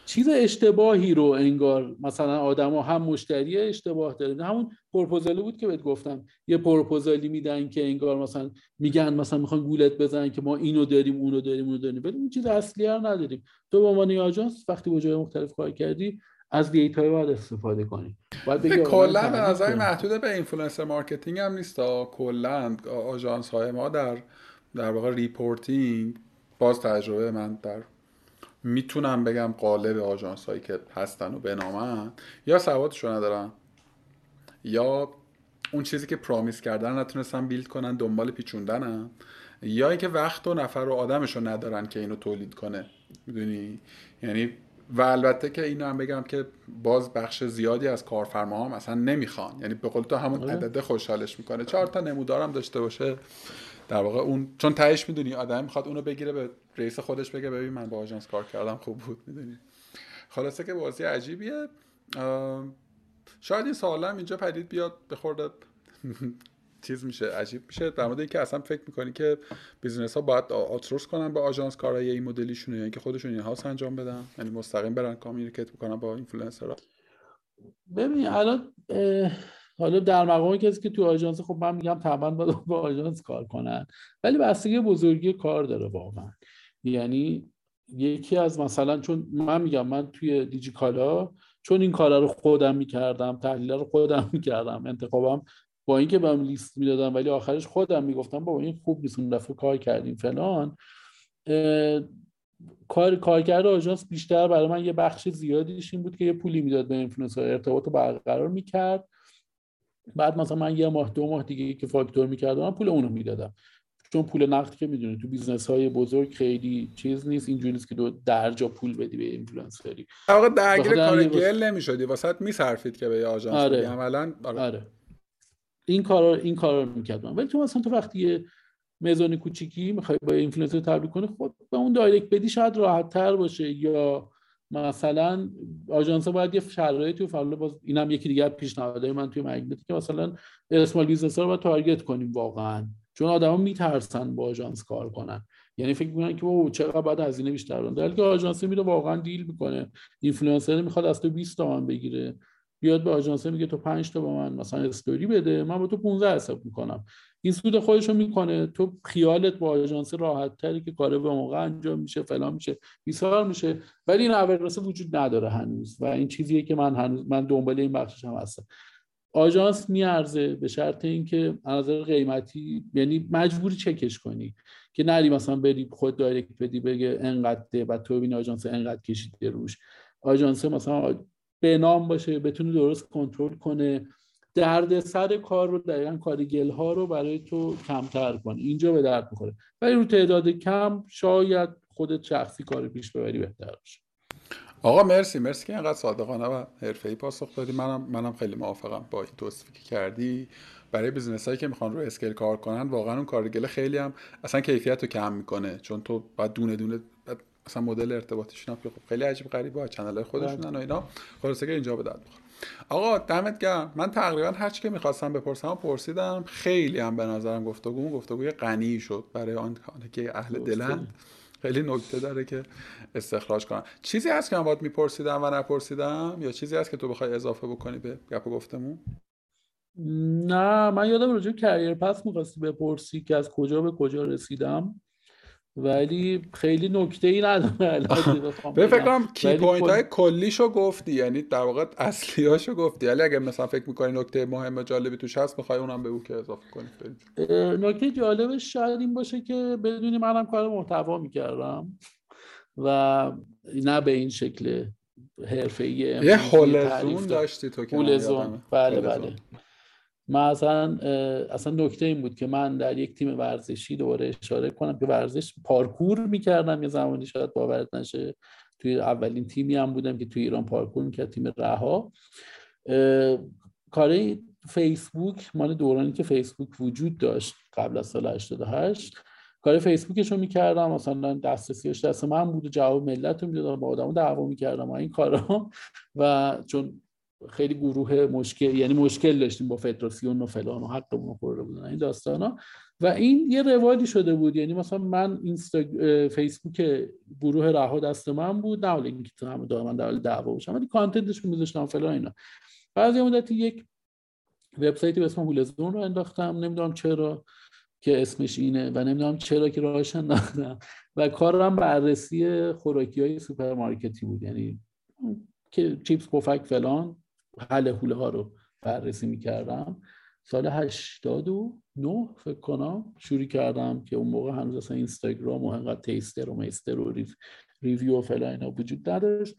چیز اشتباهی رو انگار مثلا آدما هم مشتری اشتباه داره. همون پروپوزالی بود که بهت گفتم. یه پروپوزالی میدن که انگار مثلا میگن مثلا می‌خوان گولت بزنن که ما اینو داریم اونو داریم اونو داریم. ولی اون چیز اصلی رو نداریم. تو به عنوان آژانس وقتی با جای مختلف کار کردی از data باید استفاده کنی. باید بگی کلا به نظر محدود به influencer marketing هم نیست کلا آژانس های ما در در واقع reporting باز تجربه من در می‌تونم بگم غالب آژانس هایی که هستن و بنامن یا سوادشو ندارن یا اون چیزی که promise کردن نتونستن build کنن دنبال پیچوندنن یا اینکه وقت و نفر و آدمشو ندارن که اینو تولید کنه. می‌دونی؟ یعنی و البته که اینو هم بگم که باز بخش زیادی از کارفرما هم اصلا نمی‌خوان. یعنی به قول تو همون آره. عدده خوشحالش می‌کنه. چهار تا نمودارم داشته باشه. در واقع اون چون تهش می‌دونی آدم می‌خواد اونو بگیره به رئیس خودش بگه ببین من با آژانس کار کردم خوب بود می‌دونی. خلاصه که بازی عجیبیه. شاید این سوالم اینجا پدید بیاد به خورده چیز میشه عجیب میشه. در مورد اینکه اصلا فکر می‌کنی که business ها باید outsource کنن با آژانس کارهای این مدلیشون یا اینکه خودشون in-house انجام بدن؟ یعنی مستقیم برن communicate بکنن با اینفلوئنسرها؟ ببین الان حالا در مقام کسی که تو آژانس خب من میگم طبعا باید با آژانس کار کنن. ولی بستگی بزرگی کار داره واقعا. یعنی یکی از مثلا چون من میگم من توی دیجیکالا چون این کارا رو خودم می‌کردم تحلیل رو خودم می‌کردم انتخابم با اینکه بهم لیست می‌دادم ولی آخرش خودم می‌گفتم بابا این خوب نیست اون دفعه کار کردیم فلان. کار کارکرد آژانس بیشتر برای من یه بخش زیادیش این بود که یه پولی می‌داد به اینفلوئنسر ارتباط رو برقرار می‌کرد. بعد مثلا من یه ماه دو ماه دیگه که فاکتور می‌کردم پول اونو می‌دادم چون پول نقد که می‌دونی تو business های بزرگ خیلی چیز نیست اینجوری نیست که دو درجا پول بدی به اینفلوئنسری آقا درگیر کار گل نمی‌شدی واست میصرفید که به آژانس آره. عملا آره. آره. این کارا این کارا رو می‌کردم ولی تو مثلا تو وقتی یه میزان کوچیکی می‌خوای با اینفلوئنسر تبلیغ کنی خود به اون direct بدی شاید راحت تر باشه یا مثلا آژانس باید یه شرایطی و باز اینم یکی دیگه پیشنهادهای من توی مگنتی که مثلا small business ها رو باید target کنیم واقعا. چون آدما میترسن با آژانس کار کنن. یعنی فکر می‌کنن که او چقدر باید هزینه بیشتر. بدن در که آژانس میره واقعا deal می‌کنه. اینفلوئنسر می‌خواد از تو 20 تومن بگیره. بیاد به آژانس میگه تو 5 تا با من مثلا استوری بده من با تو 15 حساب می‌کنم. این سود خودش رو می‌کنه. تو خیالت با آژانس راحت تری که کار به موقع انجام میشه فلان میشه بیسار میشه. ولی این awareness وجود نداره هنوز و این چیزیه که من هنوز من دنبال این بخشش هم هستم. آژانس میارزه به شرط اینکه از قیمتی یعنی مجبوری چکش کنی که نری مثلا بری خود direct بدی بگه انقدر و تو ببین آژانس انقدر کشیده روش. آژانس مثلا به نام باشه بتونه درست کنترل کنه. درد سر کار رو دقیقا کار گل ها رو برای تو کمتر کن اینجا به درد می‌خوره. ولی رو تعداد کم شاید خودت شخصی کار پیش ببری بهتر باشه. آقا مرسی. مرسی که اینقدر صادقانه و ای پاسخ دادی. منم منم خیلی موافقم با این توصیفی که کردی. برای business هایی که می‌خوان رو scale کار کنن واقعا اون کارگل خیلی هم اصلا کیفیت رو کم می‌کنه. چون تو بعد دونه دونه اصلا مدل ارتباطیشون هم خب خیلی عجیب غریبه چنل های خودشونن و اینا. خلاصه که اینجا به درد آقا دمت گرم. من تقریبا هر چی که می‌خواستم بپرسم پرسیدم خیلی هم به نظرم گفتگو گفتگوی غنی شد برای آن که اهل دلند خیلی نکته داره که استخراج کنم چیزی هست که من باید میپرسیدم و نپرسیدم یا چیزی هست که تو بخوای اضافه بکنی به گپ و گفتمون؟ نه من یادم راجع کریر پس می‌خواستی بپرسی که از کجا به کجا رسیدم. ولی خیلی نکته ای نداره به فکر کنم key point های کلیشو گفتی یعنی در واقع اصلیاشو گفتی. ولی اگه مثلا فکر می‌کنی نکته مهم و جالبی توش هست می‌خوای اونم بگو که اضافه کنی نکته جالبش شاید این باشه که بدونی منم کار محتوا می‌کردم و نه به این شکل حرفه یه هولزون داشتی تو که بله بله. مثلا اصلا نکته این بود که من در یک تیم ورزشی دوباره اشاره کنم که ورزش پارکور می‌کردم یه زمانی شاید باورت نشه. توی اولین تیمی هم بودم که توی ایران پارکور می‌کرد تیم رها. کاری فیسبوک مال دورانی که فیسبوک وجود داشت قبل از سال 88 کار فیسبوکش رو می‌کردم. مثلا دسترسیش دست من بود و جواب ملت رو می‌دادم با آدمو دعوا می‌کردم این کارا. و چون خیلی گروه مشکل یعنی مشکل داشتیم با فدراسیون و فلان و حقمون رو خورده بودن این داستانا. و این یه روالی شده بود یعنی مثلا من اینستا فیسبوک گروه رها دست من بود نه اینکه تو همه دائما در دعوا باشم ولی content ش میذاشتم فلان اینا. بعد یه مدتی یک وبسایتی به اسم هولزون رو انداختم نمی‌دونم چرا که اسمش اینه و نمی‌دونم چرا که راهش انداختم. و کارم بررسی خوراکی های سوپرمارکتی بود یعنی که چیپس پفک فلان. حل حوله ها رو بررسی می‌کردم. سال 89 فکر کنم شروع کردم که اون موقع هنوز اصلا اینستاگرام و انقدر تیستر و میستر و ریویو و فلان اینا وجود نداشت.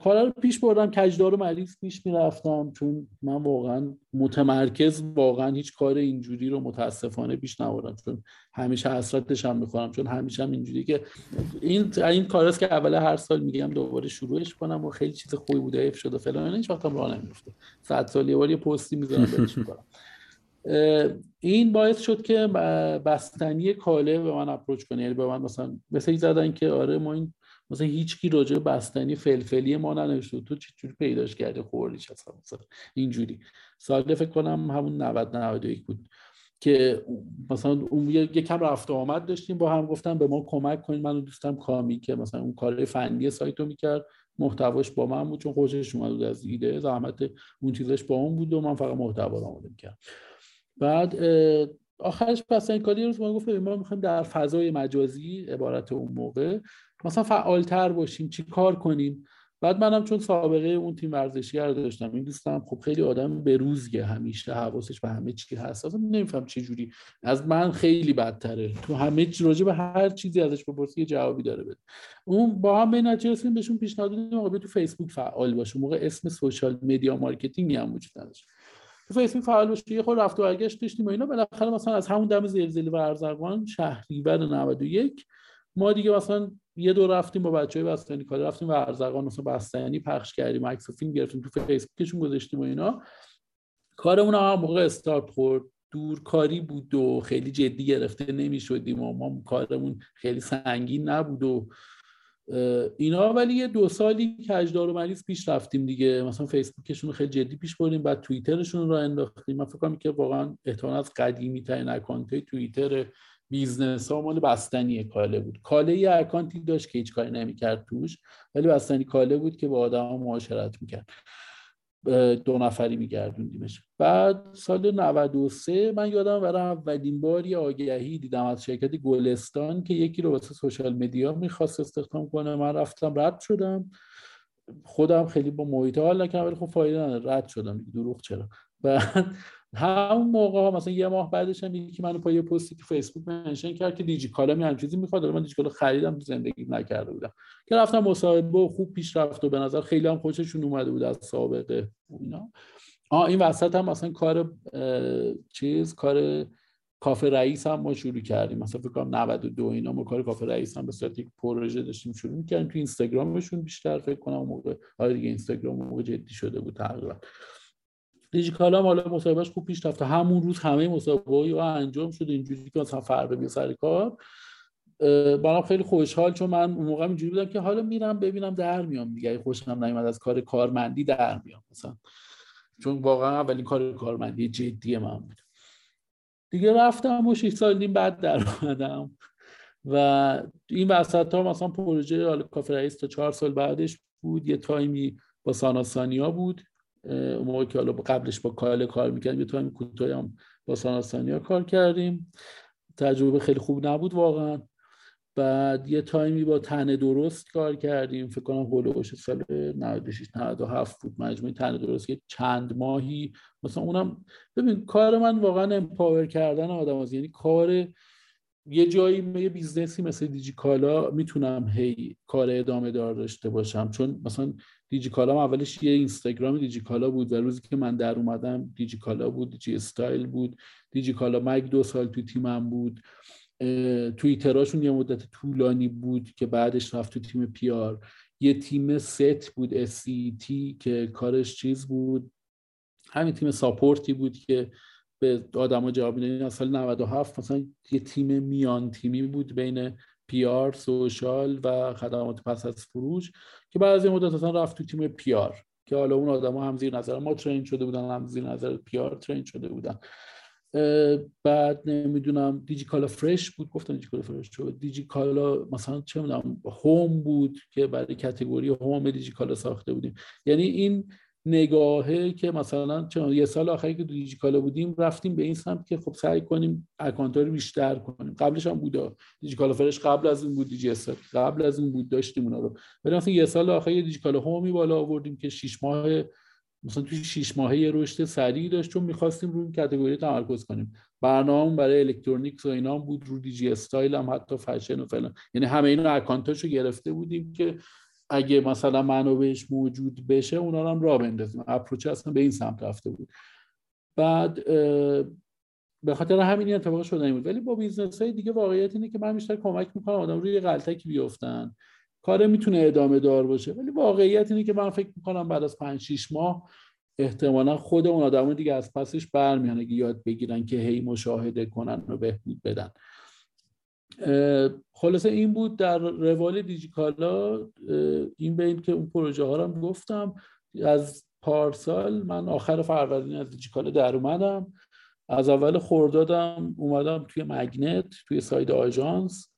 کارا رو پیش بردم کجدار و مریض پیش می‌رفتم چون من واقعا متمرکز واقعا هیچ کار اینجوری رو متاسفانه پیش نبردم چون همیشه حسرتش هم می‌خورم چون همیشه هم اینجوری که این این کاراست که اول هر سال میگم دوباره شروعش کنم و خیلی چیز خوبی بوده حیف شده فلان هیچ وقت هم راه نمیفته صد سال یه بار یه پستی می‌ذارم این باعث شد که بستنی کاله به من اپروچ کنه یعنی به من مثلا مثلا زدن که آره ما این مثلا هیچ کی راجع بستنی فلفلی ما ننوشته تو چه جوری پیداش کردی خوردیش اصلا؟ مثلا اینجوری. سال فکر کنم همون 90 91 بود که مثلا اون یکم رفت آمد داشتیم با هم گفتم به ما کمک کنید. من دوستم کامی که مثلا اون کار فنی سایت رو می‌کرد محتواش با من بود چون خوشش اومد بود از ایده. زحمت اون چیزش با اون بود و من فقط محتوا رو آماده می‌کردم. بعد آخرش پس این کاری روز ما گفت ما می‌خوایم در فضای مجازی عبارت اون موقع مثلا فعالتر باشیم چی کار کنیم؟ بعد منم چون سابقه اون تیم ورزشگر داشتم این دوستم خب خیلی آدم به روزگه همیشه حواسش به همه چی هست. اصلا نمیفهم چه جوری. از من خیلی بدتره. تو همه چی راجع به هر چیزی ازش بپرسی یه جوابی داره بده. اون با هم به نتیجه رسیدیم بهشون پیشنهاد دادیم تو فیسبوک فعال باشه موقع اسم social media marketing هم وجود نداشت. تو فیسبوک فعال باشه یه خورده رفت و برگشت داشتیم و اینا. بالاخره مثلا از همون دم زلزله و شهریور 91 ما دیگه مثلا یه دور رفتیم با بچه های بستنی کار رفتیم و ارزقان مثلا بستنی پخش کردیم عکس فیلم گرفتیم تو فیسبوکشون گذاشتیم و اینا. کارمون هم موقع استارت خورد. دورکاری بود و خیلی جدی گرفته نمی شدیم و ما کارمون خیلی سنگین نبود و اینا. ولی یه دو سالی کجدار و مریض پیش رفتیم دیگه. مثلا فیسبوکشون رو خیلی جدی پیش بردیم بعد توییترشون رو انداختیم من فکر که واقعا احتمال از قدیمی ترین account توییتر business ها مال بستنی کاله بود. کاله یه account ی داشت که هیچ کاری نمی‌کرد توش ولی بستنی کاله بود که با آدم معاشرت می‌کرد. دو نفری میگردوندیمش. بعد سال 93 من یادم برای اولین بار یه آگهی دیدم از شرکت گلستان که یکی رو واسه سوشال مدیا می‌خواست استخدام کنه. من رفتم رد شدم. خودم خیلی با محیط حال نکردم ولی خب فایده نداره. رد شدم. دروغ چرا؟ بعد همون موقع مثلا یه ماه بعدش هم یکی منو پای پستی تو فیسبوک منشن کرد که دیجی کالا می چیزی می‌خواد من دیجی کالا خریدم تو زندگی نکرده بودم. که رفتم مصاحبه و خوب پیش رفت و به نظر خیلی هم خوششون اومده بود از سابقه اینا. آ این وسط هم مثلا کار چیز کار کافه رئیس هم ما شروع کردیم. مثلا فکر کنم 92 اینا ما کار کافه رئیس هم به صورت یک پروژه داشتیم شروع کردیم. تو اینستاگرامشون بیشتر فکر کنم موقع. آره دیگه اینستاگرام موقع جدی شده بود تقریبا. دیجیکالا حالا مصاحبهش خوب پیش رفته. همون روز همه مصاحبه ها انجام شد. اینجوری که مثلا فردا بیا سر کار. برام خیلی خوشحال چون من اون موقع اینجوری بودم که حالا میرم ببینم در میام دیگه. خوشم نمیاد از کار کارمندی در میام مثلا. چون واقعا اولین کار کارمندی جدی من بود. دیگه رفتم و 6 سال و نیم بعد در اومدم. و این وسط ها مثلا پروژه حالا کافه رئیس تا چهار سال بعدش بود. یه تایمی با ساناسانیا بود. موقع که حالا قبلش با کاله کار می‌کردیم یه تایم کوتاهی هم با ساناسانیا کار کردیم. تجربه خیلی خوب نبود واقعا. بعد یه تایمی با تنه درست کار کردیم. فکر کنم هولوش سال 96 97 بود مجموعه تنه درست که چند ماهی. مثلا اونم ببین کار من واقعا empower کردن آدم هست. یعنی کار یه جایی یه business ی مثل دیجی کالا می‌تونم هی کار ادامه دار داشته باشم. چون مثلا دیجیکالا اولش یه اینستاگرام دیجیکالا بود و روزی که من در اومدم دیجیکالا بود دیجی استایل بود دیجیکالا مگ دو سال تو تیمم بود. توییتراشون یه مدت طولانی بود که بعدش رفت تو تیم PR. یه تیم ست بود تی که کارش چیز بود. همین تیم support ی بود که به آدما جواب میدن. سال 97 مثلا یه تیم میان تیمی بود بین PR social و خدمات پس از فروش که بعضی مدت اصلا رفت تو تیم PR که حالا اون آدما هم زیر نظر ما train شده بودن هم زیر نظر PR train شده بودن. بعد نمی‌دونم دیجیکالا فرش بود گفتم دیجیکالا فرش شد. دیجیکالا مثلا چه می‌دونم هوم بود که برای کتگوری هوم دیجیکالا ساخته بودیم. یعنی این نگاهه که مثلا چون یه سال آخری که دیجیکالا بودیم رفتیم به این سمت که خب سعی کنیم اکانت رو بیشتر کنیم. قبلش هم بوده دیجیکالا فرش قبل از این بود دیجی قبل از این بود داشتیم اونا رو. ولی مثلا یه سال آخری دیجیکالا هومی بالا آوردیم که 6 ماه مثلا توی 6 ماهه رشد سریع داشت چون می‌خواستیم روی category تمرکز کنیم. برنامه برای electronics و اینا بود رو دیجی استایل هم حتی فشن و فلان. یعنی همه اینا account اشو گرفته بودیم که اگه مثلا منابعش موجود بشه اونا رو هم راه بندازیم. approach اصلا به این سمت رفته بود. بعد به خاطر همین اتفاق شده بود. ولی با business های دیگه واقعیت اینه که من بیشتر کمک می‌کنم. آدم روی غلطکی بیفتن کار می‌تونه ادامه دار باشه. ولی واقعیت اینه که من فکر می‌کنم بعد از 5 6 ماه احتمالا خود اون آدم دیگه از پسش برمیان. اگه یاد بگیرن که هی مشاهده کنن و بهبود بدن. خلاصه این بود در روال دیجیکالا این به این که اون پروژه ها رو گفتم. از پارسال من آخر فروردین از دیجیکالا در اومدم. از اول خوردادم اومدم توی مگنت توی ساید آژانس.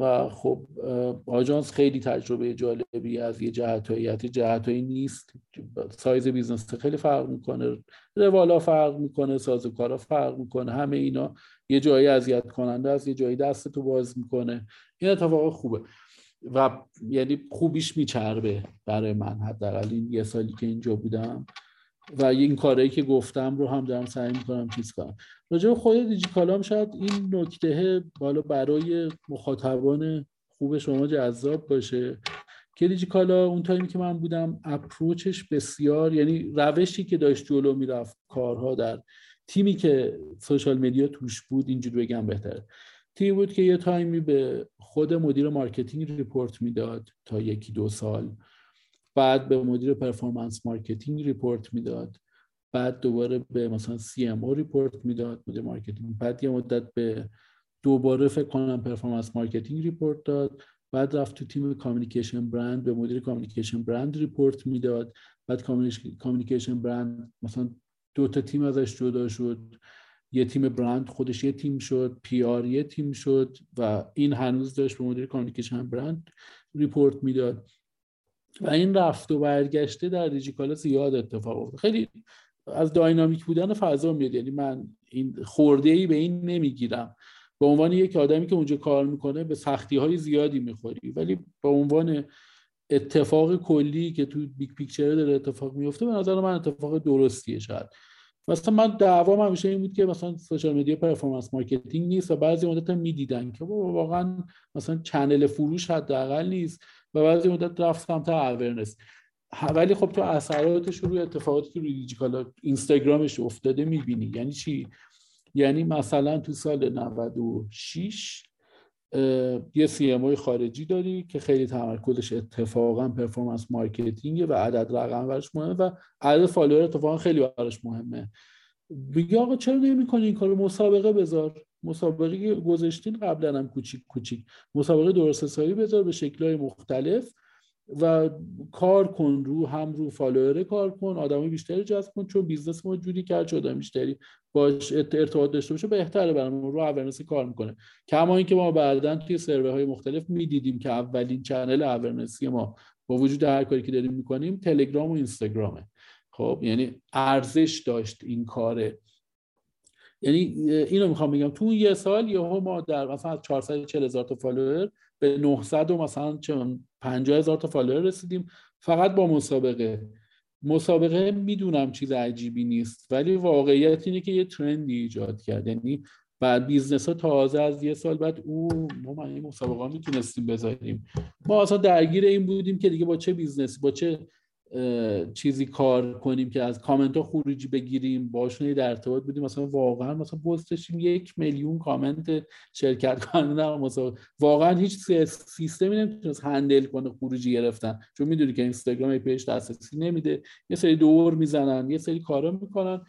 و خب آژانس خیلی تجربه جالبی از یه جهتایی جهتایی نیست size business خیلی فرق می‌کنه روالا فرق می‌کنه سازوکارا فرق می‌کنه همه اینا یه جایی اذیت کننده از یه جایی دست تو باز می‌کنه. این اتفاق خوبه. و یعنی خوبیش میچربه برای من حداقل این یه سالی که اینجا بودم. و این کارهایی که گفتم رو هم دارم سعی می‌کنم چیز کنم. راجع به خود دیجیکالام شاید این نکته بالا برای مخاطبان خوب شما جذاب باشه که دیجیکالا اون تایمی که من بودم approach ش بسیار یعنی روشی که داشت جلو می‌رفت کارها در تیمی که social media توش بود اینجوری بگم بهتره. تیمی بود که یه تایمی به خود مدیر marketing report می‌داد تا یکی دو سال. بعد به مدیر performance marketing report می‌داد. بعد دوباره به مثلا CMO report می‌داد مدیر marketing. بعد یه مدت به دوباره فکر کنم performance marketing report داد. بعد رفت تو تیم communication برند به مدیر communication برند report می‌داد. بعد communication برند مثلا دو تا تیم ازش جدا شد. یه تیم برند خودش یه تیم شد PR یه تیم شد و این هنوز داشت به مدیر communication برند report می‌داد. و این رفت و برگشته در دیجیکالا زیاد اتفاق افتاد. خیلی از dynamic بودن فضا میاد. یعنی من این خورده ای به این نمی‌گیرم. به عنوان یک آدمی که اونجا کار می‌کنه به سختی های زیادی می‌خوری. ولی به عنوان اتفاق کلی که تو big picture داره اتفاق میفته به نظر من اتفاق درستیه شاید. مثلا من دعوام همیشه این بود که مثلا social media performance marketing نیست و بعضی مدت می‌دیدن که واقعا مثلا channel فروش حداقل نیست. و بعضی مدت رفت سمت awareness ولی خب تو اثراتش روی اتفاقاتی که روی دیجیکالا اینستاگرامش افتاده می‌بینی. یعنی چی؟ یعنی مثلا تو سال 96 یه CMO خارجی داری که خیلی تمرکزش اتفاقا performance marketing و عدد رقم براش مهمه و عدد follower اتفاقا خیلی براش مهمه. بگی آقا چرا نمی‌کنی این کارو مسابقه بذار؟ مسابقه گذاشتین قبلا هم کوچیک کوچیک. مسابقه درست حسابی بذار به شکلهای مختلف و کار کن رو هم رو follower کار کن آدم بیشتری جذب کن چون business ما جوریه که هرچه آدم بیشتری باش ارتباط داشته باشه بهتره برامون رو awareness کار می‌کنه. کما اینکه ما بعدا توی survey های مختلف می‌دیدیم که اولین channel awareness ی ما با وجود هر کاری که داریم می‌کنیم تلگرام و اینستاگرامه خب یعنی ارزش داشت این کاره یعنی اینو می‌خوام بگم. تو یه سال یهو ما در مثلا 440 هزار تا follower به 900 و مثلا 50 هزار تا follower رسیدیم. فقط با مسابقه. مسابقه می‌دونم چیز عجیبی نیست ولی واقعیت اینه که یه trend ی ایجاد کرد. یعنی بعد business ها تازه از یه سال بعد او ما این مسابقه می‌تونستیم بذاریم. ما اصلا درگیر این بودیم که دیگه با چه business با چه چیزی کار کنیم که از کامنت ها خروجی بگیریم باشون در ارتباط بودیم. مثلا واقعا مثلا پست داشتیم یک میلیون کامنت شرکت کننده در واقعا هیچ سیستمی نمی‌تونست handle کنه خروجی گرفتن. چون می‌دونی که اینستاگرام API ش دسترسی نمیده یه سری دور می‌زنن یه سری کارا می‌کنن.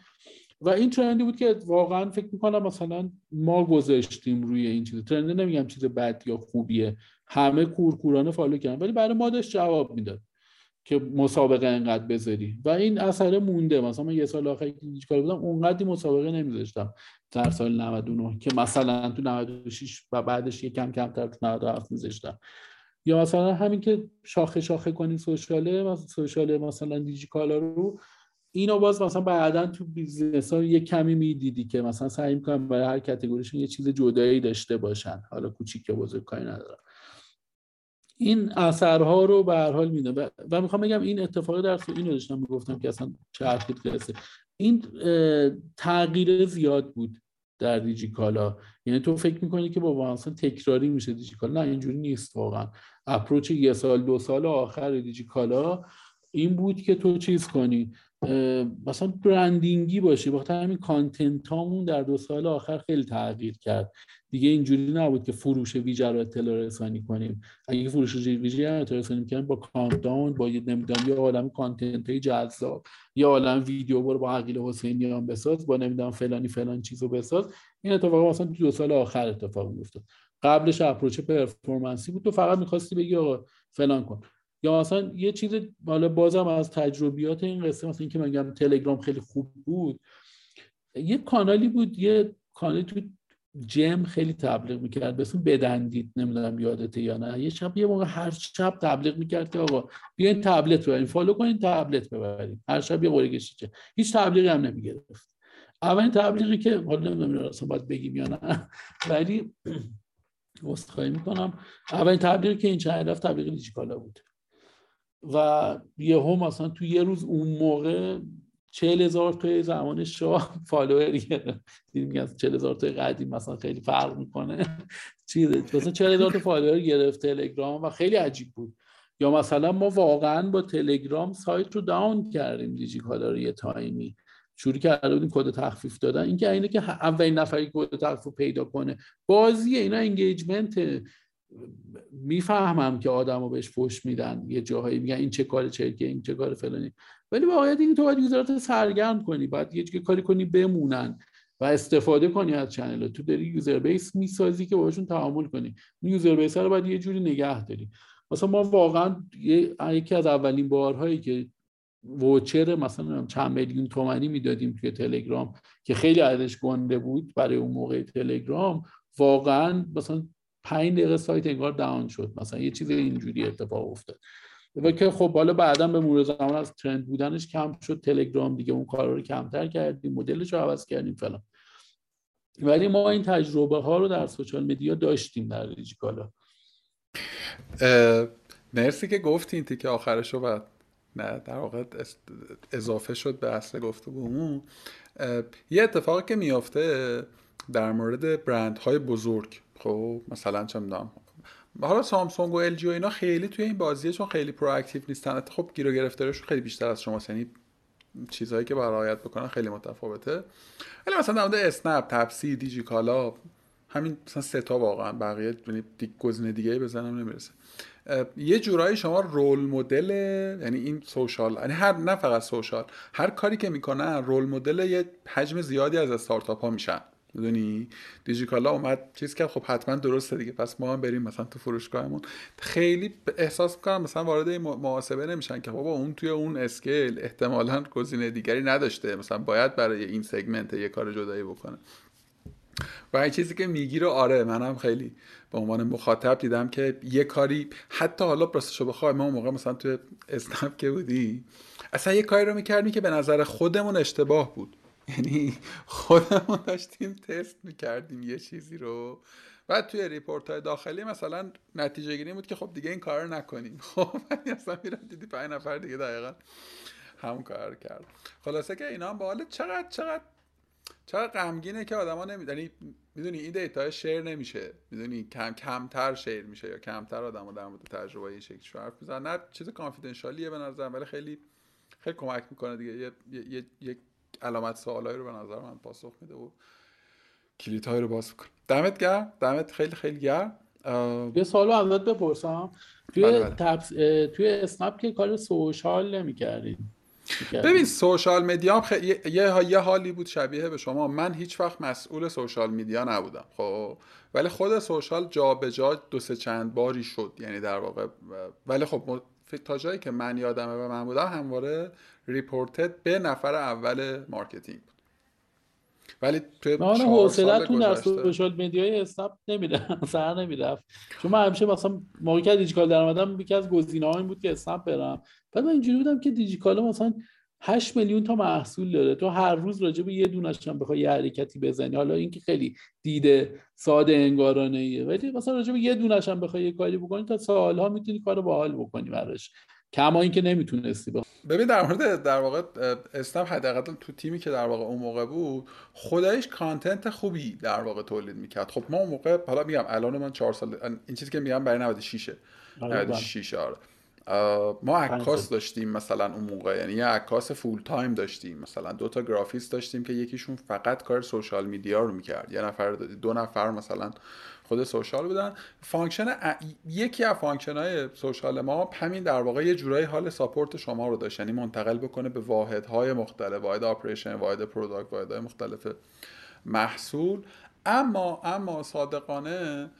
و این trend ی بود که واقعا فکر می‌کنم مثلا ما گذاشتیم روی این چیز. trend نمیگم چیز بد یا خوبیه. همه کورکورانه follow کردن ولی برای ما داشت جواب می‌داد. که مسابقه انقدر بذاری. و این اثر مونده. مثلا من یه سال آخر که کار بودم اونقدی مسابقه نمیذاشتم. در سال 99 که مثلا تو 96 و بعدش یه کم کمتر تو 97 میذاشتم. یا مثلا همین که شاخه شاخه کنی social ه مثلا social ه مثلا دیجیکالا رو اینو باز مثلا بعدا تو business ها یه کمی می‌دیدی که مثلا سعی می‌کنم برای هر category شون یه چیز جدایی داشته باشن. حالا کوچیک یا بزرگ کاری ندارم. این اثرها رو به هر حال میده و, می‌خوام بگم این اتفاق در اینو داشتم می‌گفتم که اصلا چرخید قصه این تغییر زیاد بود در دیجیکالا. یعنی تو فکر می‌کنی که بابا اصلا تکراری میشه دیجیکالا؟ نه اینجوری نیست واقعا. اپروچ یه سال دو سال آخر دیجیکالا این بود که تو چیز کنی؟ مثلا برندینگی باشی. بخاطر همین کانتنت هامون در دو سال آخر خیلی تغییر کرد. دیگه اینجوری نبود که فروش ویژه رو اطلاع رسانی کنیم. اگه فروش ویژه رو اطلاع رسانی کنیم با کانتاون با یه نمی‌دونم یه عالم کانتنت های جذاب. یه عالم ویدیو برو با عقیل حسینیان بساز با نمی‌دونم فلانی فلان چیزو بساز. این اتفاق مثلا دو سال آخر اتفاق میفته قبلش اپروچ پرفورمنسی بود. تو فقط می‌خواستی بگی آقا فلان کن. یا مثلا یه چیز حالا بازم از تجربیات این قصه مثلا اینکه من میگم تلگرام خیلی خوب بود یه کانالی بود یه کانالی تو جم خیلی تبلیغ می‌کرد اسم بدندید نمی‌دونم یادته یا نه. یه شب یه موقع هر شب تبلیغ می‌کرد که آقا بیاین تبلت ببرین فالو کنین تبلت ببرین هر شب یه قرعه کشیده. هیچ تبلیغی هم نمی‌گرفت. اولین تبلیغی که حالا نمی‌دونم اصلا باید بگیم یا نه ولی عذرخواهی می‌کنم. اولین تبلیغی که این چند رفت تبلیغ دیجیکالا بود. و یه هم مثلا تو یه روز اون موقع چهل هزار توی زمان شاه فالوور دیدیم از چهل هزار توی قدیم مثلا خیلی فرق می‌کنه. چیزه مثلا چهل هزار تا فالوور گرفت تلگرام و خیلی عجیب بود. یا مثلا ما واقعا با تلگرام سایت رو داون کردیم دیجی رو یه تایمی. شروع کرده بودیم کد تخفیف دادن. اینکه اینه که اولین نفری کد تخفیف پیدا کنه. بازی اینا انگیجمنت می‌فهمم که آدم رو بهش فش میدن. یه جاهایی میگن این چه کار چرکه این چه کار فلانی ولی واقعیت این تو باید user ات سرگرم کنی. باید یه کاری کنی بمونن و استفاده کنی از channel تو داری user base می‌سازی که باشون تعامل کنی. این user base رو باید یه جوری نگه داری. مثلا ما واقعا یکی از اولین بارهایی که voucher مثلا چند میلیون تومنی می‌دادیم توی تلگرام که خیلی عددش گنده بود برای اون موقع تلگرام واقعا مثلا پنج دقیقه سایت انگار down شد. مثلا یه چیز اینجوری اتفاق افتاد. و که خب حالا بعدا به مرور زمان از ترند بودنش کم شد. تلگرام دیگه اون کارا رو کمتر کردیم. مدلش رو عوض کردیم فلان. ولی ما این تجربه ها رو در سوشال میدیا داشتیم در دیجیکالا مرسی که گفتین. که آخرش رو بعد نه در واقع اضافه شد به اصل گفتگومون. یه اتفاقی که میافته در مورد برند های بزرگ. خب مثلا چه می‌دونم. حالا سامسونگ و ال و اینا خیلی توی این بازیه چون خیلی پرواکتیو نیستن. خب گیر و گرفتارشون خیلی بیشتر از شما یعنی چیزهایی که برایت بکنن خیلی متفاوته. ولی مثلا در مورد اسنپ تپسی دیجیکالا همین مثلا سه تا واقعا بقیه یعنی گزینه دیگه بزنم نمی‌رسه. یه جورایی شما رول مدل یعنی این سوشال یعنی هر نه فقط سوشال هر کاری که می‌کنن رول مدل یه حجم زیادی از استارتاپ ها میشن. می‌دونی؟ دیجیکالا اومد چیز که خب حتما درسته دیگه. پس ما هم بریم مثلا تو فروشگاهمون. خیلی احساس می‌کنم مثلا وارد محاسبه نمیشن که بابا اون توی اون اسکیل احتمالا گزینه دیگری نداشته. مثلا باید برای این سگمنت یه کار جدایی بکنه. و این چیزی که میگی رو آره منم خیلی به عنوان مخاطب دیدم که یه کاری حتی حالا راستشو بخوای ما موقع مثلا تو اسنپ که بودی اصلا یه کاری رو می‌کردیم که به نظر خودمون اشتباه بود. یعنی خودمون داشتیم تست می‌کردیم یه چیزی رو. و توی ریپورت های داخلی مثلا نتیجه گیری بود که خب دیگه این کار رو نکنیم. خب اصلا میرم دیدی پنج نفر دیگه دقیقا همون کار کرد خلاصه که اینا هم با چقدر چقدر چرا غمگینه که آدما نمی‌دونی می‌دونی این دیتا شیر نمیشه. می‌دونی کم کمتر شیر میشه یا کمتر آدمو در مورد تجربه این شکل حرف می‌زنن. نه چیز کانفیدنشالیه به نظرم ولی خیلی خیلی کمک می‌کنه دیگه. یه, یه،, یه،, علامت سوالایی رو به نظر من پاسخ میده و کلیدهایی رو باز می‌کنه. دمت گرم. دمت خیلی خیلی گرم. یه سوالو ازت بپرسم. توی بله بله. تبس... توی اسنپ که کار سوشال نمی‌کردین. ببین سوشال میدیا خ... یه... یه حالی بود شبیه به شما. من هیچ وقت مسئول سوشال میدیا نبودم خب؟ ولی خود سوشال جا به جا دو سه چند باری شد. یعنی در واقع ولی خب تا جایی که من یادمه و من بودم همواره ریپورتد به نفر اول مارکتینگ بود. ولی توی حوصلتون در سوشال میدیای اسنپ نمیره سر نمی‌رفت. چون من همیشه مثلا موقعی که دیجیکال در اومدم یکی از گزینه‌ها این بود که اسنپ برم. بعد من اینجوری بودم که دیجیکال مثلا 8 میلیون تا محصول داره. تو هر روز راجع به یه دونش هم بخوای یه حرکتی بزنی. حالا اینکه خیلی دیده ساده انگارانه ایه ولی مثلا راجع به یه دونش هم بخوای یه کاری بکنی تا سالها می‌تونی کارو باحال بکنی براش. کما اینکه نمی‌تونستی ببین در مورد در واقع اسنپ حداقل تو تیمی که در واقع اون موقع بود خودش کانتنت خوبی در واقع تولید می‌کرد. خب ما اون موقع حالا میگم الان من چهار سال این چیزی که میگم برای 96 96 آره. ما عکاس داشتیم مثلا اون موقع. یعنی یه عکاس فول تایم داشتیم. مثلا دو تا گرافیست داشتیم که یکیشون فقط کار سوشال میدیا رو می‌کرد. یه نفر دو نفر مثلا خود سوشال بودن. فانکشن یکی از فانکشن های سوشال ما همین در واقع یه جورایی حال ساپورت شما رو داشت. یعنی منتقل بکنه به واحدهای مختلف واحد آپریشن واحد پروداکت واحدهای مختلف محصول. اما اما صادقانه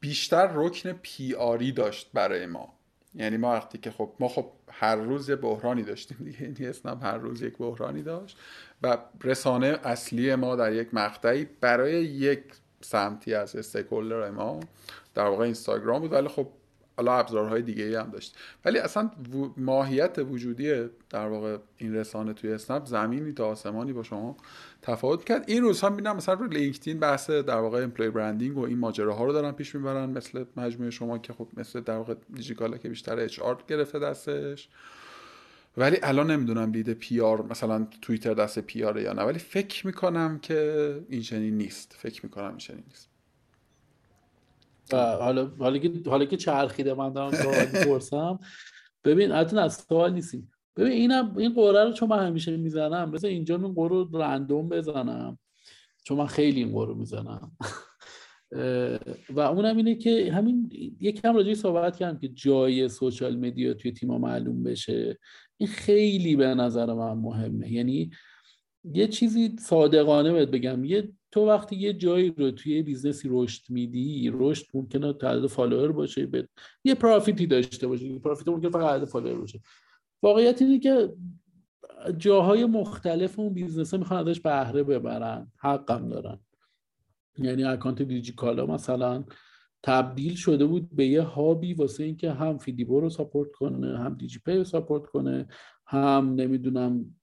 بیشتر رکن پی آری داشت برای ما. یعنی ما وقتی که خب ما خب هر روز یه بحرانی داشتیم دیگه. یعنی اسنپ هر روز یک بحرانی داشت و رسانه اصلی ما در یک مقطعی برای یک سمتی از استیکولر ما در واقع اینستاگرام بود. ولی خب حالا ابزارهای دیگه ای هم داشت. ولی اصلا ماهیت وجودی در واقع این رسانه توی اسنپ زمینی تا آسمانی با شما تفاوت کرد. این روزها می‌بینم مثلا رو لینکدین بحث در واقع امپلوی برندینگ و این ماجراها رو دارن پیش می‌برن مثل مجموعه شما که خب مثل در واقع دیجیکالا که بیشتر اچ آر گرفته دستش. ولی الان نمی‌دونم دید پی آر مثلا توییتر دست پی آر یا نه. ولی فکر می‌کنم که این چنین نیست. فکر می‌کنم این چنین نیست. حالا حالا که حالا که چرخیده من دارم سوال می‌پرسم. ببین حتی از سوال نیستیم ببین اینم این قوره رو چون من همیشه می‌زنم مثلا اینجا این قوره رو رندوم بزنم. چون من خیلی این قوره می‌زنم. و اونم اینه که همین یکم راجعی صحبت کردم که جای سوشال مدیا توی تیما معلوم بشه. این خیلی به نظر من مهمه. یعنی یه چیزی صادقانه بهت بگم. یه تو وقتی یه جایی رو توی یه بیزنسی رشد میدی رشد ممکنه تعداد فالوور باشه به یه پرافیتی داشته باشه پرافیت ممکنه فقط عدد فالوور باشه. واقعیت اینه که جاهای مختلف اون بیزنس ها می‌خوان ازش بهره ببرن حقم دارن. یعنی اکانت دیجیکالا مثلا تبدیل شده بود به یه هابی واسه اینکه هم فیدیبو رو ساپورت کنه هم دیجی پی رو ساپورت کنه هم نمی‌دونم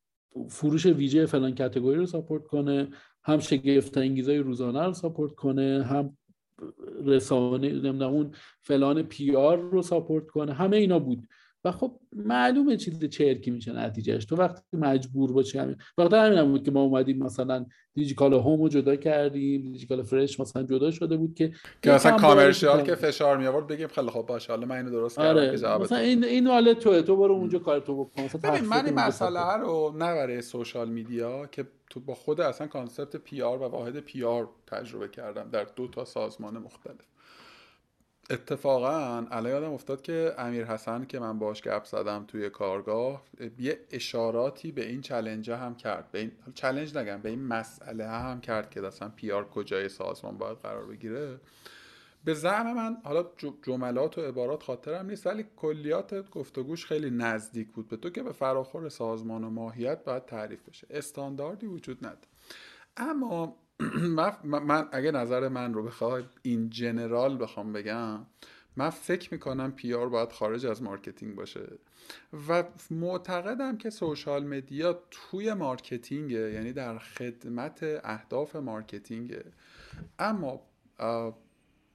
فروش ویژه فلان کتگوری رو ساپورت کنه. هم شگفت انگیزای روزانه رو ساپورت کنه هم رسانه نمی‌دونم اون فلان پی آر رو ساپورت کنه. همه اینا بود. و خب معلومه چیز چرکی میشه نتیجهش. تو وقتی مجبور باشی همین وقتی همین بود که ما اومدیم مثلا دیجیکال هوم رو جدا کردیم دیجیکال فرش مثلا جدا شده بود که که مثلا کامرشیال که فشار می آورد بگیم خیلی خب باشه حالا من اینو درست کردم آره. که مثلا این این حاله تو تو برو اونجا کار تو بکن. مثلا من این مسئله رو نه برای سوشال میدیا که تو با خود اصلا کانسپت پی آر و واحد پی آر تجربه کردم در دو تا سازمان مختلف. اتفاقا الان یادم افتاد که امیر حسن که من باش گپ زدم توی کارگاه یه اشاراتی به این چلنج هم کرد. به این چلنج نگم به این مسئله هم کرد که اصلا پیار کجای سازمان باید قرار بگیره. به زعم من حالا جملات و عبارات خاطرم نیست ولی کلیات گفتگوش خیلی نزدیک بود به تو که به فراخور سازمان و ماهیت باید تعریف بشه. استانداردی وجود نداره. اما من اگه نظر من رو بخوای این جنرال بخوام بگم من فکر می‌کنم پیار باید خارج از مارکتینگ باشه. و معتقدم که سوشال مدیا توی مارکتینگه یعنی در خدمت اهداف مارکتینگه. اما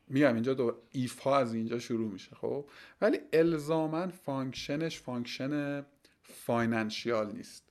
میگم اینجا دو ایف ها از اینجا شروع میشه خب؟ ولی الزاما فانکشنش فانکشن فاینانشیال نیست.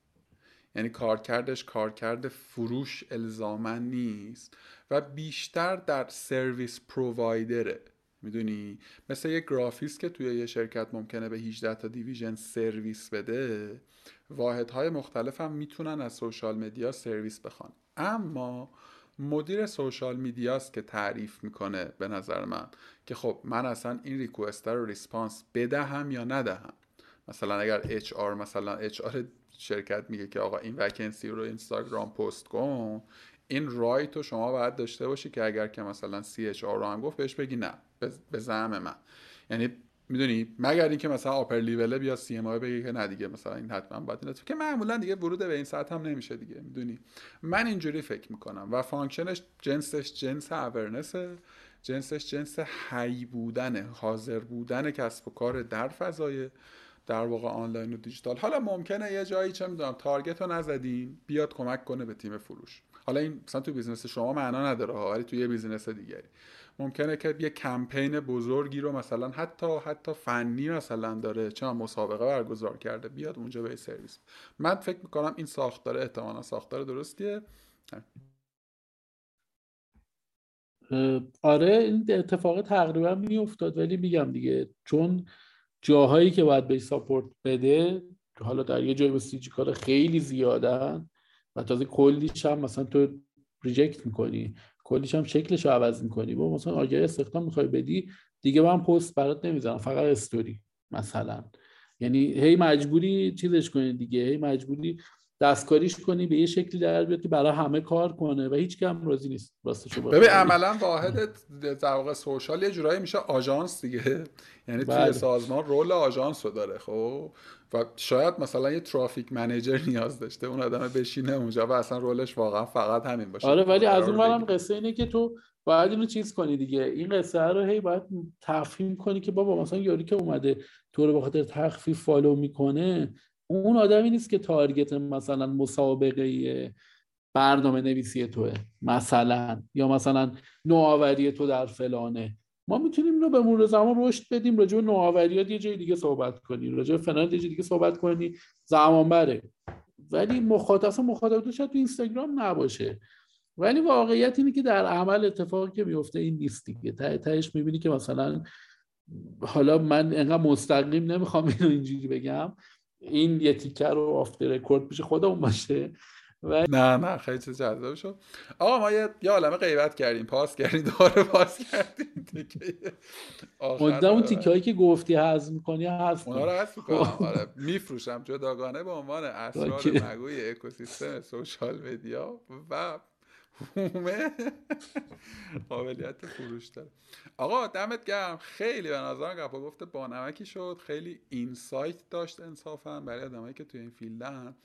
یعنی کارکردش کارکرد فروش الزامن نیست و بیشتر در سرویس پرووایدره. می‌دونی؟ مثل یه گرافیست که توی یه شرکت ممکنه به 18 تا دیویژن سرویس بده واحدهای مختلف هم می‌تونن از سوشال مدیا سرویس بخوان. اما مدیر سوشال میدیاست که تعریف می‌کنه به نظر من که خب من اصلا این ریکوست رو ریسپانس بدهم یا ندهم. مثلا اگر اچ آر مثلا اچ آر شرکت میگه که آقا این وکنسی رو اینستاگرام پست کن این رایت رو شما باید داشته باشی که اگر که مثلا سی اچ آر رو هم گفت بهش بگی نه به زعم من. یعنی می‌دونی مگر اینکه مثلا آپر لیوله بیا سی ام بگه که نه دیگه مثلا این حتما باید این که معمولا دیگه ورود به این ساعت هم نمیشه دیگه می‌دونی. من اینجوری فکر می‌کنم و فانکشنش جنسش جنس اورنس جنسش جنس هی بودن حاضر بودن کسب و کار در فضای در واقع آنلاین و دیجیتال. حالا ممکنه یه جایی چه می‌دونم تارگت رو نزدین بیاد کمک کنه به تیم فروش. حالا این مثلا تو بیزنس شما معنا نداره ولی تو یه بیزنس دیگری ممکنه که یه کمپین بزرگی رو مثلا حتی حتی فنی مثلا داره چه مسابقه برگزار کرده بیاد اونجا به سرویس. من فکر می‌کنم این ساختار احتمالا ساختار درستیه. آره این اتفاق تقریبا میافتاد ولی میگم دیگه چون جاهایی که باید به ساپورت بده حالا در یه جای سی کار خیلی زیادن و تازه کلیش هم مثلا تو reject می‌کنی کلیش هم شکلش رو عوض می‌کنی. با مثلا آگهی استخدام می‌خوای بدی دیگه من پست برات نمی‌زنم فقط استوری مثلا. یعنی هی مجبوری چیزش کنی دیگه هی مجبوری دستکاریش کنی به یه شکلی در بیاد که برای همه کار کنه و هیچ کم راضی نیست راستش ببین عملا واحد در واقع social یه جورایی میشه آژانس دیگه. یعنی توی بله. سازمان role آژانس رو داره خب؟ و شاید مثلا یه traffic manager نیاز داشته اون آدم بشینه اونجا و اصلا role ش واقعا فقط همین باشه. آره ولی از اون برم قصه اینه که تو باید اینو چیز کنی دیگه. این قصه رو هی باید تفهیم کنی که بابا مثلا یاری که اومده تو رو به خاطر تخفیف فالو می‌کنه اون آدمی نیست که تارگت مثلا مسابقه برنامه نویسی توه مثلا یا مثلا نوآوری تو در فلانه. ما می‌تونیم اینو به مرور زمان رشد بدیم راجع به نوآوریات یه جای دیگه صحبت کنیم راجع به فلان یه جای دیگه صحبت کنی زمان بره ولی مخاطب مخاطب شاید تو اینستاگرام نباشه. ولی واقعیت اینه که در عمل اتفاقی که میفته این نیست دیگه. ته تهش می‌بینی که مثلا حالا من انقدر مستقیم نمی‌خوام اینو اینجوری بگم. این یه تیکر رو آفتر رکورد پیش خودمون باشه. و... نه نه خیلی چیز جذاب شد آقا ما یه یه عالمه غیبت کردیم. پاس کردیم دوباره پاس کردیم. تیکه مدام اون تیکه هایی که گفتی حذف می‌کنی حذف اونا رو حذف می‌کنم. آره میفروشم. جداگانه به عنوان اسرار مگوی اکوسیستم social media و هومه قابلیت فروش داره. آقا دمت گرم. خیلی به نظرم گفتگوی با نمکی شد. خیلی insight داشت انصافا برای آدمایی که توی این field ن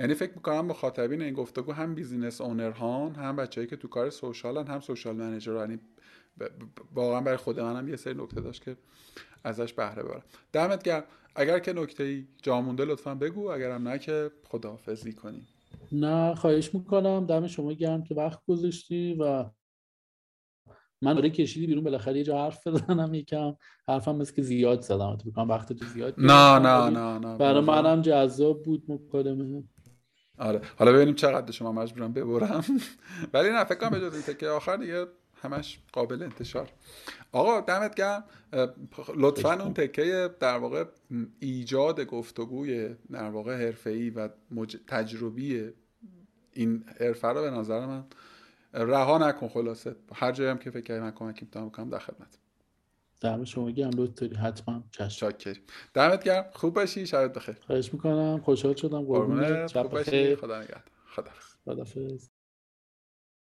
یعنی فکر می‌کنم مخاطبین این گفتگو هم business owner هان هم بچههایی که تو کار social ن هم social manager یعنی واقعا برای خود منم یه سری نکته داشت که ازش بهره ببرم. دمت گرم. اگر که نکته ای جامونده لطفا بگو. اگرم نه که خداحافظی کنیم. نه خواهش می‌کنم. دم شما گرم که وقت گذاشتی و من داره کشیدی بیرون بالاخره یه جا حرف بزنم یکم. حرفم مثل که زیاد زدم. تو بکنم وقت تو زیاد نه نه نه نه برای منم جذاب بود مکالمه آره. حالا ببینیم چقدر شما مجبورم ببرم. ولی نه فکر کنم اجازه که آخر دیگه همش قابل انتشار. آقا دمت گرم. لطفا اون تکه در واقع ایجاد گفتگوی در واقع حرفه‌ای و تجربی این حرفه رو به نظر من رها نکن خلاصه. هر جایی هم که فکر کنم من کمک می‌تونم بکنم در خدمت. دم شما گرم. لطف حتما. چشم. دمت گرم. خوب باشی. شبت بخیر. خواهش می‌کنم. خوشحال شدم. قربونت. خوب باشی. خدا نگهدار. خدا خدافظ